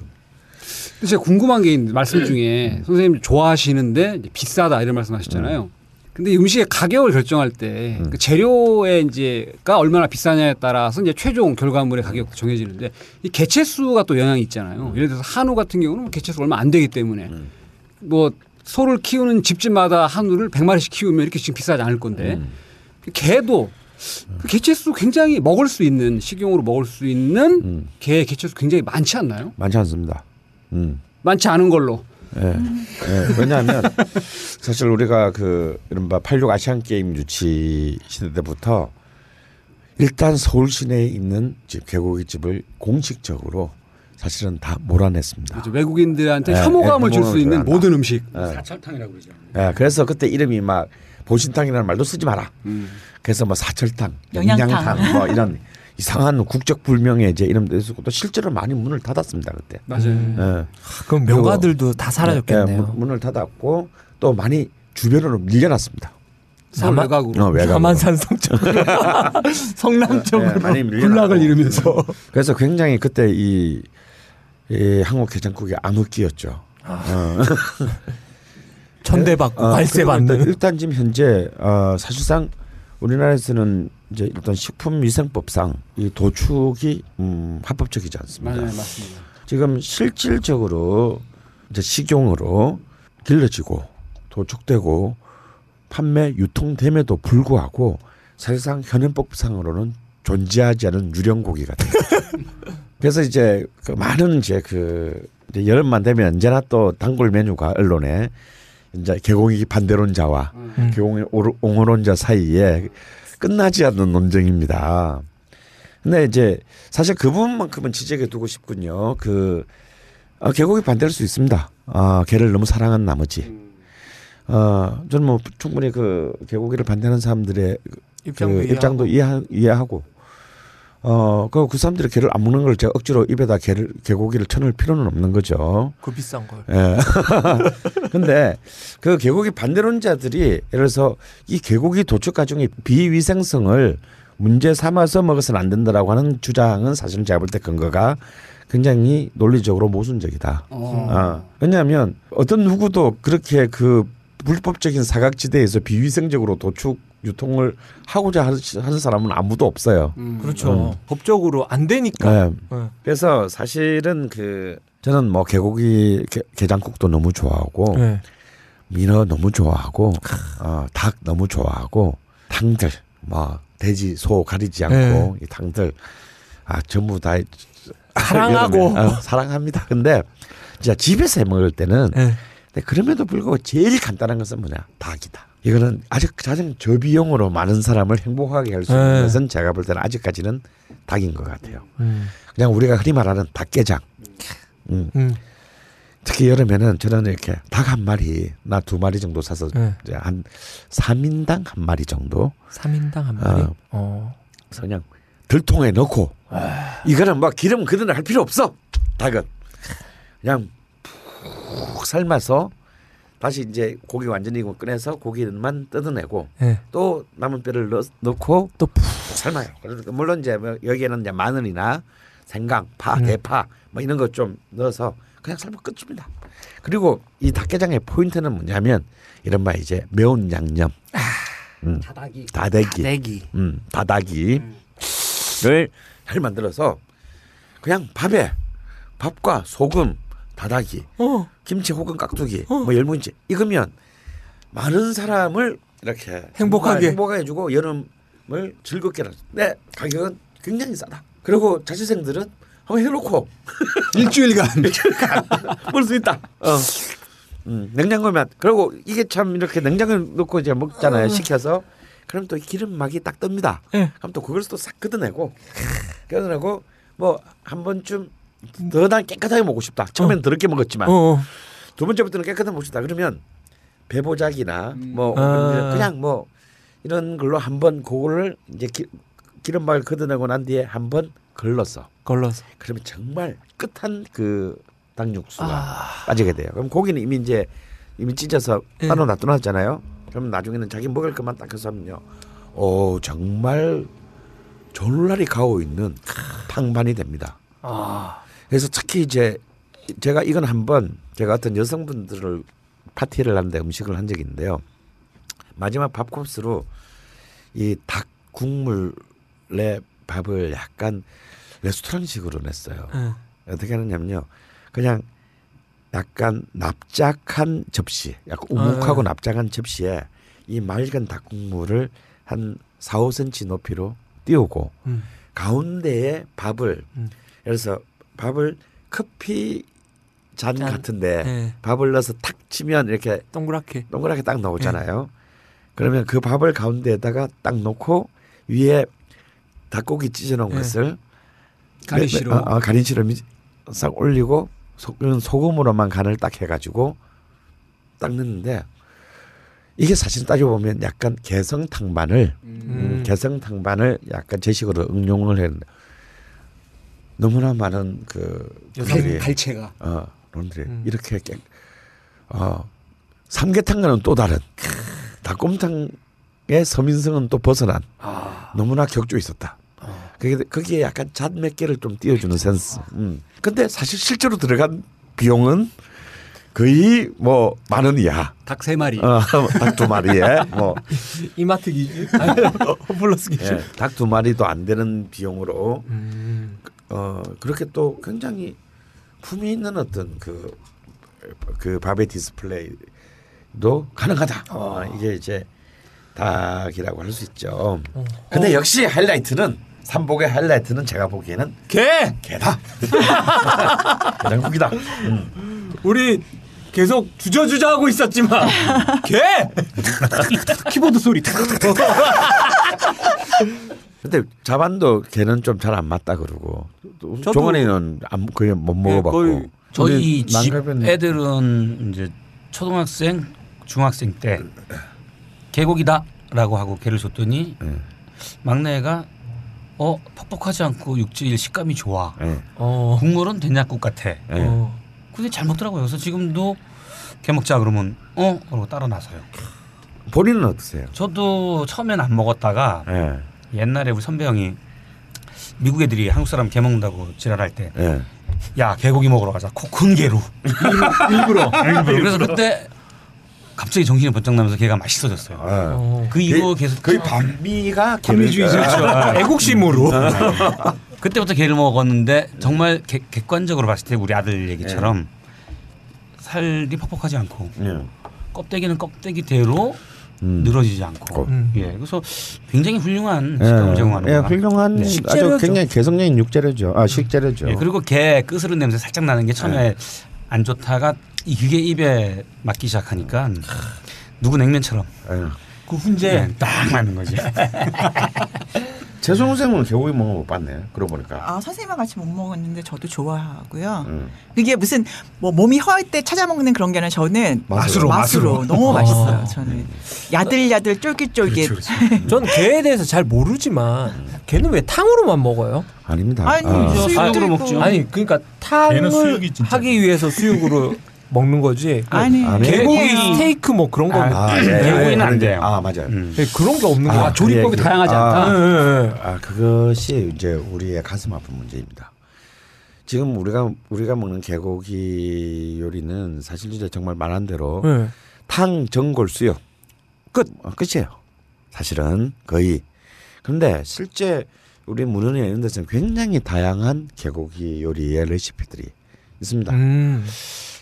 Speaker 3: 근데 제가 궁금한 게 있는데 말씀 중에 선생님 좋아하시는데 비싸다 이런 말씀하셨잖아요. 근데 이 음식의 가격을 결정할 때
Speaker 2: 음.
Speaker 3: 그 재료의 이제가 얼마나 비싸냐에 따라서 이제 최종 결과물의 가격도 정해지는데 이 개체 수가 또 영향이 있잖아요. 예를 들어서 한우 같은 경우는 뭐 개체 수 얼마 안 되기 때문에
Speaker 2: 음.
Speaker 3: 뭐 소를 키우는 집집마다 한우를 100마리씩 키우면 이렇게 지금 비싸지 않을 건데
Speaker 2: 음.
Speaker 3: 개도 그 개체수 굉장히 먹을 수 있는 식용으로 먹을 수 있는
Speaker 2: 음.
Speaker 3: 개 개체수 굉장히 많지 않나요?
Speaker 2: 많지 않습니다. 음.
Speaker 3: 많지 않은 걸로.
Speaker 2: 예. 예. 왜냐하면 사실 우리가 그 이른바 86 아시안 게임 유치 시대 때부터 일단 서울 시내에 있는 집 개고기 집을 공식적으로 사실은 다 몰아냈습니다.
Speaker 3: 그렇죠. 외국인들한테
Speaker 2: 예,
Speaker 3: 혐오감을
Speaker 2: 예,
Speaker 3: 줄수
Speaker 2: 혐오감을
Speaker 3: 있는 모든 음식.
Speaker 2: 예.
Speaker 8: 사철탕이라고 그러죠.
Speaker 2: 예, 그래서 그때 이름이 막 보신탕이라는 말도 쓰지 마라.
Speaker 3: 음.
Speaker 2: 그래서 뭐 사철탕,
Speaker 4: 영양탕.
Speaker 2: 영양탕 뭐 이런 이상한 국적 불명의 이제 이름도 있었고 또 실제로 많이 문을 닫았습니다 그때.
Speaker 3: 맞아요.
Speaker 2: 예.
Speaker 1: 그럼 명가들도 다
Speaker 2: 예,
Speaker 1: 사라졌겠네요.
Speaker 2: 문- 문을 닫았고 또 많이 주변으로 밀려났습니다.
Speaker 3: 서울 외곽으로.
Speaker 2: 어, 외곽으로.
Speaker 1: 남한산 성 쪽으로 성남 쪽으로
Speaker 2: 예, 많이 밀려나고.
Speaker 3: 군락을 이루면서.
Speaker 2: 그래서 굉장히 그때 이, 이 한국 게장국이 암흑기였죠. 어.
Speaker 1: 천대받고
Speaker 2: 어, 그리고 일단. 일단 지금 현재 어, 사실상 우리나라에서는 이제 일단 식품위생법상 이 도축이 음, 합법적이지 않습니다.
Speaker 3: 맞아요, 맞습니다.
Speaker 2: 지금 실질적으로 이제 식용으로 길러지고 도축되고 판매 유통됨에도 불구하고 사실상 현행법상으로는 존재하지 않은 유령 고기가 돼요. 그래서 이제 그 많은 이제 그 이제 여름만 되면 언제나 또 단골 메뉴가 언론에 이제 개고기 반대론자와
Speaker 1: 음.
Speaker 2: 오르- 옹호론자 사이에 끝나지 않는 논쟁입니다. 근데 이제 사실 그 부분만큼은 지적해 두고 싶군요. 그 어, 개고기 반대할 수 있습니다. 아, 개를 너무 사랑한 나머지. 어, 저는 뭐 충분히 그 개고기를 반대하는 사람들의 그
Speaker 1: 입장도
Speaker 2: 입장도 이해하, 이해하고 어, 그, 그 사람들이 개를 안 먹는 걸 제가 억지로 입에다 개를, 개고기를 쳐넣을 필요는 없는 거죠.
Speaker 1: 그 비싼 걸.
Speaker 2: 예. 근데 그 개고기 반대론자들이 예를 들어서 이 개고기 도축 과정의 비위생성을 문제 삼아서 먹어서는 안 된다라고 하는 주장은 사실 제가 볼 때 근거가 굉장히 논리적으로 모순적이다.
Speaker 3: 어.
Speaker 2: 아, 왜냐하면 어떤 누구도 그렇게 그 불법적인 사각지대에서 비위생적으로 도축 유통을 하고자 하- 하는 사람은 아무도 없어요.
Speaker 3: 음.
Speaker 1: 그렇죠.
Speaker 2: 음.
Speaker 1: 법적으로 안 되니까.
Speaker 2: 네.
Speaker 1: 네.
Speaker 2: 그래서 사실은 그 저는 뭐 개고기 게, 게장국도 너무 좋아하고
Speaker 1: 네.
Speaker 2: 민어 너무 좋아하고 어, 닭 너무 좋아하고 탕들 뭐 돼지 소 가리지 않고
Speaker 1: 네.
Speaker 2: 이 탕들 아 전부 다
Speaker 1: 사랑하고.
Speaker 2: 어, 사랑합니다. 근데 진짜 집에서 해 먹을 때는
Speaker 1: 네.
Speaker 2: 근데 그럼에도 불구하고 제일 간단한 것은 뭐냐 닭이다. 이거는 아직 가장 저비용으로 많은 사람을 행복하게 할 수 있는
Speaker 1: 네.
Speaker 2: 것은 제가 볼 때는 아직까지는 닭인 것 같아요.
Speaker 1: 음.
Speaker 2: 그냥 우리가 흔히 말하는 닭게장. 음.
Speaker 1: 음.
Speaker 2: 특히 여름에는 저는 이렇게 닭 한 마리, 나 두 마리 정도 사서
Speaker 1: 네.
Speaker 2: 한 3인당 한 마리 정도
Speaker 1: 3인당 한 마리.
Speaker 2: 어.
Speaker 1: 어.
Speaker 2: 그냥 들통에 넣고 이거는 막 기름 그대로 할 필요 없어. 닭은 그냥 푹 삶아서 다시 이제 고기 완전히 꺼내서 고기만 뜯어내고
Speaker 1: 네.
Speaker 2: 또 남은 뼈를 넣, 넣고
Speaker 1: 또 푹.
Speaker 2: 삶아요. 물론 이제 뭐 여기에는 이제 마늘이나 생강, 파,
Speaker 1: 음.
Speaker 2: 대파 뭐 이런 것 좀 넣어서 그냥 삶아 끝입니다. 그리고 이 닭게장의 포인트는 뭐냐면 이른바 이제 매운 양념, 음,
Speaker 3: 다닥이.
Speaker 2: 다대기,
Speaker 1: 내기.
Speaker 2: 음, 다다기를 잘 만들어서 그냥 밥에 밥과 소금, 다다기,
Speaker 1: 어.
Speaker 2: 김치 혹은 깍두기, 뭐 열무김치 익으면 많은 사람을 이렇게
Speaker 1: 행복하게.
Speaker 2: 행복하게 해주고 여름을 즐겁게 하는. 네, 가격은 굉장히 싸다. 그리고 자취생들은 한번 해놓고
Speaker 3: 일주일간.
Speaker 2: 볼수 있다. 어. 음, 냉장고면 그리고 이게 참 이렇게 냉장고에 넣고 이제 먹잖아요. 식혀서 그럼 또 기름막이 딱 뜹니다.
Speaker 1: 예.
Speaker 2: 그럼 또 그걸 또 싹 걷어내고 걷어내고 뭐 한 번쯤 더 난 깨끗하게 먹고 싶다. 처음엔 더럽게 먹었지만
Speaker 1: 어.
Speaker 2: 두 번째부터는 깨끗하게 먹고 싶다. 그러면 배보자기나 뭐
Speaker 1: 아.
Speaker 2: 그냥 뭐 이런 걸로 한번 그거를 이제 기, 기름막을 걷어내고 난 뒤에 한번 걸러서
Speaker 1: 걸러서.
Speaker 2: 그러면 정말 끝한 그 닭육수가
Speaker 1: 아.
Speaker 2: 빠지게 돼요. 그럼 고기는 이미 이제 이미 찢어서
Speaker 1: 예.
Speaker 2: 따로 놔둬놨잖아요. 그럼 나중에는 자기 먹을 것만 딱 해서 하면요. 오 정말 전날이 가고 있는 탕반이 됩니다.
Speaker 1: 아.
Speaker 2: 그래서 특히 이제 제가 이건 한번 제가 어떤 여성분들을 파티를 하는데 음식을 한 적이 있는데요. 마지막 밥 코스로 이 닭 국물에 밥을 약간 레스토랑식으로 냈어요.
Speaker 1: 예.
Speaker 2: 어떻게 하느냐면요. 그냥 약간 납작한 접시, 약간 우묵하고
Speaker 1: 아.
Speaker 2: 납작한 접시에 이 맑은 닭국물을 한 4, 5cm 높이로 띄우고
Speaker 1: 음.
Speaker 2: 가운데에 밥을
Speaker 1: 음.
Speaker 2: 그래서 밥을 커피 잔,
Speaker 1: 잔.
Speaker 2: 같은데
Speaker 1: 네.
Speaker 2: 밥을 넣어서 탁 치면 이렇게
Speaker 1: 동그랗게.
Speaker 2: 동그랗게 딱 나오잖아요. 그러면 그 밥을 가운데에다가 딱 놓고 위에 닭고기 찢어놓은
Speaker 1: 네.
Speaker 2: 것을
Speaker 3: 가니쉬로.
Speaker 2: 어, 어, 미- 싹 올리고 소, 소금으로만 간을 딱 해가지고 딱 넣는데 이게 사실 따져 보면 약간 개성탕반을 음, 개성탕반을 약간 제식으로 응용을 했는데 너무나 많은 그 분들이
Speaker 3: 갈채가.
Speaker 2: 어, 론들이
Speaker 1: 음.
Speaker 2: 이렇게 깨, 어, 삼계탕과는 또 다른 닭곰탕의 서민성은 또 벗어난
Speaker 3: 아.
Speaker 2: 너무나 격조 있었다. 그게 거기에 약간 잣 몇 개를 좀 띄워주는 센스. 음. 근데 사실 실제로 들어간 비용은 거의 뭐만 원이야.
Speaker 3: 닭 세 마리.
Speaker 2: 어, 닭두 마리에 뭐
Speaker 1: 이마트 기준. 플러스 기준.
Speaker 2: 예, 닭두 마리도 안 되는 비용으로
Speaker 1: 음.
Speaker 2: 어 그렇게 또 굉장히 품위 있는 어떤 그, 그 밥의 디스플레이도 가능하다. 어, 이게 이제 닭이라고 할 수 있죠. 근데 역시 하이라이트는 삼복의 하이라이트는 제가 보기에는
Speaker 1: 개.
Speaker 2: 개다. 개장국이다. 음.
Speaker 1: 우리 계속 주저주저 하고 있었지만 개.
Speaker 3: 키보드 소리.
Speaker 2: 근데 자반도 개는 좀 잘 안 맞다 그러고 종원이는 안 거의 못 먹어봤고
Speaker 1: 거의
Speaker 8: 저희 집 애들은 이제 초등학생, 중학생 때 개고기다라고 하고 개를 줬더니
Speaker 2: 예,
Speaker 8: 막내가 어 퍽퍽하지 않고 육질 식감이 좋아.
Speaker 2: 예,
Speaker 1: 어.
Speaker 8: 국물은 된장국 같아.
Speaker 2: 예.
Speaker 1: 어.
Speaker 8: 근데 잘 먹더라고요. 그래서 지금도 개 먹자 그러면 어 그러고 따라 나서요.
Speaker 2: 본인은 어떠세요?
Speaker 8: 저도 처음엔 안 먹었다가
Speaker 2: 예,
Speaker 8: 옛날에 우리 선배 형이 미국 애들이 한국 사람 개 먹는다고 지랄할 때
Speaker 2: 예.
Speaker 8: 야 개고기 먹으러 가자 코 큰 개로 일부러 일부러 그래서 그때 갑자기 정신이 번쩍 나면서 개가 맛있어졌어요.
Speaker 2: 아,
Speaker 1: 어.
Speaker 8: 그 이후 계속
Speaker 2: 거의 반미가
Speaker 8: 반미주의죠.
Speaker 2: 개를-
Speaker 1: 애국심으로.
Speaker 8: 그때부터 개를 먹었는데 정말 개- 객관적으로 봤을 때 우리 아들 얘기처럼 살이 퍽퍽하지 않고
Speaker 2: 예.
Speaker 8: 껍데기는 껍데기대로
Speaker 2: 음.
Speaker 8: 늘어지지 않고
Speaker 1: 음.
Speaker 8: 예 그래서 굉장히 훌륭한 식감을 제공하는
Speaker 2: 예. 훌륭한
Speaker 8: 네.
Speaker 2: 아주
Speaker 1: 식재료죠.
Speaker 2: 굉장히 개성적인 육재료죠. 아 식재료죠.
Speaker 8: 예, 그리고 개 끄스른 냄새 살짝 나는 게 처음에 안 좋다가 이 그게 입에 맞기 시작하니까 누구 냉면처럼
Speaker 2: 예.
Speaker 8: 그 훈제 딱 맞는 거지.
Speaker 2: 재성 선생은 개고기 먹는 거 못 봤네. 그러고 보니까.
Speaker 4: 아 선생님과 같이 못 먹었는데 저도 좋아하고요.
Speaker 2: 음.
Speaker 4: 그게 무슨 뭐 몸이 허할 때 찾아 먹는 그런 게 아니라 저는
Speaker 2: 맛으로,
Speaker 4: 맛으로,
Speaker 2: 맛으로.
Speaker 4: 너무
Speaker 1: 아.
Speaker 4: 맛있어요. 저는 야들야들 쫄깃쫄깃.
Speaker 1: 전 개에 대해서 잘 모르지만 개는 왜 탕으로만 먹어요?
Speaker 2: 아닙니다.
Speaker 4: 아니,
Speaker 2: 아,
Speaker 4: 저 수육으로 있고.
Speaker 8: 먹죠.
Speaker 1: 아니 그러니까 탕을
Speaker 7: 수육이 진짜.
Speaker 1: 하기 위해서 수육으로 먹는 거지. 그
Speaker 4: 아니.
Speaker 1: 개고기. 스테이크 뭐 그런 거.
Speaker 2: 아,
Speaker 8: 개고기는 안 돼요.
Speaker 2: 아 맞아요.
Speaker 8: 음.
Speaker 1: 그런 게 없는
Speaker 2: 아,
Speaker 1: 거야.
Speaker 2: 그
Speaker 3: 조리법이
Speaker 2: 얘기.
Speaker 3: 다양하지
Speaker 2: 아,
Speaker 3: 않다.
Speaker 1: 예, 예, 예.
Speaker 2: 아 그것이 이제 우리의 가슴 아픈 문제입니다. 지금 우리가 우리가 먹는 개고기 요리는 사실 이제 정말 말한 대로
Speaker 1: 예.
Speaker 2: 탕, 전골, 수육 끝 어, 끝이에요. 사실은 거의. 그런데 실제 우리 문헌에 있는 데서는 굉장히 다양한 개고기 요리의 레시피들이 있습니다.
Speaker 1: 음.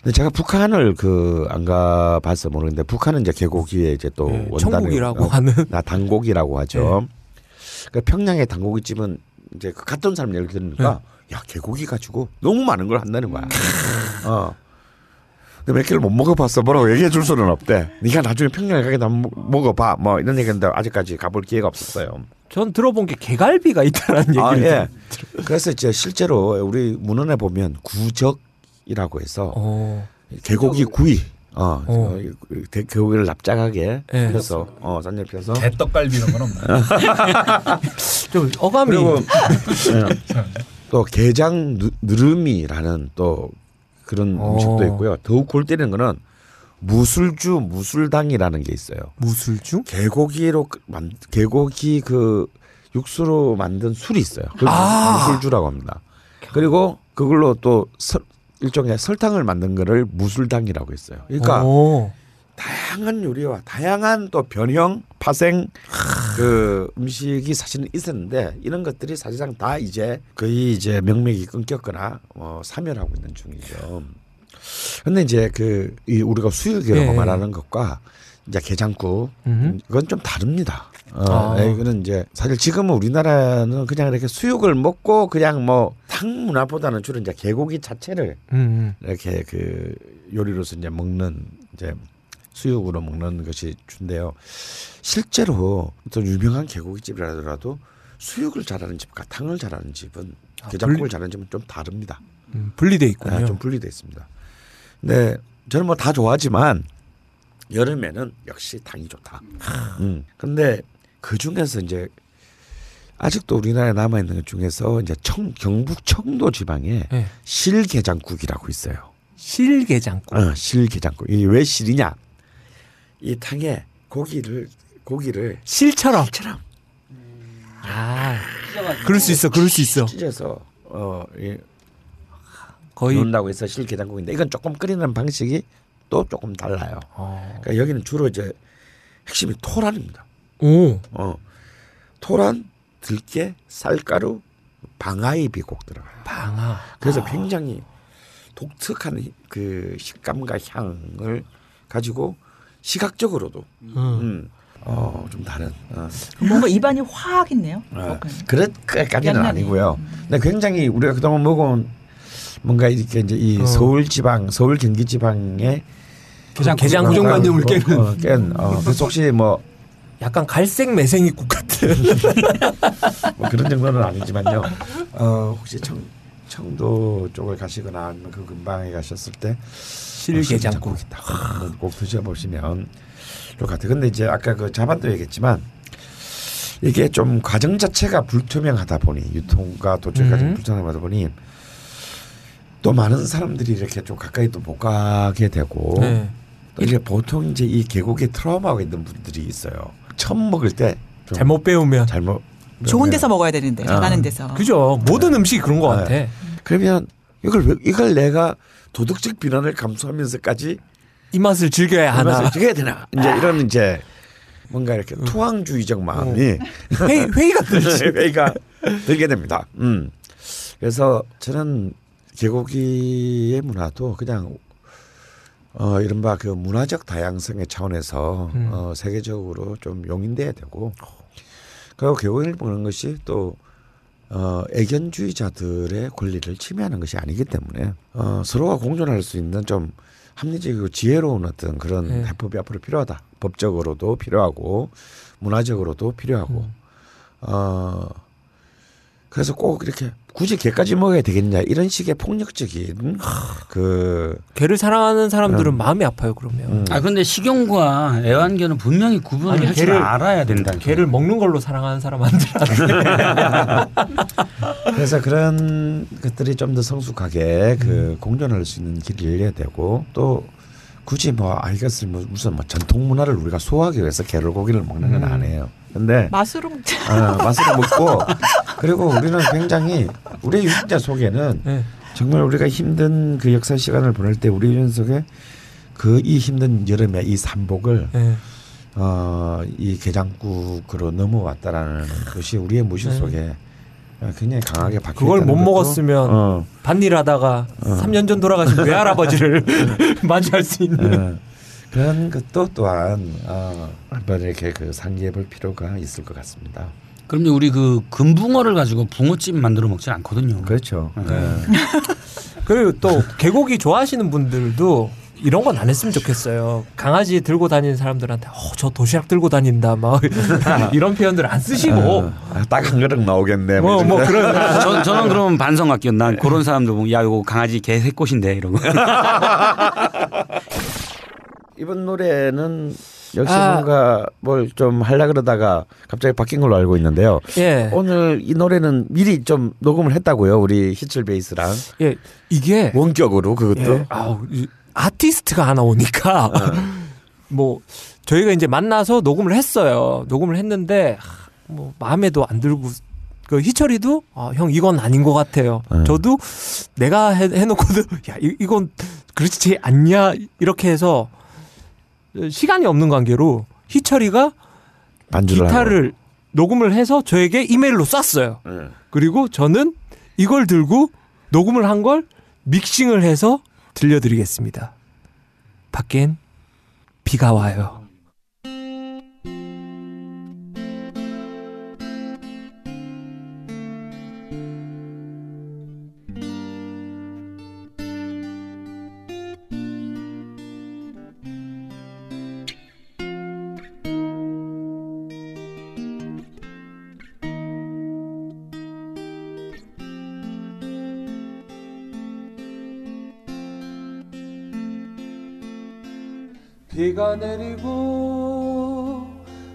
Speaker 2: 근데 제가 북한을 그 안 가봐서 모르는데 북한은 이제 개고기에 이제 또
Speaker 1: 예,
Speaker 2: 원단을
Speaker 1: 천국이라고
Speaker 2: 어,
Speaker 1: 하는.
Speaker 2: 나 단고기라고 하죠. 그 평양의 단고기 집은 이제 그 갔던 사람 얘기를 들으니까 야 개고기 가지고 너무 많은 걸 한다는 거야. 어. 근데 몇 개를 못 먹어봤어. 뭐라고 얘기해 줄 수는 없대. 네가 나중에 평양에 가게 되면 먹- 먹어봐. 뭐 이런 얘기인데 아직까지 가볼 기회가 없었어요.
Speaker 1: 전 들어본 게 개갈비가 있다라는 얘기를.
Speaker 2: 아, 예.
Speaker 1: 들-
Speaker 2: 그래서 이제 실제로 우리 문헌에 보면 구적이라고 해서
Speaker 1: 어.
Speaker 2: 개고기 구이. 어,
Speaker 1: 어.
Speaker 2: 어. 개고기를 납작하게
Speaker 1: 예.
Speaker 2: 해서 어, 짠yap해서
Speaker 7: 개떡갈비 이런 건 없나요?
Speaker 1: 좀 어감이.
Speaker 2: 그리고 예. 또 게장 누- 누름이라는 또 그런
Speaker 1: 어.
Speaker 2: 음식도 있고요. 더욱 골 때리는 거는 무술주 무술당이라는 게 있어요.
Speaker 1: 무술중?
Speaker 2: 개고기로 그- 만 개고기 그 육수로 만든 술이 있어요. 그걸
Speaker 1: 아.
Speaker 2: 무술주라고 합니다. 그리고 그걸로 또 설, 일종의 설탕을 만든 거를 무술당이라고 했어요. 그러니까
Speaker 1: 어.
Speaker 2: 다양한 요리와 다양한 또 변형 파생 그 음식이 사실은 있었는데 이런 것들이 사실상 다 이제 거의 이제 명맥이 끊겼거나 어, 사멸하고 있는 중이죠. 근데 이제 그 이 우리가 수육이라고
Speaker 1: 예.
Speaker 2: 말하는 것과 이제 게장국
Speaker 1: 음.
Speaker 2: 이건 좀 다릅니다. 어,
Speaker 1: 아.
Speaker 2: 예, 이거는 이제 사실 지금은 우리나라는 그냥 이렇게 수육을 먹고 그냥 뭐 탕 문화보다는 주로 이제 개고기 자체를
Speaker 1: 음.
Speaker 2: 이렇게 그 요리로서 이제 먹는 이제 수육으로 먹는 것이 주인데요. 실제로 또 유명한 개고기 집이라도 수육을 잘하는 집과 탕을 잘하는 집은
Speaker 1: 아,
Speaker 2: 게장국을
Speaker 1: 분리-
Speaker 2: 잘하는 집은 좀 다릅니다.
Speaker 1: 음, 분리돼 있군요.
Speaker 2: 아, 좀 분리돼 있습니다. 근데 저는 뭐 다 좋아하지만 여름에는 역시 탕이 좋다. 음. 근데 그 중에서 이제 아직도 우리나라에 남아 있는 것 중에서 이제 청 경북 청도 지방에
Speaker 1: 네.
Speaker 2: 실게장국이라고 있어요.
Speaker 1: 실게장국.
Speaker 2: 어, 실게장국. 이게 왜 실이냐? 이 탕에 고기를 고기를
Speaker 1: 실처럼.
Speaker 2: 실처럼
Speaker 1: 아, 그럴 수 있어, 그럴 수 있어.
Speaker 2: 찢어서 어, 이
Speaker 1: 거의
Speaker 2: 넣는다고 해서 실게장국인데 이건 조금 끓이는 방식이 또 조금 달라요.
Speaker 1: 어.
Speaker 2: 그러니까 여기는 주로 이제 핵심이 토란입니다.
Speaker 1: 오,
Speaker 2: 어, 토란, 들깨, 쌀가루, 방아잎이 꼭 들어가요.
Speaker 1: 방아.
Speaker 2: 그래서 굉장히 독특한 이- 그 식감과 향을 가지고 시각적으로도
Speaker 1: 음.
Speaker 2: 음, 어, 좀 다른. 어.
Speaker 4: 뭔가 입안이 화하겠네요.
Speaker 2: 어,
Speaker 4: 볶음.
Speaker 2: 그릇까지는
Speaker 4: 양념이.
Speaker 2: 아니고요. 근데 굉장히 우리가 그동안 먹어온 뭔가 이렇게 이제 이
Speaker 1: 어.
Speaker 2: 서울 지방, 서울 경기 지방의
Speaker 1: 게장 게장 고정관념을 깨는
Speaker 2: 어, 깬. 어, 그래서 혹시 뭐,
Speaker 1: 약간 갈색 매생이국 같은.
Speaker 2: 뭐 그런 정도는 아니지만요. 어, 혹시 청 청도 쪽을 가시거나 아니면 그 근방에 가셨을 때
Speaker 1: 실게장국.
Speaker 2: 있다. 한번 꼭 드셔보시면 좋을 것 같아요. 근데 이제 아까 그 자반도 얘기했지만 이게 좀 과정 자체가 불투명하다 보니 유통과 도출 과정
Speaker 1: 음.
Speaker 2: 불투명하다 보니 또 많은 사람들이 이렇게 좀 가까이 또 못 가게 되고
Speaker 1: 네.
Speaker 2: 또 이게 보통 이제 이 계곡에 트라우마가 있는 분들이 있어요. 처음 먹을 때좀
Speaker 1: 잘못 배우면.
Speaker 2: 잘못
Speaker 4: 좋은 데서 먹어야 되는데
Speaker 2: 아.
Speaker 4: 잘하는 데서.
Speaker 1: 그죠. 모든 음식이 그런 것 같아.
Speaker 2: 네. 그러면 이걸 왜- 이걸 내가 도덕적 비난을 감수하면서까지
Speaker 1: 이 맛을 즐겨야 하나. 아.
Speaker 2: 어떻게 해야 되나 이제 이런 이제 뭔가 이렇게 투항주의적 마음이
Speaker 1: 회의, 회의가 들지.
Speaker 2: 회의가 들게 됩니다. 음. 그래서 저는 개고기의 문화도 그냥 어 이른바 그 문화적 다양성의 차원에서
Speaker 1: 음.
Speaker 2: 어 세계적으로 좀 용인돼야 되고 그리고 개고기를 먹는 것이 또 어, 애견주의자들의 권리를 침해하는 것이 아니기 때문에 어, 서로가 공존할 수 있는 좀 합리적이고 지혜로운 어떤 그런
Speaker 1: 네.
Speaker 2: 해법이 앞으로 필요하다. 법적으로도 필요하고 문화적으로도 필요하고
Speaker 1: 음.
Speaker 2: 어 그래서 꼭 이렇게 굳이 개까지 먹어야 되겠냐 이런 식의 폭력적인 그
Speaker 1: 개를 사랑하는 사람들은
Speaker 2: 음.
Speaker 1: 마음이 아파요. 그러면.
Speaker 2: 음,
Speaker 8: 아 근데 식용과 애완견은 분명히 구분을
Speaker 1: 아니, 개를-
Speaker 8: 알아야 된다.
Speaker 1: 개를 먹는 걸로 사랑하는 사람한테
Speaker 2: 그래서 그런 것들이 좀 더 성숙하게 그 공존할 수 있는 길을 열려야 되고 또 굳이 뭐 알겠을 뭐 무슨 뭐 전통 문화를 우리가 소화하기 위해서 개를 고기를 먹는 건
Speaker 1: 음.
Speaker 2: 아니에요. 근데
Speaker 4: 맛으로 먹자.
Speaker 2: 어, 맛으로 먹고 그리고 우리는 굉장히 우리 유전자 속에는
Speaker 1: 네.
Speaker 2: 정말 우리가 힘든 그 역사 시간을 보낼 때 우리 유전 속에 그 이 힘든 여름에 이 삼복을
Speaker 1: 네.
Speaker 2: 어이 게장국으로 넘어왔다라는 것이 우리의 무심
Speaker 1: 네.
Speaker 2: 속에 어, 굉장히 강하게 박혀
Speaker 1: 그걸 못
Speaker 2: 것도,
Speaker 1: 먹었으면
Speaker 2: 어,
Speaker 1: 반일하다가
Speaker 2: 어.
Speaker 1: 3년 전 돌아가신 외할아버지를 맞이할 수 있는.
Speaker 2: 어, 그런 것도 또한 어, 한번 이렇게 그 상기해 볼 필요가 있을 것 같습니다.
Speaker 8: 그럼요 우리 그 금붕어를 가지고 붕어찜 만들어 먹지 않거든요.
Speaker 2: 그렇죠.
Speaker 8: 네.
Speaker 2: 네.
Speaker 1: 그리고 또 개고기 좋아하시는 분들도 이런 건 안 했으면 좋겠어요. 강아지 들고 다니는 사람들한테 어, 저 도시락 들고 다닌다 막 이런 표현들 안 쓰시고
Speaker 2: 어, 아, 딱한 그릇 나오겠네.
Speaker 1: 뭐 뭐 그런
Speaker 8: 저, 저는 그러면 반성 할게요. 난 그런 사람들 보면 야 이거 강아지 개 새꽃인데 이러고.
Speaker 2: 이번 노래는 역시
Speaker 1: 아.
Speaker 2: 뭔가 뭘 좀 하려 그러다가 갑자기 바뀐 걸로 알고 있는데요.
Speaker 1: 예.
Speaker 2: 오늘 이 노래는 미리 좀 녹음을 했다고요. 우리 히철 베이스랑
Speaker 1: 예. 이게
Speaker 2: 원격으로 그것도.
Speaker 1: 예, 아우, 이 아티스트가 하나 오니까 뭐 저희가 이제 만나서 녹음을 했어요. 녹음을 했는데 하, 뭐 마음에도 안 들고 그 희철이도 아, 형 이건 아닌 것 같아요.
Speaker 2: 네.
Speaker 1: 저도 내가 해, 해놓고도 야 이, 이건 그렇지 않냐 이렇게 해서 시간이 없는 관계로 희철이가 기타를 녹음을 해서 저에게 이메일로 쐈어요.
Speaker 2: 예.
Speaker 1: 그리고 저는 이걸 들고 녹음을 한 걸 믹싱을 해서 들려드리겠습니다. 밖엔 비가 와요.
Speaker 10: 비가 내리고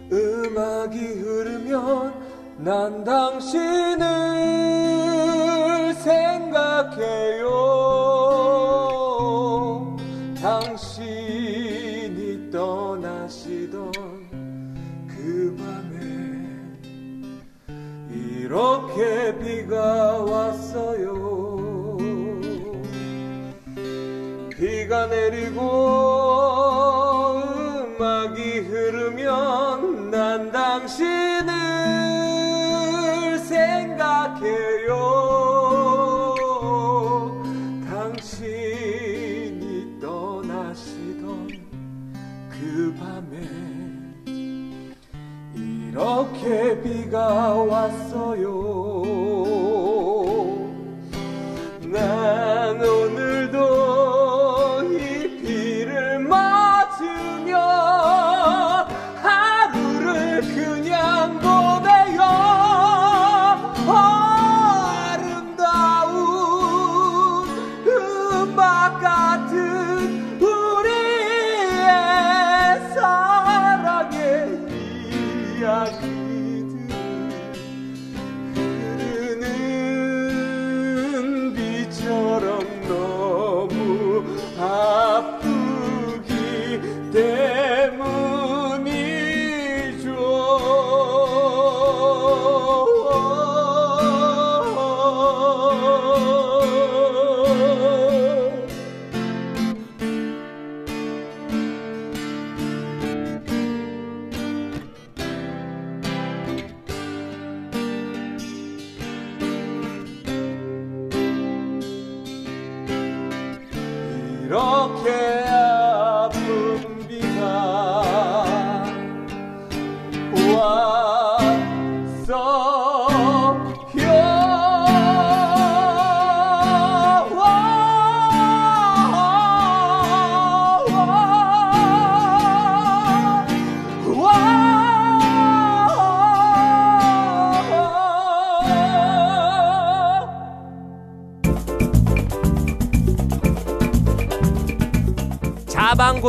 Speaker 10: 음악이 흐르면 난 당신을 생각해요. 당신이 떠나시던 그 밤에 이렇게 비가 왔어요. 비가 내리고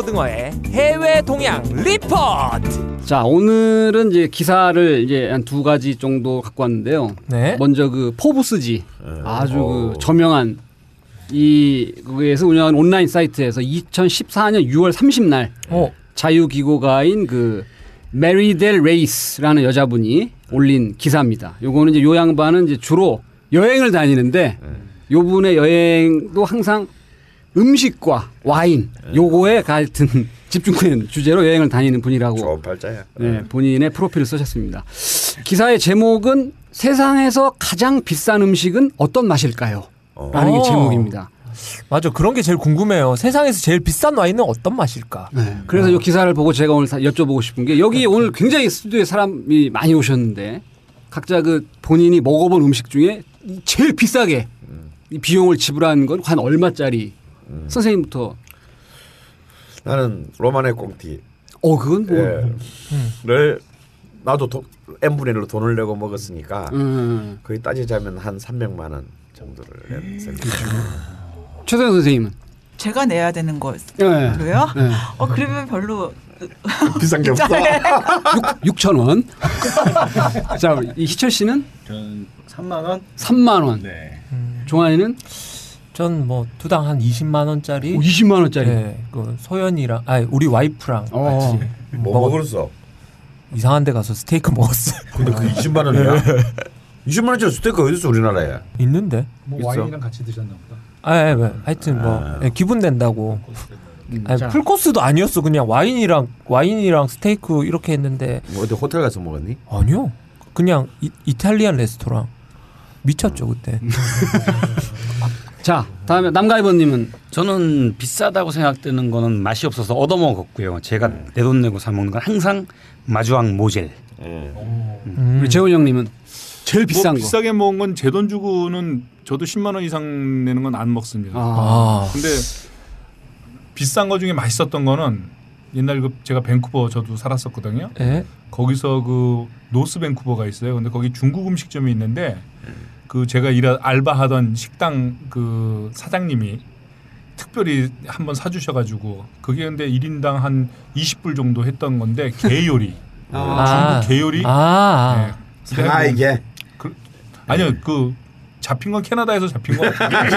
Speaker 10: 고등어의 해외 동향 리포트.
Speaker 3: 자 오늘은 이제 기사를 이제 한 두 가지 정도 갖고 왔는데요.
Speaker 10: 네.
Speaker 3: 먼저 그 포브스지 아주
Speaker 2: 어.
Speaker 3: 그 저명한 이 그에서 운영하는 온라인 사이트에서 2014년 6월 30날
Speaker 10: 어.
Speaker 3: 자유기고가인 그 메리델 레이스라는 여자분이 올린 기사입니다. 요거는 이제 요 양반은 이제 주로 여행을 다니는데 요분의 여행도 항상 음식과 와인 요거에 같은 집중된 주제로 여행을 다니는 분이라고
Speaker 2: 좋은 팔자야.
Speaker 3: 네, 본인의 프로필을 쓰셨습니다. 기사의 제목은 세상에서 가장 비싼 음식은 어떤 맛일까요? 라는 게
Speaker 10: 어.
Speaker 3: 제목입니다.
Speaker 10: 맞아 그런 게 제일 궁금해요. 세상에서 제일 비싼 와인은 어떤 맛일까?
Speaker 3: 네, 그래서 이 기사를 보고 제가 오늘 다 여쭤보고 싶은 게 여기 오늘 굉장히 스튜디오에 사람이 많이 오셨는데 각자 그 본인이 먹어본 음식 중에 제일 비싸게 이 비용을 지불한 건 한 얼마짜리 선생님부터
Speaker 2: 나는 로마네 꽁티.
Speaker 3: 어 그건
Speaker 2: 뭐를 나도 도, n 분의 1로 돈을 내고 먹었으니까
Speaker 3: 음.
Speaker 2: 거의 따지자면 한 300만 원 정도를 냈습니다.
Speaker 3: 최소영 선생님은
Speaker 4: 제가 내야 되는 거예요?
Speaker 3: 네. 네.
Speaker 4: 어 그러면 별로
Speaker 2: 비싼 게 없어.
Speaker 3: 6천 원. 자, 이 희철 씨는
Speaker 7: 저는 3만 원.
Speaker 3: 3만 원.
Speaker 7: 네.
Speaker 3: 종환이는
Speaker 10: 전 뭐 두당 한 20만 원짜리.
Speaker 3: 20만 원짜리.
Speaker 10: 네, 그 소연이랑 아니 우리 와이프랑
Speaker 3: 어.
Speaker 10: 같이
Speaker 2: 뭐
Speaker 10: 먹었-
Speaker 2: 먹었어?
Speaker 10: 이상한 데 가서 스테이크 먹었어요.
Speaker 2: 근데 그 20만 원이야? 20만 원짜리 스테이크 어디 있어 우리나라에?
Speaker 10: 있는데?
Speaker 7: 뭐
Speaker 2: 있어?
Speaker 7: 와인이랑 같이 드셨나 보다.
Speaker 10: 아, 예, 예. 하여튼 뭐 예, 기분 된다고. 아니,
Speaker 3: 자.
Speaker 10: 풀 코스도 아니었어. 그냥 와인이랑 와인이랑 스테이크 이렇게 했는데
Speaker 2: 뭐 어디 호텔 가서 먹었니?
Speaker 10: 아니요. 그냥 이, Italian 레스토랑 미쳤죠 그때.
Speaker 3: 자, 다음에 남가이버님은
Speaker 8: 저는 비싸다고 생각되는 거는 맛이 없어서 얻어먹었고요. 제가 내돈 내고 사 먹는 건 항상 마주앙 모젤.
Speaker 10: 음.
Speaker 3: 우리 재훈 형님은 제일 비싼
Speaker 7: 뭐
Speaker 3: 거.
Speaker 7: 비싸게 먹은 건 제 돈 주고는 저도 10만 원 이상 내는 건 안 먹습니다.
Speaker 3: 아.
Speaker 7: 근데 비싼 거 중에 맛있었던 거는 옛날 그 제가 밴쿠버 저도 살았었거든요.
Speaker 10: 예?
Speaker 7: 거기서 그 노스 밴쿠버가 있어요. 근데 거기 중국 음식점이 있는데 그 제가 일하 알바하던 식당 그 사장님이 특 특별히 한번 사주셔가지고 그게 근데 1인당 한 20불 정도 했던 건데 게 요리
Speaker 1: 아.
Speaker 7: 중국 게 요리
Speaker 1: 아.
Speaker 7: 네.
Speaker 2: 아 이게
Speaker 7: 그, 아니요 그 잡힌 건 캐나다에서 잡힌 거 같은데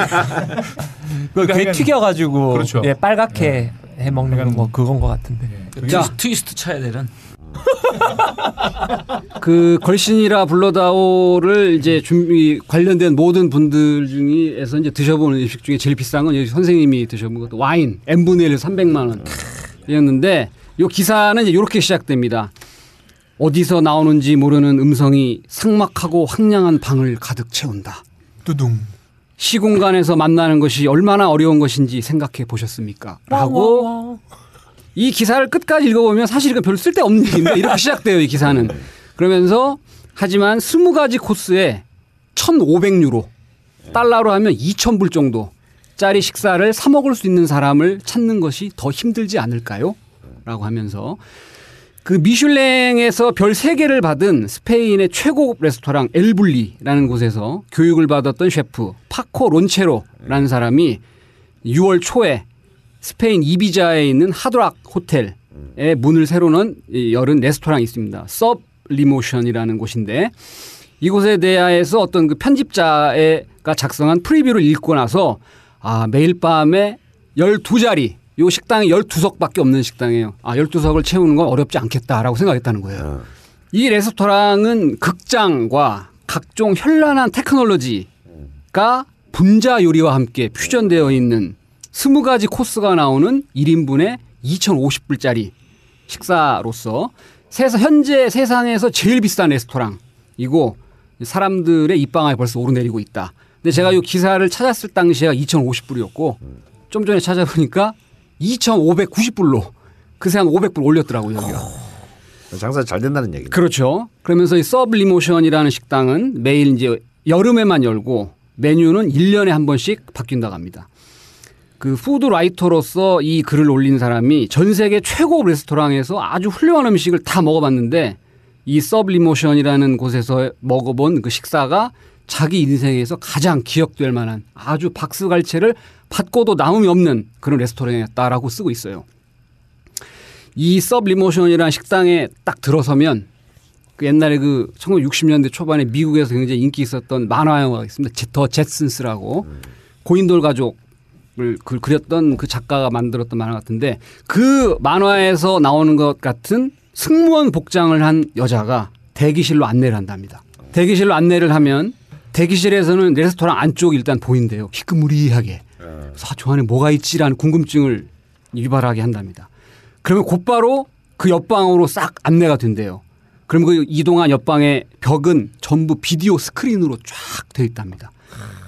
Speaker 1: 그게
Speaker 7: 그러니까
Speaker 1: 튀겨가지고
Speaker 7: 그렇죠.
Speaker 1: 예, 빨갛게 해 먹는 거뭐 그건 것 같은데.
Speaker 3: 자.
Speaker 8: 트위스트, 트위스트 쳐야 되는.
Speaker 3: 그 걸신이라 불러다오를 이제 준비 관련된 모든 분들 중에서 이제 드셔본 음식 중에 제일 비싼 건 여기 선생님이 드셔본 것도 와인 n 분의 1 300만 원이었는데 이 기사는 이제 이렇게 시작됩니다. 어디서 나오는지 모르는 음성이 상막하고 황량한 방을 가득 채운다.
Speaker 1: 뚜둥.
Speaker 3: 시공간에서 만나는 것이 얼마나 어려운 것인지 생각해 보셨습니까? 라고 이 기사를 끝까지 읽어보면 사실 이건 별로 쓸데없는 얘기인데 이렇게 시작돼요 이 기사는 그러면서 하지만 20가지 코스에 1,500유로 달러로 하면 2,000불 정도 짜리 식사를 사 먹을 수 있는 사람을 찾는 것이 더 힘들지 않을까요? 라고 하면서 그 미슐랭에서 별 3개를 받은 스페인의 최고급 레스토랑 엘블리라는 곳에서 교육을 받았던 셰프 파코 론체로라는 사람이 6월 초에 스페인 이비자에 있는 하드락 호텔에 문을 새로 는 열은 레스토랑이 있습니다. 서블리모션이라는 곳인데 이곳에 대하여서 어떤 그 편집자가 작성한 프리뷰를 읽고 나서 아 매일 밤에 12자리 요 식당이 12석밖에 없는 식당이에요. 아 12석을 채우는 건 어렵지 않겠다라고 생각했다는 거예요. 이 레스토랑은 극장과 각종 현란한 테크놀로지가 분자 요리와 함께 퓨전되어 있는 20가지 코스가 나오는 1인분에 2,050불짜리 식사로서 세상 현재 세상에서 제일 비싼 레스토랑이고 사람들의 입방아에 벌써 오르내리고 있다. 근데 제가 이 기사를 찾았을 당시에가 2,050불이었고 좀 전에 찾아보니까 2,590불로 그새 한 500불 올렸더라고요, 여기가.
Speaker 2: 장사 잘 된다는 얘기.
Speaker 3: 그렇죠. 그러면서 이 서블리모션이라는 식당은 매일 이제 여름에만 열고 메뉴는 1년에 한 번씩 바뀐다고 합니다. 그 food writer로서 이 글을 올린 사람이 전 세계 최고 레스토랑에서 아주 훌륭한 음식을 다 먹어봤는데 이 서블리모션이라는 곳에서 먹어본 그 식사가 자기 인생에서 가장 기억될 만한 아주 박수갈채를 받고도 남음이 없는 그런 레스토랑이었다라고 쓰고 있어요. 이 서블리모션이라는 식당에 딱 들어서면 그 옛날에 그 1960년대 초반에 미국에서 굉장히 인기 있었던 만화 영화가 있습니다. 제- 더 제슨스라고 고인돌 가족 을 그- 그렸던 그 작가가 만들었던 만화 같은데 그 만화에서 나오는 것 같은 승무원 복장을 한 여자가 대기실로 안내를 한답니다. 대기실로 안내를 하면 대기실에서는 레스토랑 안쪽이 일단 보인대요. 희끄무리하게. 그래서 아, 저 안에 뭐가 있지라는 궁금증을 유발하게 한답니다. 그러면 곧바로 그 옆방으로 싹 안내가 된대요. 그럼 그 이동한 옆방의 벽은 전부 비디오 스크린으로 쫙돼 있답니다.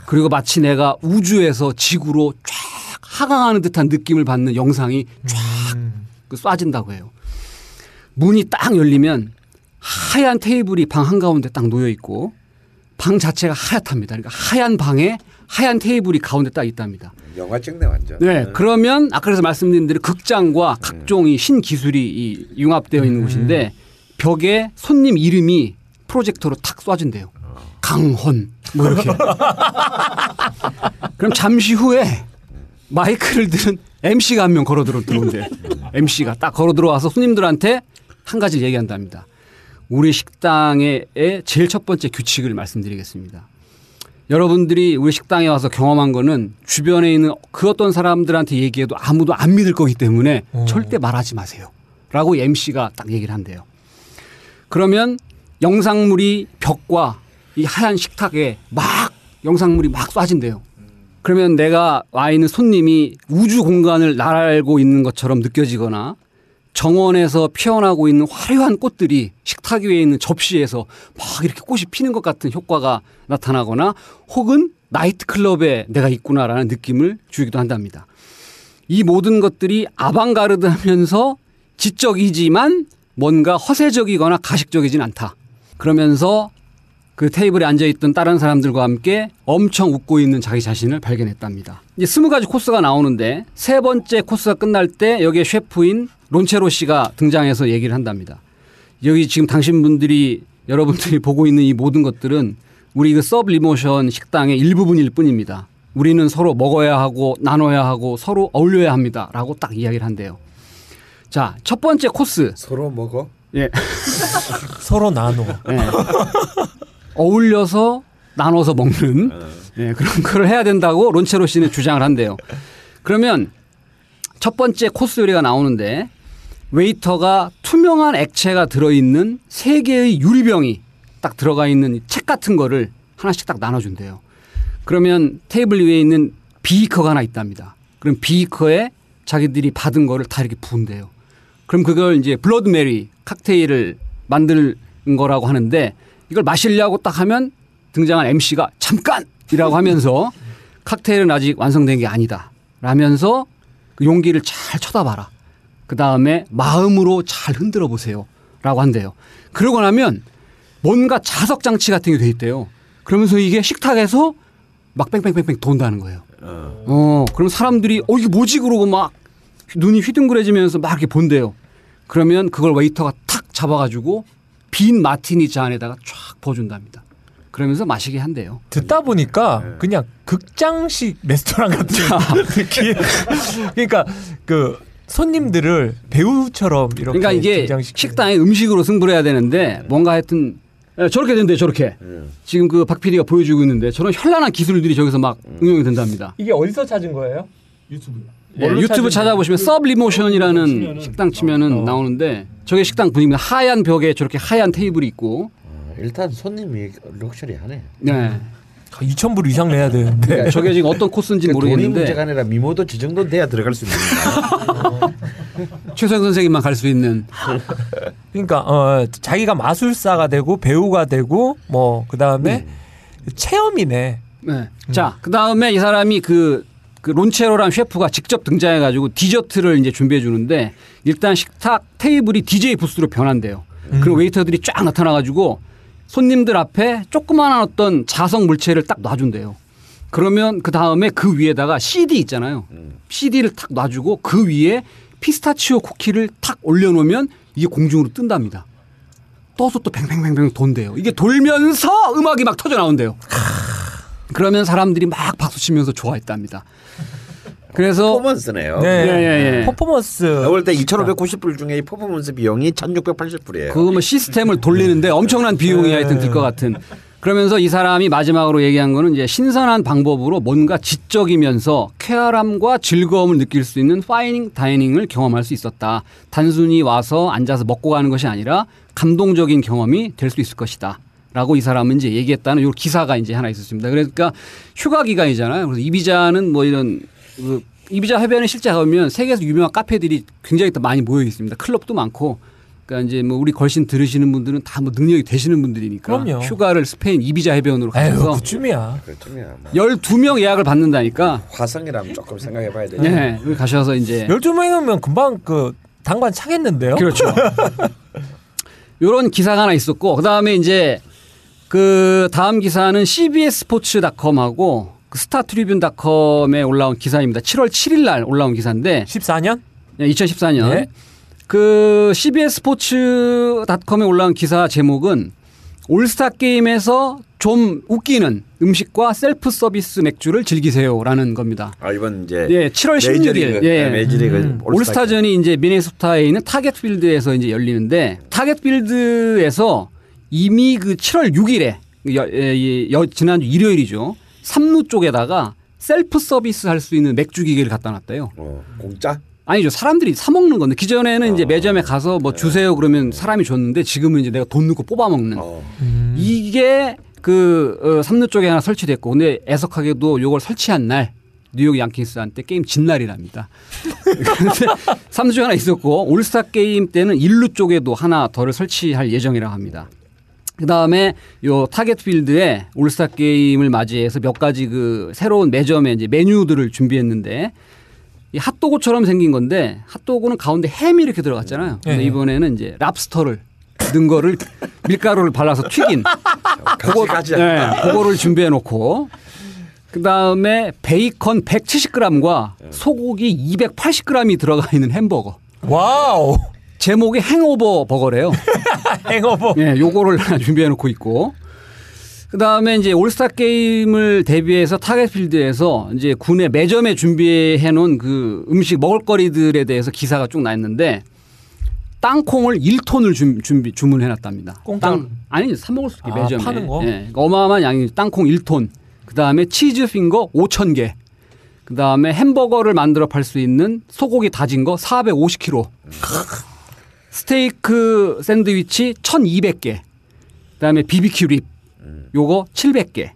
Speaker 3: 그리고 마치 내가 우주에서 지구로 쫙 하강하는 듯한 느낌을 받는 영상이 쫙그 쏴진다고 해요. 문이 딱 열리면 하얀 테이블이 방 한가운데 딱 놓여 있고 방 자체가 하얗답니다. 그러니까 하얀 방에 하얀 테이블이 가운데 딱 있답니다.
Speaker 2: 영화 찍네 완전.
Speaker 3: 네, 그러면 아까 그래서 말씀드린 대로 극장과 각종 이 신기술이 이 융합되어 있는 곳인데 벽에 손님 이름이 프로젝터로 탁 쏴진대요. 강헌 뭐 이렇게. 그럼 잠시 후에 마이크를 들은 MC가 한 명 걸어 들어 들어온대. MC가 딱 걸어 들어와서 손님들한테 한 가지 얘기한답니다. 우리 식당의 제일 첫 번째 규칙을 말씀드리겠습니다. 여러분들이 우리 식당에 와서 경험한 거는 주변에 있는 그 어떤 사람들한테 얘기해도 아무도 안 믿을 거기 때문에 절대 말하지 마세요. 라고 MC가 딱 얘기를 한대요. 그러면 영상물이 벽과 이 하얀 식탁에 막 영상물이 막 쏴진대요. 그러면 내가 와 있는 손님이 우주 공간을 날고 있는 것처럼 느껴지거나 정원에서 피어나고 있는 화려한 꽃들이 식탁 위에 있는 접시에서 막 이렇게 꽃이 피는 것 같은 효과가 나타나거나 혹은 나이트클럽에 내가 있구나라는 느낌을 주기도 한답니다. 이 모든 것들이 아방가르드 하면서 지적이지만 뭔가 허세적이거나 가식적이진 않다. 그러면서 그 테이블에 앉아 있던 다른 사람들과 함께 엄청 웃고 있는 자기 자신을 발견했답니다. 이제 스무 가지 코스가 나오는데 세 번째 코스가 끝날 때 여기에 셰프인 론체로 씨가 등장해서 얘기를 한답니다. 여기 지금 당신 분들이 여러분들이 보고 있는 이 모든 것들은 우리 그 서블리모션 식당의 일부분일 뿐입니다. 우리는 서로 먹어야 하고 나눠야 하고 서로 어울려야 합니다라고 딱 이야기를 한대요. 자, 첫 번째 코스.
Speaker 2: 서로 먹어?
Speaker 3: 예.
Speaker 1: 서로 나눠.
Speaker 3: 예. 어울려서 나눠서 먹는 예, 그런 거를 해야 된다고 론체로 씨는 주장을 한대요. 그러면 첫 번째 코스 요리가 나오는데 웨이터가 투명한 액체가 들어있는 세 개의 유리병이 딱 들어가 있는 책 같은 거를 하나씩 딱 나눠준대요. 그러면 테이블 위에 있는 비커가 하나 있답니다. 그럼 비커에 자기들이 받은 거를 다 이렇게 부은대요. 그럼 그걸 이제 Bloody Mary 칵테일을 만드는 거라고 하는데 이걸 마시려고 딱 하면 등장한 MC가 잠깐이라고 하면서 칵테일은 아직 완성된 게 아니다. 라면서 그 용기를 잘 쳐다봐라. 그 다음에 마음으로 잘 흔들어 보세요. 라고 한대요. 그러고 나면 뭔가 자석 장치 같은 게 돼 있대요. 그러면서 이게 식탁에서 막 뺑뺑뺑뺑 돈다는 거예요. 어, 그럼 사람들이 어 이게 뭐지 그러고 막 눈이 휘둥그레지면서 막 이렇게 본대요. 그러면 그걸 웨이터가 탁 잡아가지고 빈 마티니 잔 안에다가 쫙 부어준답니다. 그러면서 마시게 한대요.
Speaker 1: 듣다 보니까 그냥 극장식 레스토랑 같은 느낌. 그러니까 그 손님들을 배우처럼 이렇게
Speaker 3: 그러니까 이게
Speaker 1: 등장시키는.
Speaker 3: 식당에 음식으로 승부를 해야 되는데 뭔가 하여튼 예, 저렇게 된대요 저렇게 지금 그 박 PD가 보여주고 있는데 저런 현란한 기술들이 저기서 막 응용이 된답니다.
Speaker 1: 이게 어디서 찾은 거예요? 유튜브.
Speaker 3: 예, 유튜브 찾아보시면 서블리모션이라는 식당 치면은 나오는데 저게 식당 분위기입니다. 하얀 벽에 저렇게 하얀 테이블이 있고
Speaker 2: 일단 손님이 럭셔리하네.
Speaker 3: 네.
Speaker 1: 2천 불 이상 내야 되는데.
Speaker 3: 그러니까 저게 지금 어떤 코스인지
Speaker 2: 그
Speaker 3: 모르겠는데
Speaker 2: 문제가 아니라 미모도 저 정도 돼야 들어갈 수 있는.
Speaker 3: 최성 선생님만 갈 수 있는
Speaker 1: 그러니까 어 자기가 마술사가 되고 배우가 되고 뭐 그다음에 체험이네.
Speaker 3: 네. 자, 그 다음에 이 사람이 그, 그 론체로란 셰프가 직접 등장해 가지고 디저트를 이제 준비해 주는데 일단 식탁 테이블이 DJ 부스로 변한대요. 그리고 웨이터들이 쫙 나타나 가지고 손님들 앞에 조그마한 어떤 자석 물체를 딱 놔준대요. 그러면 그 다음에 그 위에다가 CD 있잖아요. CD를 탁 놔주고 그 위에 피스타치오 쿠키를 탁 올려놓으면 이게 공중으로 뜬답니다. 떠서 또 뱅뱅뱅뱅 돈대요. 이게 돌면서 음악이 막 터져 나온대요. 그러면 사람들이 막 박수 치면서 좋아했답니다. 그래서
Speaker 2: 퍼포먼스네요.
Speaker 1: 네.
Speaker 3: 예, 예, 예.
Speaker 1: 퍼포먼스.
Speaker 2: 나올 때 2,590불 중에 이 퍼포먼스 비용이 1,680불이에요.
Speaker 3: 그거 뭐 시스템을 돌리는데 엄청난 비용이 하여튼 들 것 같은. 그러면서 이 사람이 마지막으로 얘기한 거는 이제 신선한 방법으로 뭔가 지적이면서 쾌활함과 즐거움을 느낄 수 있는 fine dining을 경험할 수 있었다. 단순히 와서 앉아서 먹고 가는 것이 아니라 감동적인 경험이 될 수 있을 것이다. 라고 이 사람은 이제 얘기했다는 요 기사가 이제 하나 있었습니다. 그러니까 휴가 기간이잖아요. 그래서 이 비자는 뭐 이런 그 이비자 해변에 실제 가보면 세계에서 유명한 카페들이 굉장히 또 많이 모여 있습니다. 클럽도 많고. 그러니까 이제 뭐 우리 걸신 들으시는 분들은 다 뭐 능력이 되시는 분들이니까
Speaker 1: 그럼요.
Speaker 3: 휴가를 스페인 이비자 해변으로
Speaker 1: 에휴
Speaker 3: 가셔서
Speaker 1: 그쯤이야.
Speaker 2: 뭐
Speaker 3: 12명 예약을 받는다니까.
Speaker 2: 화성이라면 조금 생각해 봐야 되죠.
Speaker 3: 네. 여기 가셔서 이제
Speaker 1: 12명이면 금방 그 당관 차겠는데요?
Speaker 3: 그렇죠. 요런 기사가 하나 있었고 그다음에 이제 그 다음 기사는 CBS 스포츠닷컴하고 그 스타트리뷴닷컴에 올라온 기사입니다. 7월 7일 날 올라온 기사인데
Speaker 1: 14년?
Speaker 3: 네, 2014년
Speaker 1: 네.
Speaker 3: 그 CBS 스포츠닷컴에 올라온 기사 제목은 올스타 게임에서 좀 웃기는 음식과 셀프 서비스 맥주를 즐기세요라는 겁니다.
Speaker 2: 아 이번 이제
Speaker 3: 예, 7월
Speaker 2: 메이저리그,
Speaker 3: 16일.
Speaker 2: 네,
Speaker 3: 예.
Speaker 2: 메이저리그
Speaker 3: 음.
Speaker 2: 올스타
Speaker 3: 올스타전이 이제 미네소타에 있는 Target Field에서 이제 열리는데 Target Field에서 이미 그 7월 6일에 여, 예, 여, 지난주 일요일이죠. 삼루 쪽에다가 셀프 서비스 할 수 있는 맥주 기계를 갖다 놨대요.
Speaker 2: 어, 공짜?
Speaker 3: 아니죠. 사람들이 사 먹는 건데 기존에는
Speaker 2: 어.
Speaker 3: 이제 매점에 가서 뭐 주세요 그러면 사람이 줬는데 지금은 이제 내가 돈 넣고 뽑아 먹는
Speaker 2: 어.
Speaker 3: 이게 그 어, 삼루 쪽에 하나 설치됐고 근데 애석하게도 요걸 설치한 날 뉴욕 양키스한테 게임 진 날이랍니다. 그런데 삼루 쪽에 하나 있었고 올스타 게임 때는 일루 쪽에도 하나 더를 설치할 예정이라고 합니다. 그 다음에 요 Target Field에 올스타 게임을 맞이해서 몇 가지 그 새로운 매점에 이제 메뉴들을 준비했는데 이 핫도그처럼 생긴 건데 핫도그는 가운데 햄이 이렇게 들어갔잖아요. 근데
Speaker 1: 네.
Speaker 3: 이번에는 이제 랍스터를 넣은 거를 밀가루를 발라서 튀긴 그거
Speaker 2: 가지.
Speaker 3: 네, 그거를 준비해 놓고 그 다음에 베이컨 170g과 소고기 280g이 들어가 있는 햄버거.
Speaker 1: 와우.
Speaker 3: 제목이 Hangover Burger래요.
Speaker 1: Hangover.
Speaker 3: 예, 요거를 준비해 놓고 있고. 그 다음에 이제 올스타 게임을 대비해서 Target Field에서 이제 구내 매점에 준비해 놓은 그 음식 먹을거리들에 대해서 기사가 쭉 나 있는데 땅콩을 1톤을 준, 준비 주문해 놨답니다. 땅 아니 사 먹을 수 있게
Speaker 1: 아,
Speaker 3: 매점에.
Speaker 1: 파는 거?
Speaker 3: 예, 그러니까 어마어마한 양이 땅콩 1톤. 그 다음에 cheese finger 5천 개. 그 다음에 햄버거를 만들어 팔 수 있는 소고기 다진 거 450kg. 스테이크 샌드위치 1,200개. 그다음에 BBQ rib 요거 700개.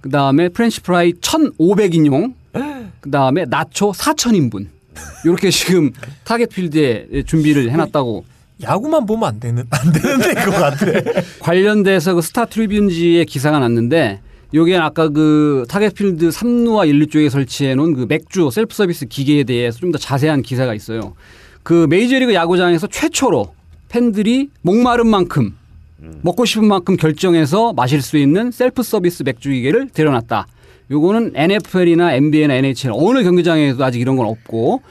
Speaker 3: 그다음에 프렌치 프라이 1,500인용. 그다음에 나초 4,000인분. 요렇게 지금 Target Field에 준비를 해 놨다고
Speaker 1: 야구만 보면 안 되는 안 되는데 그거 같아.
Speaker 3: 관련돼서 그 Star Tribune지에 기사가 났는데 요게 아까 그 Target Field 3루와 1루 쪽에 설치해 놓은 그 맥주 셀프 서비스 기계에 대해서 좀 더 자세한 기사가 있어요. 그 메이저리그 야구장에서 최초로 팬들이 목마른 만큼 먹고 싶은 만큼 결정해서 마실 수 있는 셀프 서비스 맥주 기계를 들여놨다. 요거는 NFL이나 NBA나 NHL 어느 경기장에도 아직 이런 건 없고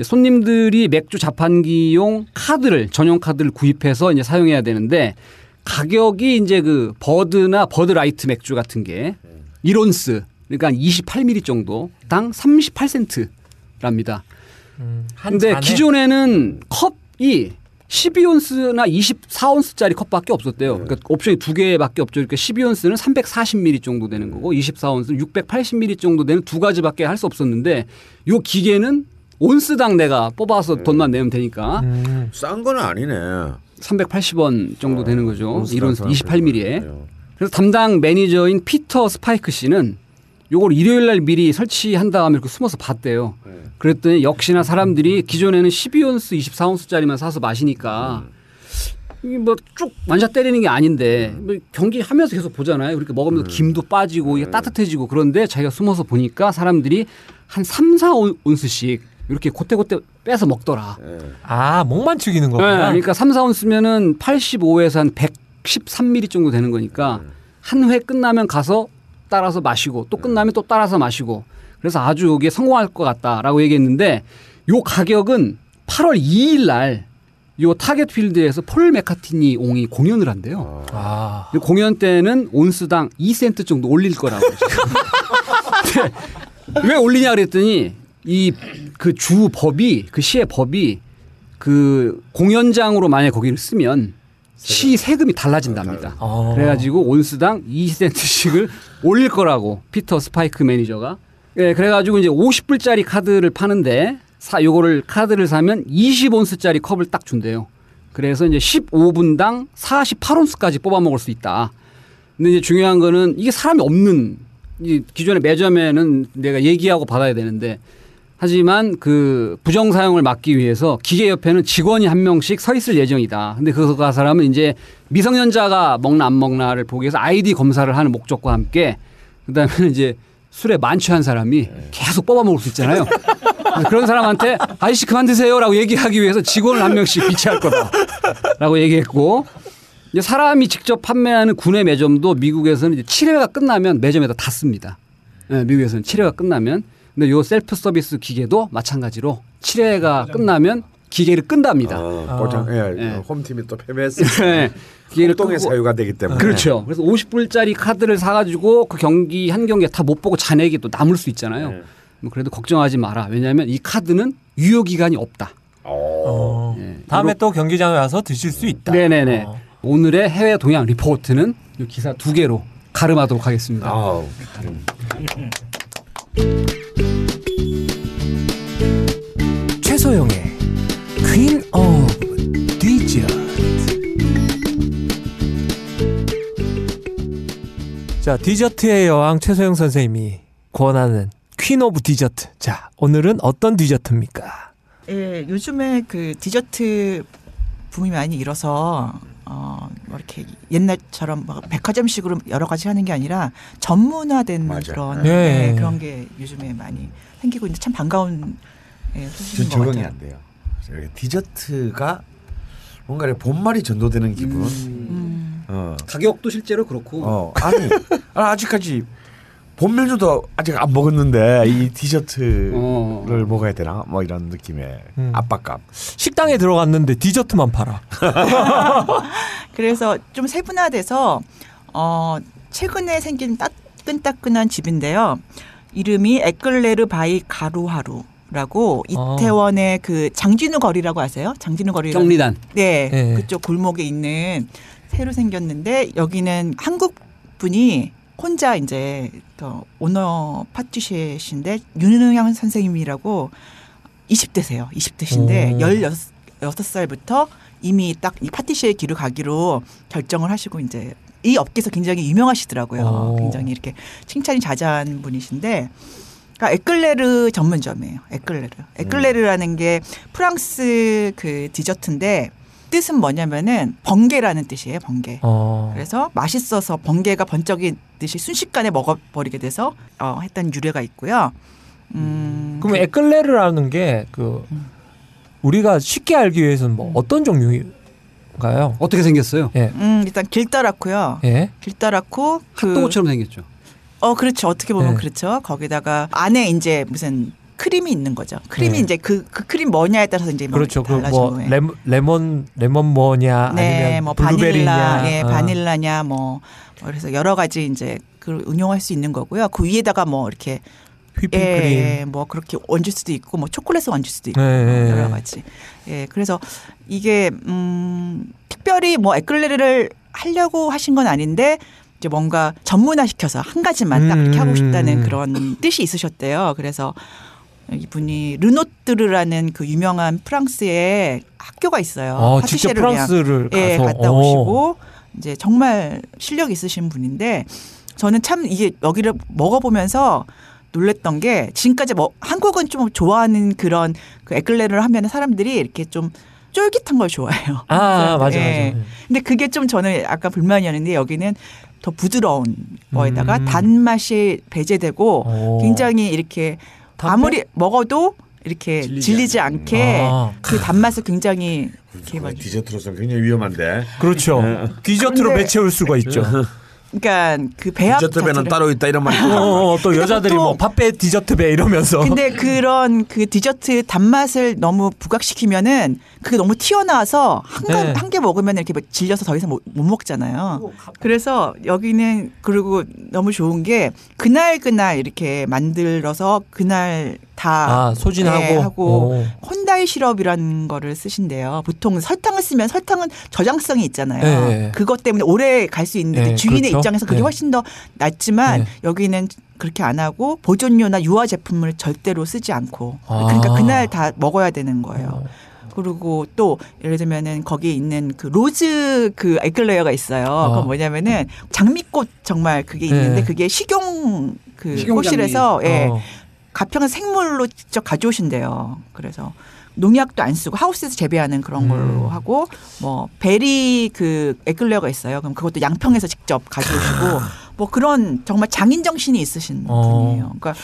Speaker 3: 손님들이 맥주 자판기용 카드를 전용 카드를 구입해서 이제 사용해야 되는데 가격이 이제 그 Bud나 Bud Light 맥주 같은 게 1온스 그러니까 한 28ml 정도 당 38센트랍니다.
Speaker 1: 한
Speaker 3: 근데
Speaker 1: 잔에?
Speaker 3: 기존에는 컵이 12온스나 24온스짜리 컵밖에 없었대요. 그러니까 옵션이 두 개밖에 없죠. 그러니까 12온스는 340ml 정도 되는 거고 24온스는 680ml 정도 되는 두 가지밖에 할 수 없었는데 요 기계는 온스당 내가 뽑아서 돈만 내면 되니까
Speaker 1: 음.
Speaker 2: 싼건 아니네.
Speaker 3: 380원 정도 되는 거죠.
Speaker 2: 온스당
Speaker 3: 이런 28ml에.
Speaker 2: 380원.
Speaker 3: 그래서 담당 매니저인 피터 스파이크 씨는 요걸 일요일 날 미리 설치한 다음에 이렇게 숨어서 봤대요. 그랬더니 역시나 사람들이 기존에는 12온스, 24온스짜리만 사서 마시니까 이게 뭐 쭉 완샷 때리는 게 아닌데 뭐 경기 하면서 계속 보잖아요. 그렇게 먹으면서 김도 빠지고 이게 따뜻해지고 그런데 자기가 숨어서 보니까 사람들이 한 3, 4온스씩 이렇게 고때고때 빼서 먹더라.
Speaker 1: 아 목만 죽이는
Speaker 3: 네,
Speaker 1: 거구나.
Speaker 3: 그러니까 3, 4온스면은 85에서 한 113ml 정도 되는 거니까 한 회 끝나면 가서 따라서 마시고 또 끝나면 또 따라서 마시고 그래서 아주 여기에 성공할 것 같다라고 얘기했는데 요 가격은 8월 2일 날 요 Target Field에서 폴 매카트니 옹이 공연을 한대요.
Speaker 1: 아.
Speaker 3: 공연 때는 온스당 2센트 정도 올릴 거라고. 근데 왜 올리냐 그랬더니 이 그 주 법이 그 시의 법이 그 공연장으로 만약 거기를 쓰면 시 세금이 달라진답니다.
Speaker 1: 어.
Speaker 3: 그래가지고 온스당 2센트씩을 올릴 거라고 피터 스파이크 매니저가. 예, 그래가지고 이제 50불짜리 카드를 파는데 사 요거를 카드를 사면 20온스짜리 컵을 딱 준대요. 그래서 이제 15분당 48온스까지 뽑아 먹을 수 있다. 근데 이제 중요한 거는 이게 사람이 없는 이 기존의 매점에는 내가 얘기하고 받아야 되는데 하지만 그 부정 사용을 막기 위해서 기계 옆에는 직원이 한 명씩 서 있을 예정이다. 근데 그 사람은 이제 미성년자가 먹나 안 먹나를 보기 위해서 아이디 검사를 하는 목적과 함께 그다음에 이제 술에 만취한 사람이 계속 뽑아 먹을 수 있잖아요. 그런 사람한테 아저씨 그만 드세요라고 얘기하기 위해서 직원을 한 명씩 비치할 거다라고 얘기했고 이제 사람이 직접 판매하는 군의 매점도 미국에서는 이제 7회가 끝나면 매점에다 닫습니다. 네, 미국에서는 7회가 끝나면 근데 요 셀프 서비스 기계도 마찬가지로 7회가 끝나면 기계를 끈답니다.
Speaker 2: 어, 보장, 예,
Speaker 3: 네.
Speaker 2: 홈팀이 또 패배했으니까
Speaker 3: 네. 기계를
Speaker 2: 공동의
Speaker 3: 끄고
Speaker 2: 사유가 되기 때문에.
Speaker 3: 그렇죠. 그래서 50불짜리 카드를 사가지고 그 경기 한 경기에 다 못 보고 잔액이 또 남을 수 있잖아요.
Speaker 2: 네.
Speaker 3: 뭐 그래도 걱정하지 마라. 왜냐하면 이 카드는 유효 기간이 없다.
Speaker 1: 어.
Speaker 3: 예.
Speaker 1: 다음에 또 경기장에 와서 드실 수 있다.
Speaker 3: 네네네.
Speaker 1: 어.
Speaker 3: 오늘의 해외 동향 리포트는 이 기사 두 개로 가름하도록 하겠습니다.
Speaker 2: 아우,
Speaker 1: 최소영의 Queen of Dessert. 자, 디저트의 여왕 최소영 선생님이 권하는 Queen of Dessert. 자, 오늘은 어떤 디저트입니까?
Speaker 4: 예, 요즘에 그 디저트 붐이 많이 일어서 어, 뭐 이렇게 옛날처럼 막 백화점식으로 여러 가지 하는 게 아니라 전문화된
Speaker 2: 맞아요.
Speaker 4: 그런
Speaker 1: 네.
Speaker 4: 예, 그런 게 요즘에 많이 생기고 있는데 참 반가운 예,
Speaker 2: 전
Speaker 4: 소식인 것
Speaker 2: 적응이
Speaker 4: 같아요.
Speaker 2: 안 돼요. 저기 디저트가 뭔가 이렇게 본말이 전도되는 기분.
Speaker 4: 음.
Speaker 2: 어.
Speaker 3: 가격도 실제로 그렇고
Speaker 2: 어, 아니, 아, 아직까지 본 메뉴도 아직 안 먹었는데 이 디저트를
Speaker 3: 어.
Speaker 2: 먹어야 되나? 뭐 이런 느낌의
Speaker 1: 음.
Speaker 2: 압박감.
Speaker 1: 식당에 들어갔는데 디저트만 팔아.
Speaker 4: 그래서 좀 세분화돼서 어 최근에 생긴 따끈따끈한 집인데요. 이름이 Eclair by 가루하루 라고
Speaker 1: 아.
Speaker 4: 이태원의 그 장진우 거리라고 아세요? 장진우 거리
Speaker 3: 경리단.
Speaker 4: 네,
Speaker 1: 네.
Speaker 4: 그쪽 골목에 있는 새로 생겼는데 여기는 한국 분이 혼자 이제 그 오너 파티셰신데 윤은영 선생님이라고 20대세요. 20대신데
Speaker 1: 오.
Speaker 4: 16살부터 이미 딱 이 파티시에 길을 가기로 결정을 하시고 이제 이 업계에서 굉장히 유명하시더라고요.
Speaker 1: 오.
Speaker 4: 굉장히 이렇게 칭찬이 자자한 분이신데 그러니까 에클레르 전문점이에요. 에클레르. 에클레르라는 게 프랑스 그 디저트인데 뜻은 뭐냐면은 번개라는 뜻이에요. 번개.
Speaker 1: 어.
Speaker 4: 그래서 맛있어서 번개가 번쩍이듯이 순식간에 먹어버리게 돼서 어, 했던 유래가 있고요. 음,
Speaker 1: 그럼 에클레르라는 게그 우리가 쉽게 알기 위해서는 뭐 어떤 종류인가요?
Speaker 3: 어떻게 생겼어요?
Speaker 1: 예.
Speaker 4: 음, 일단 길다랗고요.
Speaker 1: 예.
Speaker 4: 길다랗고 그
Speaker 3: 핫도그처럼 생겼죠.
Speaker 4: 어 그렇죠. 어떻게 보면
Speaker 1: 네.
Speaker 4: 그렇죠. 거기다가 안에 이제 무슨 크림이 있는 거죠. 크림이
Speaker 1: 네.
Speaker 4: 이제 그, 그 크림 뭐냐에 따라서 이제 뭐
Speaker 1: 그렇죠. 그뭐
Speaker 4: 예.
Speaker 1: 레몬 레몬 레몬 뭐냐
Speaker 4: 네,
Speaker 1: 아니면
Speaker 4: 뭐 바닐라, 예,
Speaker 1: 어.
Speaker 4: 바닐라냐 뭐 그래서 여러 가지 이제 그 응용할 수 있는 거고요. 그 위에다가 뭐 이렇게
Speaker 1: 휘핑크림.
Speaker 4: 예, 뭐 그렇게 얹을 수도 있고 뭐 초콜릿을 얹을 수도 있고
Speaker 1: 네, 네,
Speaker 4: 여러
Speaker 1: 네.
Speaker 4: 가지. 예, 그래서 이게 음 특별히 뭐 에클레르를 하려고 하신 건 아닌데 이제 뭔가 전문화 시켜서 한 가지만 딱 이렇게 하고
Speaker 1: 음.
Speaker 4: 싶다는 그런 뜻이 있으셨대요. 그래서 이분이 르노뜨르라는 그 유명한 프랑스의 학교가 있어요.
Speaker 1: 어, 직접. 프랑스를
Speaker 4: 예,
Speaker 1: 가서
Speaker 4: 갔다
Speaker 1: 어.
Speaker 4: 오시고 이제 정말 실력 있으신 분인데 저는 참 이게 여기를 먹어보면서 놀랬던 게 지금까지 뭐 한국은 좀 좋아하는 그런 그 에클레르를 하면 사람들이 이렇게 좀 쫄깃한 걸 좋아해요.
Speaker 1: 아 맞아
Speaker 4: 예.
Speaker 1: 맞아.
Speaker 4: 근데 그게 좀 저는 약간 불만이었는데 여기는 더 부드러운 거에다가
Speaker 1: 음.
Speaker 4: 단맛이 배제되고
Speaker 1: 오.
Speaker 4: 굉장히 이렇게
Speaker 1: 담배?
Speaker 4: 아무리 먹어도 이렇게 질리지, 않게
Speaker 1: 아.
Speaker 4: 그 단맛을 굉장히
Speaker 2: 디저트로서는 굉장히 위험한데.
Speaker 1: 그렇죠. 디저트로
Speaker 4: 근데-
Speaker 1: 배채울 수가 있죠.
Speaker 4: 그러니까 그 배합
Speaker 2: 디저트 배는 따로 있다 이런 말이
Speaker 1: 어, 어, 또
Speaker 4: 근데
Speaker 1: 여자들이 뭐 팥배 디저트 배 이러면서
Speaker 4: 근데 그런 그 디저트 단맛을 너무 부각시키면은 그게 너무 튀어나와서
Speaker 1: 네.
Speaker 4: 한개 먹으면 이렇게 뭐 질려서 더 이상 못, 못 먹잖아요. 그래서 여기는 그리고 너무 좋은 게 그날 그날 이렇게 만들어서 그날 다
Speaker 1: 아 소진하고
Speaker 4: 예, 하고
Speaker 1: 오.
Speaker 4: 혼다이 시럽이라는 거를 쓰신대요. 보통 설탕을 쓰면 설탕은 저장성이 있잖아요.
Speaker 1: 네.
Speaker 4: 그것 때문에 오래 갈 수 있는데
Speaker 1: 네,
Speaker 4: 주인의
Speaker 1: 그렇죠.
Speaker 4: 입장에서 그게
Speaker 1: 네.
Speaker 4: 훨씬 더 낫지만
Speaker 1: 네.
Speaker 4: 여기는 그렇게 안 하고 보존료나 유화 제품을 절대로 쓰지 않고
Speaker 1: 아.
Speaker 4: 그러니까 그날 다 먹어야 되는 거예요.
Speaker 1: 어.
Speaker 4: 그리고 또 예를 들면은 거기에 있는 그 rose 그 eclair가 있어요.
Speaker 1: 아.
Speaker 4: 그건 뭐냐면은 장미꽃 정말 그게 있는데
Speaker 1: 네.
Speaker 4: 그게 식용 그
Speaker 3: 식용
Speaker 4: 꽃이라서 예.
Speaker 1: 어.
Speaker 4: 가평은 생물로 직접 가져오신대요. 그래서 농약도 안 쓰고 하우스에서 재배하는 그런 걸로
Speaker 1: 음.
Speaker 4: 하고 뭐 베리 그 에클레어가 있어요. 그럼 그것도 양평에서 직접 가져오시고 뭐 그런 정말 장인 정신이 있으신
Speaker 1: 어.
Speaker 4: 분이에요. 그러니까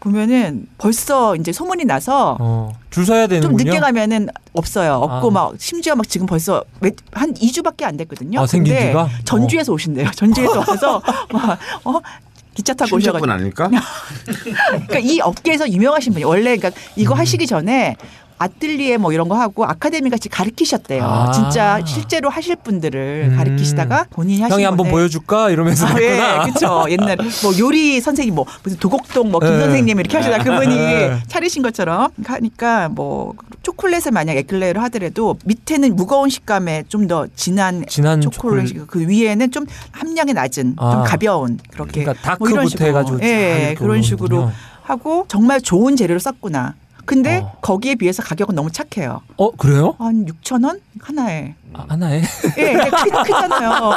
Speaker 4: 보면은 벌써 이제 소문이 나서
Speaker 1: 어. 줄 서야
Speaker 4: 좀
Speaker 1: 되는군요.
Speaker 4: 늦게 가면은 없어요. 없고
Speaker 1: 아.
Speaker 4: 막 심지어 막 지금 벌써 몇- 한 2주밖에 안 됐거든요.
Speaker 1: 아, 생긴
Speaker 4: 근데
Speaker 1: 지가?
Speaker 4: 전주에서 오신대요. 전주에서 와서 막 어? 기차 타고 오셔가지고
Speaker 2: 아닙니까?
Speaker 4: 그러니까 이 업계에서 유명하신 분이 원래 그러니까 이거
Speaker 1: 음.
Speaker 4: 하시기 전에 아뜰리에 뭐 이런 거 하고 아카데미 같이 가르치셨대요.
Speaker 1: 아.
Speaker 4: 진짜 실제로 하실 분들을
Speaker 1: 음.
Speaker 4: 가르치시다가 본인이 하신
Speaker 1: 형이 한번. 보여줄까 이러면서
Speaker 4: 아, 예. 그렇죠. 옛날 뭐 요리 선생님 뭐 무슨 도곡동 뭐김
Speaker 1: 예.
Speaker 4: 선생님 이렇게 하시다 그분이
Speaker 1: 예.
Speaker 4: 차리신 것처럼 하니까 뭐 초콜릿을 만약 에클레르 하더라도 밑에는 무거운 식감에 좀 더 진한
Speaker 1: 진한
Speaker 4: 초콜릿
Speaker 1: 초콜릿.
Speaker 4: 그 위에는 좀 함량이 낮은
Speaker 1: 아.
Speaker 4: 좀 가벼운 그렇게
Speaker 1: 그러니까
Speaker 4: 뭐
Speaker 1: 다크부터
Speaker 4: 식으로.
Speaker 1: 해가지고 잘
Speaker 4: 예, 그런 식으로. 하고 정말 좋은 재료를 썼구나. 근데
Speaker 1: 어.
Speaker 4: 거기에 비해서 가격은 너무 착해요.
Speaker 1: 어 그래요?
Speaker 4: 한 6천 원 하나에.
Speaker 1: 아, 하나에?
Speaker 4: 예, 예, 크, 크잖아요.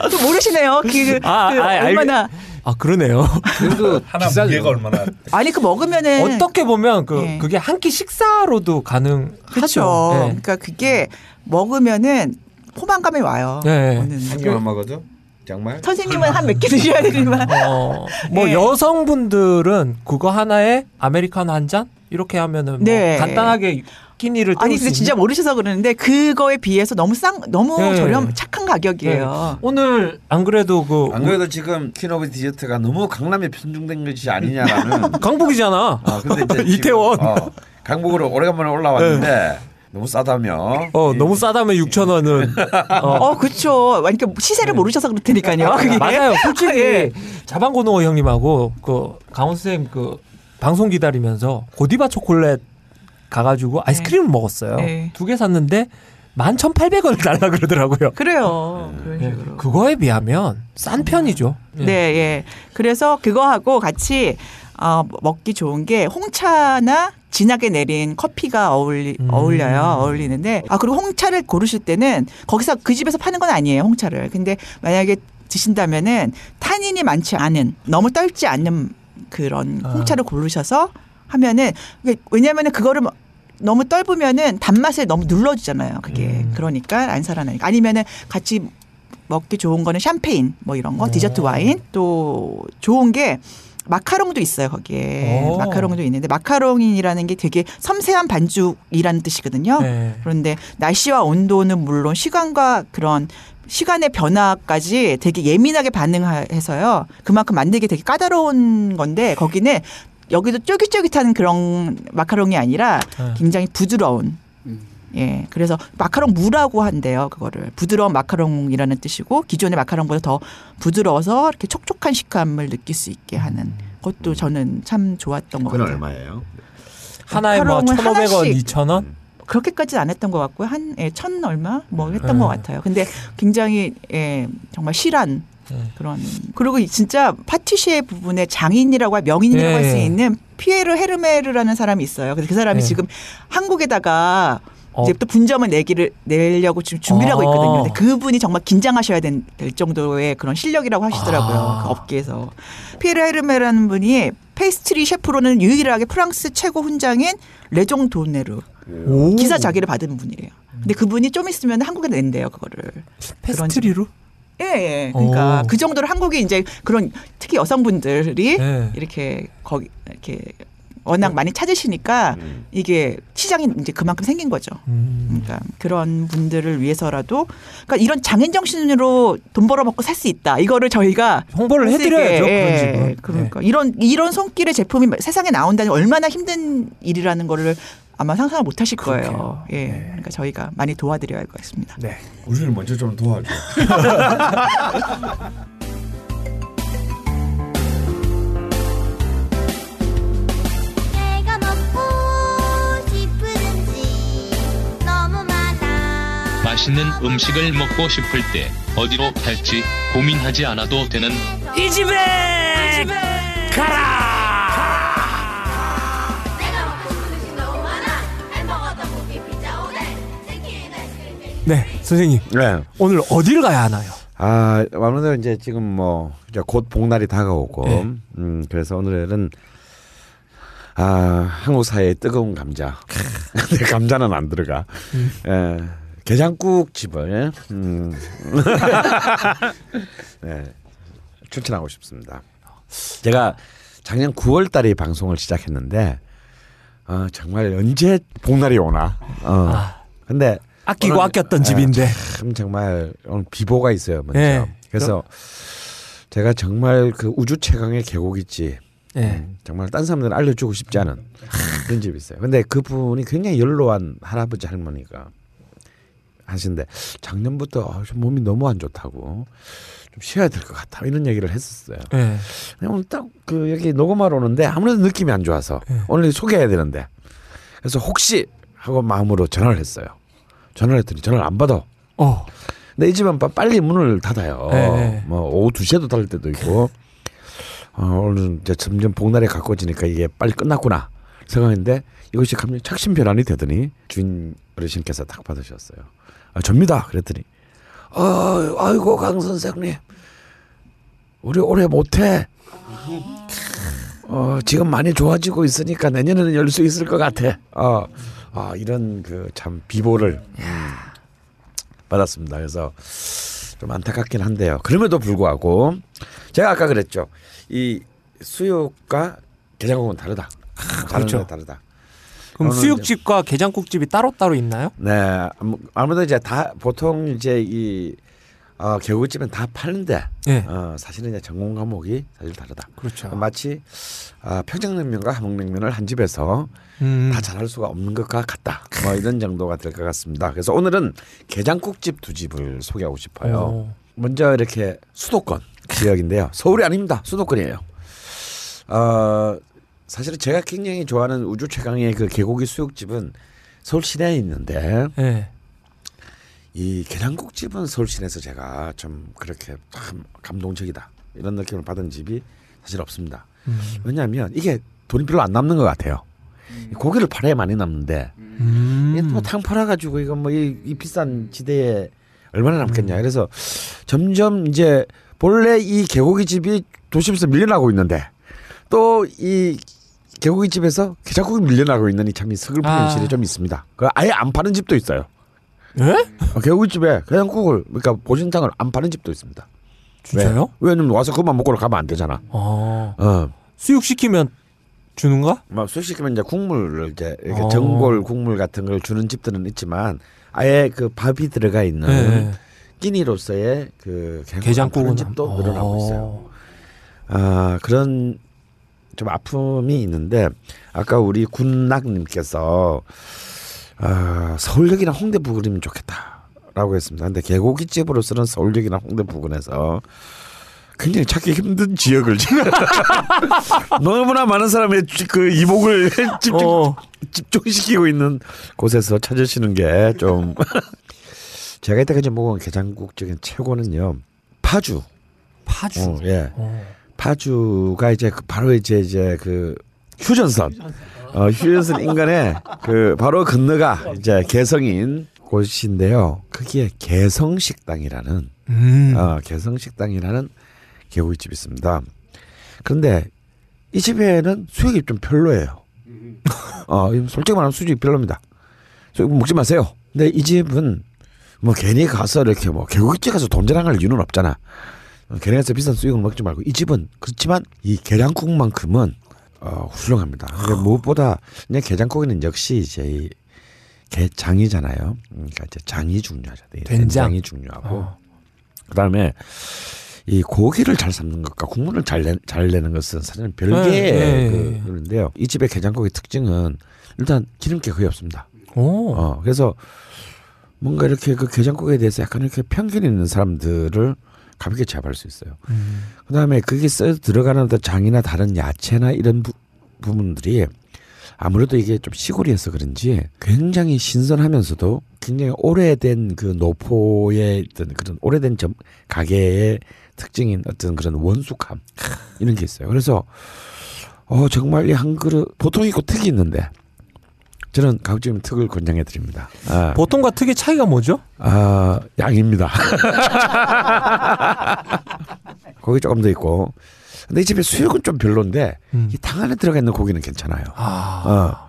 Speaker 4: 또 모르시네요. 그,
Speaker 1: 아,
Speaker 4: 그
Speaker 1: 아, 알-
Speaker 4: 얼마나
Speaker 1: 아 그러네요.
Speaker 3: 그래도
Speaker 7: 하나
Speaker 3: 비싸죠.
Speaker 7: 무게가 얼마나
Speaker 4: 아니 그 먹으면은
Speaker 1: 어떻게 보면 그
Speaker 4: 예.
Speaker 1: 그게 한 끼 식사로도 가능하죠.
Speaker 4: 그렇죠.
Speaker 1: 예.
Speaker 4: 그러니까 그게 먹으면은 포만감이 와요.
Speaker 1: 네.
Speaker 4: 오는.
Speaker 2: 한 개만 먹어도 정말.
Speaker 4: 선생님은 한 몇 개 드셔야 되지만
Speaker 1: 어, 뭐
Speaker 4: 예.
Speaker 1: 여성분들은 그거 하나에 아메리카노 한 잔 이렇게 하면은 뭐
Speaker 4: 네.
Speaker 1: 간단하게 끼니를
Speaker 4: 아니
Speaker 1: 수
Speaker 4: 근데 진짜 모르셔서 그러는데 그거에 비해서 너무 쌍 너무
Speaker 1: 네.
Speaker 4: 저렴 착한 가격이에요.
Speaker 1: 오늘 안 그래도 그
Speaker 2: 안 그래도 지금 Queen of 디저트가 너무 강남에 편중된 것이 아니냐라는.
Speaker 1: 강북이잖아.
Speaker 2: 어, 근데
Speaker 1: 이태원.
Speaker 2: 어, 강북으로 오래간만에 올라왔는데 너무 싸다며.
Speaker 1: 어 너무 싸다면 6천 원은 어,
Speaker 4: 어, 그쵸. 그러니까 시세를 모르셔서 그렇다니까요. 그게.
Speaker 1: 맞아요. 솔직히
Speaker 4: 예.
Speaker 1: 자방고노 형님하고 그 강원 쌤그 방송 기다리면서 고디바 초콜릿 가가지고 아이스크림을 먹었어요.
Speaker 4: 네.
Speaker 1: 두개 샀는데 11,800원을 달라 그러더라고요.
Speaker 4: 그래요. 그런
Speaker 1: 예,
Speaker 4: 식으로.
Speaker 1: 그거에 비하면 싼 편이죠. 예.
Speaker 4: 네, 예. 그래서 그거하고 같이 어, 먹기 좋은 게 홍차나 진하게 내린 커피가 어울리,
Speaker 1: 음.
Speaker 4: 어울려요. 어울리는데 아 그리고 홍차를 고르실 때는 거기서 그 집에서 파는 건 아니에요. 홍차를. 근데 만약에 드신다면은 탄닌이 많지 않은 너무 떨지 않는 그런
Speaker 1: 아.
Speaker 4: 홍차를 고르셔서 하면은 왜냐면은 그거를 뭐 너무 떫으면은 단맛을 너무 눌러주잖아요. 그게
Speaker 1: 음.
Speaker 4: 그러니까 안 살아나니까 아니면은 같이 먹기 좋은 거는 샴페인 뭐 이런 거 디저트 와인 또 좋은 게 마카롱도 있어요 거기에
Speaker 1: 오.
Speaker 4: 마카롱도 있는데 마카롱이라는 게 되게 섬세한 반죽이라는 뜻이거든요.
Speaker 1: 네.
Speaker 4: 그런데 날씨와 온도는 물론 시간과 그런 시간의 변화까지 되게 예민하게 반응해서요. 그만큼 만들기 되게 까다로운 건데 거기는 여기도 쫄깃쫄깃한 그런 마카롱이 아니라
Speaker 1: 네.
Speaker 4: 굉장히 부드러운 예. 그래서 마카롱 무라고 한대요. 그거를. 부드러운 마카롱이라는 뜻이고 기존의 마카롱보다 더 부드러워서 이렇게 촉촉한 식감을 느낄 수 있게 하는 것도 저는 참 좋았던 것
Speaker 2: 그건
Speaker 4: 같아요.
Speaker 2: 얼마예요?
Speaker 1: 하나에 뭐
Speaker 4: 마카롱은
Speaker 1: 1,500원,
Speaker 4: 하나씩
Speaker 1: 2,000원?
Speaker 4: 그렇게까지는 안 했던 것 같고요. 한, 예, 천 얼마? 뭐 했던
Speaker 1: 네.
Speaker 4: 것 같아요. 근데 굉장히, 예, 정말 실한
Speaker 1: 네.
Speaker 4: 그런. 그리고 이 진짜 파티시에 부분에 장인이라고 할 명인이라고
Speaker 1: 네.
Speaker 4: 할수 있는 피에르 헤르메르라는 사람이 있어요. 그래서 그 사람이
Speaker 1: 네.
Speaker 4: 지금 한국에다가
Speaker 1: 어.
Speaker 4: 이제 또 분점을 내기를 내려고 지금 준비를 하고
Speaker 1: 어.
Speaker 4: 있거든요. 근데 그분이 정말 긴장하셔야 된, 될 정도의 그런 실력이라고 하시더라고요.
Speaker 1: 아.
Speaker 4: 그 업계에서. 피에르 에르메라는 분이 페이스트리 셰프로는 유일하게 프랑스 최고 훈장인 레지옹 도뇌르
Speaker 1: 오.
Speaker 4: 기사 작위를 받은 분이래요. 근데 그분이 좀 있으면 한국에 낸대요, 그거를.
Speaker 1: 페이스트리로?
Speaker 4: 예, 예. 그러니까
Speaker 1: 오.
Speaker 4: 그 정도로 한국이 이제 그런 특히 여성분들이
Speaker 1: 네.
Speaker 4: 이렇게 거기 이렇게 워낙 많이 찾으시니까 이게 시장이 이제 그만큼 생긴 거죠.
Speaker 1: 음.
Speaker 4: 그러니까 그런 분들을 위해서라도 그러니까 이런 장인 정신으로 돈 벌어 먹고 살 수 있다. 이거를 저희가
Speaker 1: 홍보를 해드려야죠.
Speaker 4: 예,
Speaker 1: 그런 집은. 네.
Speaker 4: 그러니까 이런 이런 손길의 제품이 세상에 나온다니 얼마나 힘든 일이라는 거를 아마 상상을 못 하실 거예요.
Speaker 1: 그렇게요.
Speaker 4: 예.
Speaker 1: 네.
Speaker 4: 그러니까 저희가 많이 도와드려야 할 것 같습니다.
Speaker 1: 네.
Speaker 2: 우리를 먼저 좀 도와줘.
Speaker 11: 맛있는 음식을 먹고 싶을 때 어디로 갈지 고민하지 않아도 되는
Speaker 1: 이 집에
Speaker 12: 오뎅 치킨 아이스크림
Speaker 1: 네, 선생님.
Speaker 2: 네.
Speaker 1: 오늘 어디를 가야 하나요?
Speaker 2: 아, 아무래도 이제 지금 뭐 이제 곧 복날이 다가오고,
Speaker 1: 네.
Speaker 2: 음, 그래서 오늘은 아 한국 사회의 뜨거운 감자. 근데 감자는 안 들어가. 예, 게장국 집을 음. 네, 추천하고 싶습니다. 제가 작년 9월 달에 방송을 시작했는데, 어, 정말 언제 복날이 오나. 어.
Speaker 1: 아.
Speaker 2: 근데
Speaker 1: 아끼고
Speaker 2: 오늘-
Speaker 1: 아꼈던
Speaker 2: 예,
Speaker 1: 집인데.
Speaker 2: 참 정말 오늘 비보가 있어요 먼저.
Speaker 1: 네.
Speaker 2: 그래서 제가 정말 그 우주 최강의 계곡있지.
Speaker 1: 네.
Speaker 2: 음, 정말 딴 사람들은 알려주고 싶지 않은 그런 집이 있어요. 근데 그분이 굉장히 연로한 할아버지 할머니가 하신데 작년부터 아, 좀 몸이 너무 안 좋다고 좀 쉬어야 될 것 같다 이런 얘기를 했었어요.
Speaker 1: 네.
Speaker 2: 오늘 딱 그 여기 녹음하러 오는데 아무래도 느낌이 안 좋아서
Speaker 1: 네.
Speaker 2: 오늘 소개해야 되는데 그래서 혹시 하고 마음으로 전화를 했어요. 전화를 했더니 전화를 안 받아.
Speaker 1: 어.
Speaker 2: 근데 이 집은 빠- 빨리 문을 닫아요.
Speaker 1: 네.
Speaker 2: 뭐 오후 2 시에도 닫을 때도 있고. 어, 오늘 이제 점점 복날에 가까워지니까 이게 빨리 끝났구나 생각했는데 이것이 갑자기 착신 변환이 되더니 주인 어르신께서 딱 받으셨어요. 아, 접니다. 그랬더니 어, 아이고 강 선생님 우리 오래 못해. 어, 지금 많이 좋아지고 있으니까 내년에는 열 수 있을 것 같아. 어, 아, 이런 그 참 비보를 음, 받았습니다. 그래서 좀 안타깝긴 한데요. 그럼에도 불구하고 제가 아까 그랬죠. 이 수육과 게장국은 다르다. 다른
Speaker 1: 그렇죠.
Speaker 2: 게 다르다.
Speaker 1: 그럼 수육집과 게장국집이 따로따로 있나요?
Speaker 2: 네, 아무- 아무래도 이제 다 보통 이제 이 어, 개고기집은 다 파는데
Speaker 1: 예.
Speaker 2: 어, 사실은 이제 전공 과목이 사실 다르다.
Speaker 1: 그렇죠.
Speaker 2: 마치 아, 평양냉면과 함흥냉면을 한 집에서
Speaker 1: 음.
Speaker 2: 다 잘할 수가 없는 것과 같다. 뭐 이런 정도가 될 것 같습니다. 그래서 오늘은 게장국집 두 집을 소개하고 싶어요.
Speaker 1: 어.
Speaker 2: 먼저 이렇게 수도권 지역인데요. 서울이 아닙니다. 수도권이에요. 어, 사실은 제가 굉장히 좋아하는 우주 최강의 그 개고기 수육집은 서울 시내에 있는데
Speaker 1: 예.
Speaker 2: 이 게장국집은 서울 시내에서 제가 좀 그렇게 참 감동적이다 이런 느낌을 받은 집이 사실 없습니다.
Speaker 1: 음.
Speaker 2: 왜냐하면 이게 돈이 별로 안 남는 것 같아요. 이 고기를 팔아야 많이 남는데
Speaker 1: 음.
Speaker 2: 이게 뭐탕 팔아가지고 이거 뭐이 비싼 지대에 얼마나 남겠냐. 그래서 점점 이제 본래 이 개고기 집이 도심에서 밀려나고 있는데 또 이 개고기 집에서 게장국이 밀려나고 있는 이참이 서글픈
Speaker 1: 아.
Speaker 2: 현실이 좀 있습니다. 그 아예 안 파는 집도 있어요.
Speaker 1: 예?
Speaker 2: 어, 개고기 집에 게장국을 그러니까 보신탕을 안 파는 집도 있습니다.
Speaker 1: 진짜요?
Speaker 2: 왜? 왜냐면 와서 그만 먹고 가면 안 되잖아.
Speaker 1: 어.
Speaker 2: 어.
Speaker 1: 수육 시키면 주는가?
Speaker 2: 막 수시키면 이제 국물을 이제 이렇게
Speaker 1: 어.
Speaker 2: 전골 국물 같은 걸 주는 집들은 있지만 아예 그 밥이 들어가 있는
Speaker 1: 네.
Speaker 2: 끼니로서의 그
Speaker 1: 게장국은
Speaker 2: 집도
Speaker 1: 안-
Speaker 2: 늘어나고
Speaker 1: 어.
Speaker 2: 있어요. 아 그런 좀 아픔이 있는데 아까 우리 군낙님께서 아, 서울역이나 홍대 부근이면 좋겠다라고 했습니다. 근데 개고기 집으로서는 서울역이나 홍대 부근에서 굉장히 찾기 힘든 지역을 지금 너무나 많은 사람의 그 이목을 집중
Speaker 1: 어.
Speaker 2: 집중시키고 있는 곳에서 찾으시는 게 좀 제가 이때까지 먹은 게장국 중에 최고는요 파주.
Speaker 1: 파주.
Speaker 2: 어, 예.
Speaker 1: 어.
Speaker 2: 파주가 이제 그 바로 이제 이제 그 휴전선, 어, 휴전선 인근에 그 바로 건너가 이제 개성인 곳인데요. 거기에 개성식당이라는
Speaker 1: 음.
Speaker 2: 어, 개성식당이라는 개구이집이 있습니다. 그런데 이 집에는 수육이 좀 별로예요. 어, 솔직히 말하면 수육이 별로입니다. 수육 먹지 마세요. 근데 이 집은 뭐 괜히 가서 이렇게 뭐 개고기집 가서 돈 자랑할 이유는 없잖아. 어, 가서 비싼 수육을 먹지 말고 이 집은 그렇지만 이 게장국만큼은 어, 훌륭합니다. 근데 무엇보다 그냥 게장국에는 역시 이제 이 게장이잖아요. 그러니까 이제 장이 중요하죠. 이
Speaker 1: 된장.
Speaker 2: 된장 이 중요하고
Speaker 1: 어.
Speaker 2: 그다음에 이 고기를 잘 삶는 것과 국물을 잘, 내, 잘 내는 것은 사실은 별개의
Speaker 1: 네,
Speaker 2: 그
Speaker 1: 네.
Speaker 2: 그런데요. 이 집의 게장국의 특징은 일단 기름기 거의 없습니다.
Speaker 1: 오.
Speaker 2: 어, 그래서 뭔가 이렇게 그 게장국에 대해서 약간 이렇게 편견이 있는 사람들을 가볍게 제압할 수 있어요.
Speaker 1: 음.
Speaker 2: 그다음에 그게 써 들어가는 장이나 다른 야채나 이런 부, 부분들이 아무래도 이게 좀 시골이어서 그런지 굉장히 신선하면서도 굉장히 오래된 그 노포의 어떤 그런 오래된 점 가게의 특징인 어떤 그런 원숙함 이런 게 있어요. 그래서 어 정말 이 한 그릇 보통 있고 특이 있는데 저는 가급적이면 특을 권장해 드립니다. 아,
Speaker 1: 보통과 특의 차이가 뭐죠?
Speaker 2: 아 양입니다. 고기 조금 더 있고. 근데 이 집에 수육은 좀 별론데
Speaker 1: 음.
Speaker 2: 이탕 안에 들어가 있는 고기는 괜찮아요.
Speaker 1: 아.
Speaker 2: 어.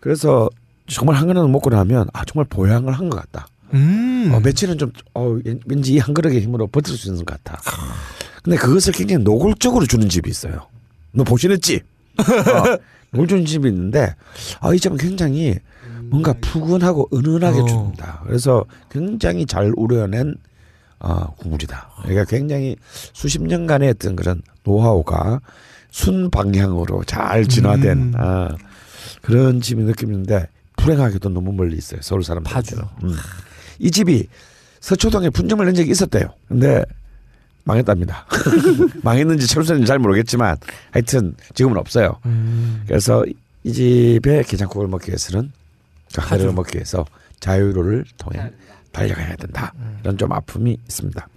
Speaker 2: 그래서 정말 한 그릇 먹고 나면 아 정말 보양을 한 것 같다.
Speaker 1: 음.
Speaker 2: 어, 며칠은 좀 어, 왠지 이 한 그릇의 힘으로 버틸 수 있는 것 같아. 근데 그것을 굉장히 노골적으로 주는 집이 있어요. 너 보시는지 어, 노골 주는 집이 있는데 아, 이 집은 굉장히 뭔가 푸근하고 은은하게
Speaker 1: 어.
Speaker 2: 줍니다. 그래서 굉장히 잘 우려낸 어, 국물이다. 그러니까 굉장히 수십 년간의 어떤 그런 노하우가 순 방향으로 잘 진화된
Speaker 1: 음.
Speaker 2: 아, 그런 집이 느끼는데 불행하게도 너무 멀리 있어요. 서울 사람들.
Speaker 1: 파주.
Speaker 2: 음. 이 집이 서초동에 분점을 낸 적이 있었대요. 근데 망했답니다. 망했는지 철수했는지 잘 모르겠지만 하여튼 지금은 없어요.
Speaker 1: 음.
Speaker 2: 그래서 이 집에 게장국을 먹기 위해서는. 하루를 먹기 위해서 자유로를 통해 달려가야 된다. 이런 좀 아픔이 있습니다.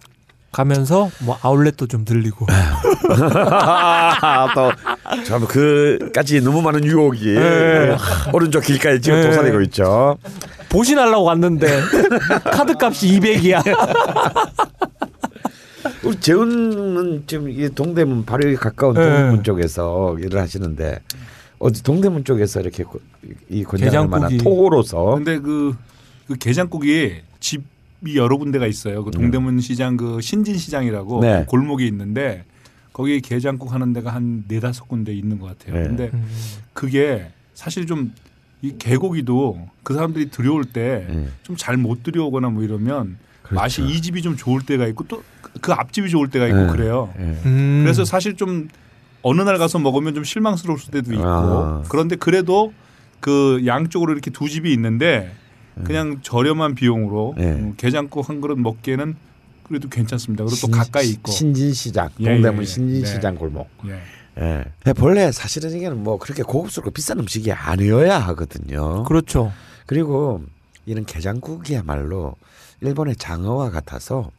Speaker 1: 가면서 뭐 아울렛도 좀 들리고.
Speaker 2: 또참 그까지 너무 많은 유혹이
Speaker 1: 네.
Speaker 2: 오른쪽 길가에 지금
Speaker 1: 네.
Speaker 2: 도사리고 있죠.
Speaker 1: 보신하려고 왔는데 카드값이 200이야.
Speaker 2: 우리 재훈은 지금 이 동대문 바로 여기 가까운
Speaker 1: 네.
Speaker 2: 동대문 쪽에서 일을 하시는데 어디 동대문 쪽에서 이렇게 고- 이 권장할 만한
Speaker 7: 게장국이-
Speaker 2: 토로서
Speaker 7: 근데 그, 그 게장국이 집이 여러 군데가 있어요. 그 동대문 시장 그 신진 시장이라고
Speaker 2: 음. 네.
Speaker 7: 그 골목이 있는데 거기 게장국 하는 데가 한 네다섯 군데 있는 것 같아요.
Speaker 2: 네.
Speaker 7: 근데
Speaker 1: 음.
Speaker 7: 그게 사실 좀 이 개고기도 그 사람들이 들여올 때 좀잘
Speaker 2: 네.
Speaker 7: 못 들여오거나 뭐 이러면 맛이 이 집이 좀 좋을 때가 있고 또 그 앞집이 좋을 때가 있고
Speaker 2: 네.
Speaker 7: 그래요.
Speaker 2: 네.
Speaker 1: 음.
Speaker 7: 그래서 사실 좀 어느 날 가서 먹으면 좀 실망스러울 때도 있고
Speaker 2: 아.
Speaker 7: 그런데 그래도 그 양쪽으로 이렇게 두 집이 있는데 그냥 저렴한 비용으로
Speaker 2: 네.
Speaker 7: 음, 게장국 한 그릇 먹기에는 그래도 괜찮습니다. 그리고 또
Speaker 2: 신-
Speaker 7: 가까이 있고.
Speaker 2: 신진시장
Speaker 7: 예,
Speaker 2: 동대문
Speaker 7: 예, 예.
Speaker 2: 신진시장
Speaker 7: 네.
Speaker 2: 골목.
Speaker 7: 예.
Speaker 2: 예. 본래 사실은 이게는 뭐 그렇게 고급스럽고 비싼 음식이 아니어야 하거든요.
Speaker 1: 그렇죠.
Speaker 2: 그리고 이런 게장국이야말로 일본의 장어와 같아서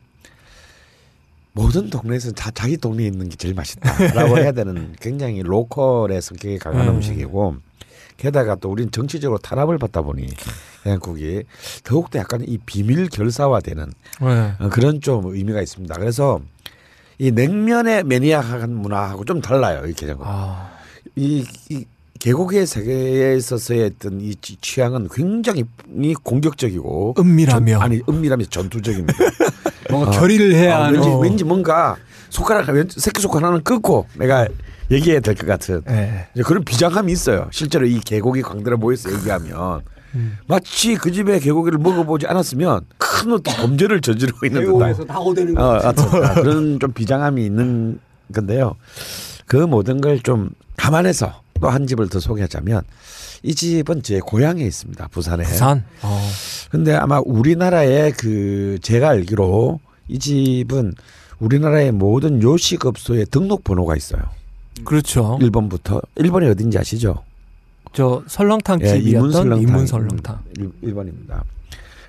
Speaker 2: 모든 동네에서 다 자기 동네에 있는 게 제일 맛있다라고 해야 되는 굉장히 로컬의 성격이 강한
Speaker 1: 음.
Speaker 2: 음식이고 게다가 또 우리는 정치적으로 탄압을 받다 보니 게장국이 더욱더 약간 이 비밀 결사화되는
Speaker 1: 네.
Speaker 2: 어, 그런 좀 의미가 있습니다. 그래서 이 냉면의 매니아한 문화하고 좀 달라요 이 게장국.
Speaker 1: 아.
Speaker 2: 이, 이 계곡의 세계에 있어서의 어떤 이 취- 취향은 굉장히 이 공격적이고
Speaker 1: 은밀하며.
Speaker 2: 전- 아니 은밀하며 전투적입니다.
Speaker 3: 뭔가
Speaker 2: 어.
Speaker 3: 결의를 해야
Speaker 2: 어,
Speaker 3: 하는.
Speaker 2: 왠지, 왠지 뭔가 손가락 왼 새끼 손가락 하나는 끊고 내가 얘기해야 될 것 같은
Speaker 1: 네.
Speaker 2: 이제 그런 비장함이 있어요. 실제로 이 계곡이 광대로 모여서 얘기하면
Speaker 1: 음.
Speaker 2: 마치 그 집의 계곡이를 먹어보지 않았으면 큰 어떤 범죄를 저지르고 있는 듯한
Speaker 3: 낙오되는 거.
Speaker 2: 어, 하여튼 아, 그런 좀 비장함이 있는 건데요. 그 모든 걸 좀 감안해서 또 한 집을 더 소개하자면 이 집은 제 고향에 있습니다. 부산에.
Speaker 1: 부산. 어.
Speaker 2: 근데 아마 우리나라의 그 제가 알기로 이 집은 우리나라의 모든 요식업소에 등록 번호가 있어요.
Speaker 1: 그렇죠.
Speaker 2: 일본부터 일본이 어딘지 아시죠?
Speaker 1: 저 설렁탕
Speaker 2: 예,
Speaker 1: 집이었던
Speaker 2: 이문
Speaker 1: 이문
Speaker 2: 설렁탕. 일, 일본입니다.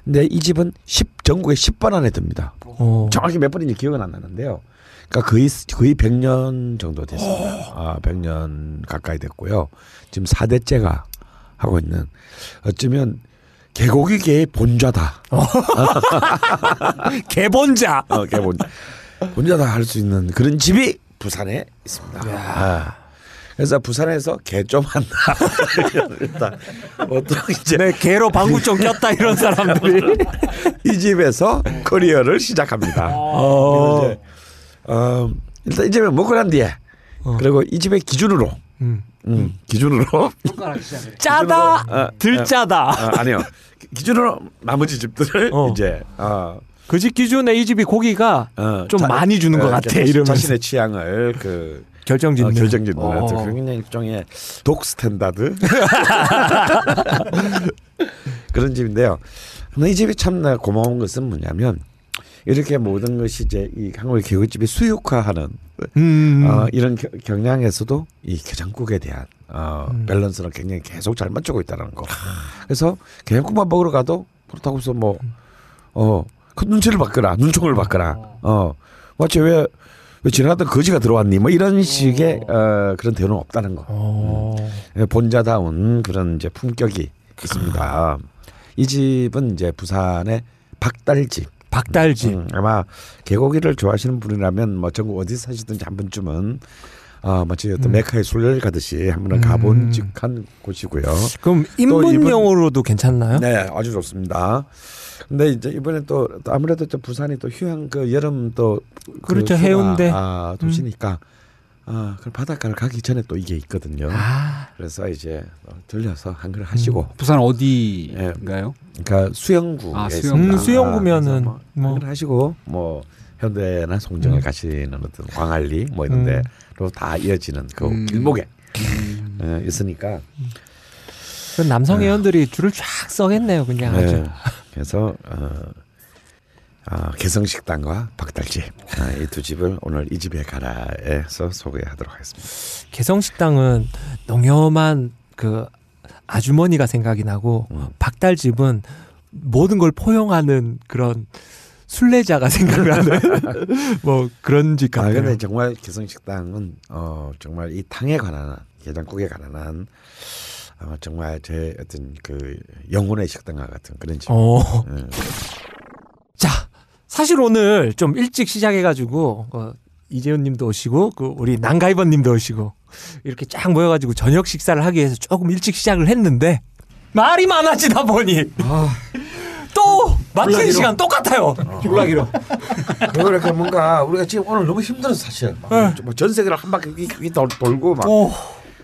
Speaker 2: 근데 이 집은 10 전국에 10번 안에 듭니다.
Speaker 1: 어.
Speaker 2: 정확히 몇 번인지 기억은 안 나는데요. 그러니까 거의 거의 100년 정도 됐습니다. 아, 100년 가까이 됐고요. 지금 4대째가 하고 있는 어쩌면 개고기계의 본좌다.
Speaker 1: 개본자.
Speaker 2: 어, 개본 본좌다 할 수 있는 그런 집이 부산에 있습니다. 아. 그래서 부산에서 개 좀 한다. 일단 보통 이제
Speaker 1: 네, 개로 방구 좀 꼈다 이런 사람들이.
Speaker 2: 이 집에서 커리어를 시작합니다.
Speaker 1: 어.
Speaker 2: 어, 일단 이 집에 먹고 난 뒤에 그리고 이 집의 기준으로
Speaker 1: 음.
Speaker 2: 음, 기준으로
Speaker 3: 손가락 시작을.
Speaker 1: 짜다.
Speaker 2: 어,
Speaker 1: 들짜다.
Speaker 2: 어, 아니요 기준으로 나머지 집들을
Speaker 1: 어.
Speaker 2: 이제 어,
Speaker 1: 그집 기준에 이 집이 고기가
Speaker 2: 어,
Speaker 1: 좀
Speaker 2: 자-
Speaker 1: 많이 주는 것
Speaker 2: 어,
Speaker 1: 같아,
Speaker 2: 자신-
Speaker 1: 이러면서.
Speaker 2: 자신의 취향을 그
Speaker 1: 결정짓는.
Speaker 2: 어, 결정짓는
Speaker 1: 어.
Speaker 2: 굉장히 일종의 gold standard 그런 집인데요. 근데 이 집이 참 고마운 것은 뭐냐면 이렇게 모든 것이 이제 이 한국의 개고기집이 수육화하는
Speaker 1: 음.
Speaker 2: 어, 이런 겨- 경향에서도 이 개장국에 대한 어,
Speaker 1: 음.
Speaker 2: 밸런스는 굉장히 계속 잘 맞추고 있다는 거. 그래서 개장국만 먹으러 가도 그렇다고 해서 뭐 어, 그 눈치를 받거나 눈총을 받거나 어, 마치 왜, 왜 지나가던 거지가 들어왔니? 뭐 이런 식의 어, 그런 대우는 없다는 거.
Speaker 1: 어.
Speaker 2: 예, 본자다운 그런 이제 품격이 있습니다. 이 집은 이제 부산의 박달집.
Speaker 1: 박달집.
Speaker 2: 음, 아마 개고기를 좋아하시는 분이라면 뭐 전국 어디 사시든지 한 번쯤은 아 마치 어떤
Speaker 1: 음.
Speaker 2: 메카의 순례를 가듯이 한 번은 가본 직한 곳이고요.
Speaker 1: 그럼 입문용으로도 괜찮나요?
Speaker 2: 네, 아주 좋습니다. 근데 이제 이번에 또, 또 아무래도 또 부산이 또 휴양 그 여름 또
Speaker 1: 그렇죠,
Speaker 2: 휴가,
Speaker 1: 해운대.
Speaker 2: 아, 도시니까 아, 그 바닷가를 가기 전에 또 이게 있거든요.
Speaker 1: 아.
Speaker 2: 그래서 이제 어, 들려서 한글 하시고
Speaker 3: 부산 어디인가요?
Speaker 2: 그러니까 수영구
Speaker 3: 아, 수영구.
Speaker 1: 음, 수영구면은
Speaker 2: 뭐,
Speaker 1: 뭐.
Speaker 2: 하시고 뭐 현대나 송정에
Speaker 1: 음.
Speaker 2: 가시는 어떤 광안리 뭐 이런
Speaker 1: 음.
Speaker 2: 데로 다 이어지는 그
Speaker 3: 음.
Speaker 2: 길목에 어, 있으니까
Speaker 1: 그 남성 회원들이 줄을 쫙 서겠네요, 그냥 아주.
Speaker 2: 네. 그래서 어, 어, 개성식당과 박달집 아, 이두 집을 오늘 이 집에 가라에서 소개하도록 하겠습니다.
Speaker 1: 개성식당은 농염한 그 아주머니가 생각이 나고
Speaker 2: 음.
Speaker 1: 박달집은 모든 걸 포용하는 그런 순례자가 생각나는 뭐 그런
Speaker 2: 집아
Speaker 1: 같아요.
Speaker 2: 근데 정말 개성식당은 어 정말 이 탕에 관한 게장국에 관한 한 어, 정말 제 어떤 그 영혼의 식당과 같은 그런 집.
Speaker 1: 어.
Speaker 2: 음.
Speaker 1: 자, 사실 오늘 좀 일찍 시작해가지고 어, 이재훈 님도 오시고 그 우리 난가이번 님도 오시고 이렇게 쫙 모여가지고 저녁 식사를 하기 위해서 조금 일찍 시작을 했는데 말이 많아지다 보니 또 막히는
Speaker 2: 불나기로.
Speaker 1: 시간 똑같아요.
Speaker 3: 졸라기로.
Speaker 2: 그러니까 뭔가 우리가 지금 오늘 너무 힘들어 사실. 막
Speaker 1: 네.
Speaker 2: 뭐전 세계를 한 바퀴 돌- 돌고 막.
Speaker 1: 오,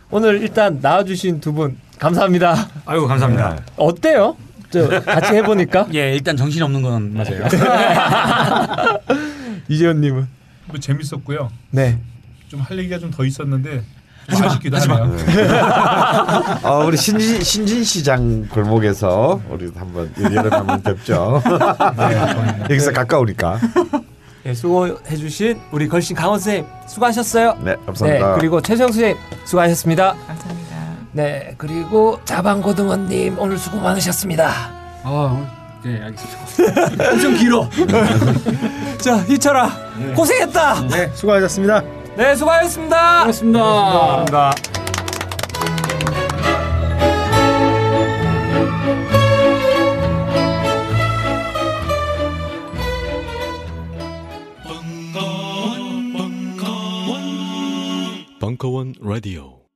Speaker 1: 오늘 일단 나와주신 두 분 감사합니다.
Speaker 8: 아이고 감사합니다.
Speaker 1: 어때요? 저 같이 해보니까
Speaker 8: 예, 일단 정신 없는 건 맞아요.
Speaker 1: 이재현님은
Speaker 7: 뭐 재밌었고요.
Speaker 1: 네.
Speaker 7: 좀 할 얘기가 좀 더 있었는데 좀 아쉽기도 하네요.
Speaker 2: 어, 우리 신진, 신진 시장 골목에서 우리 한번 얘기를 한번 뵙죠. 여기서 가까우니까.
Speaker 1: 네, 수고해주신 우리 걸신 강원 쌤 수고하셨어요.
Speaker 2: 네, 감사합니다.
Speaker 1: 네, 그리고 최정수 쌤 수고하셨습니다.
Speaker 4: 감사합니다.
Speaker 1: 네, 그리고 자방고등어님 오늘 수고 많으셨습니다.
Speaker 3: 아, 네, 알겠습니다. 엄청 길어.
Speaker 1: 자, 희철아 고생했다.
Speaker 13: 네, 수고하셨습니다.
Speaker 1: 네, 수고하셨습니다.
Speaker 3: 고맙습니다.
Speaker 1: 감사합니다.
Speaker 14: 벙커원 라디오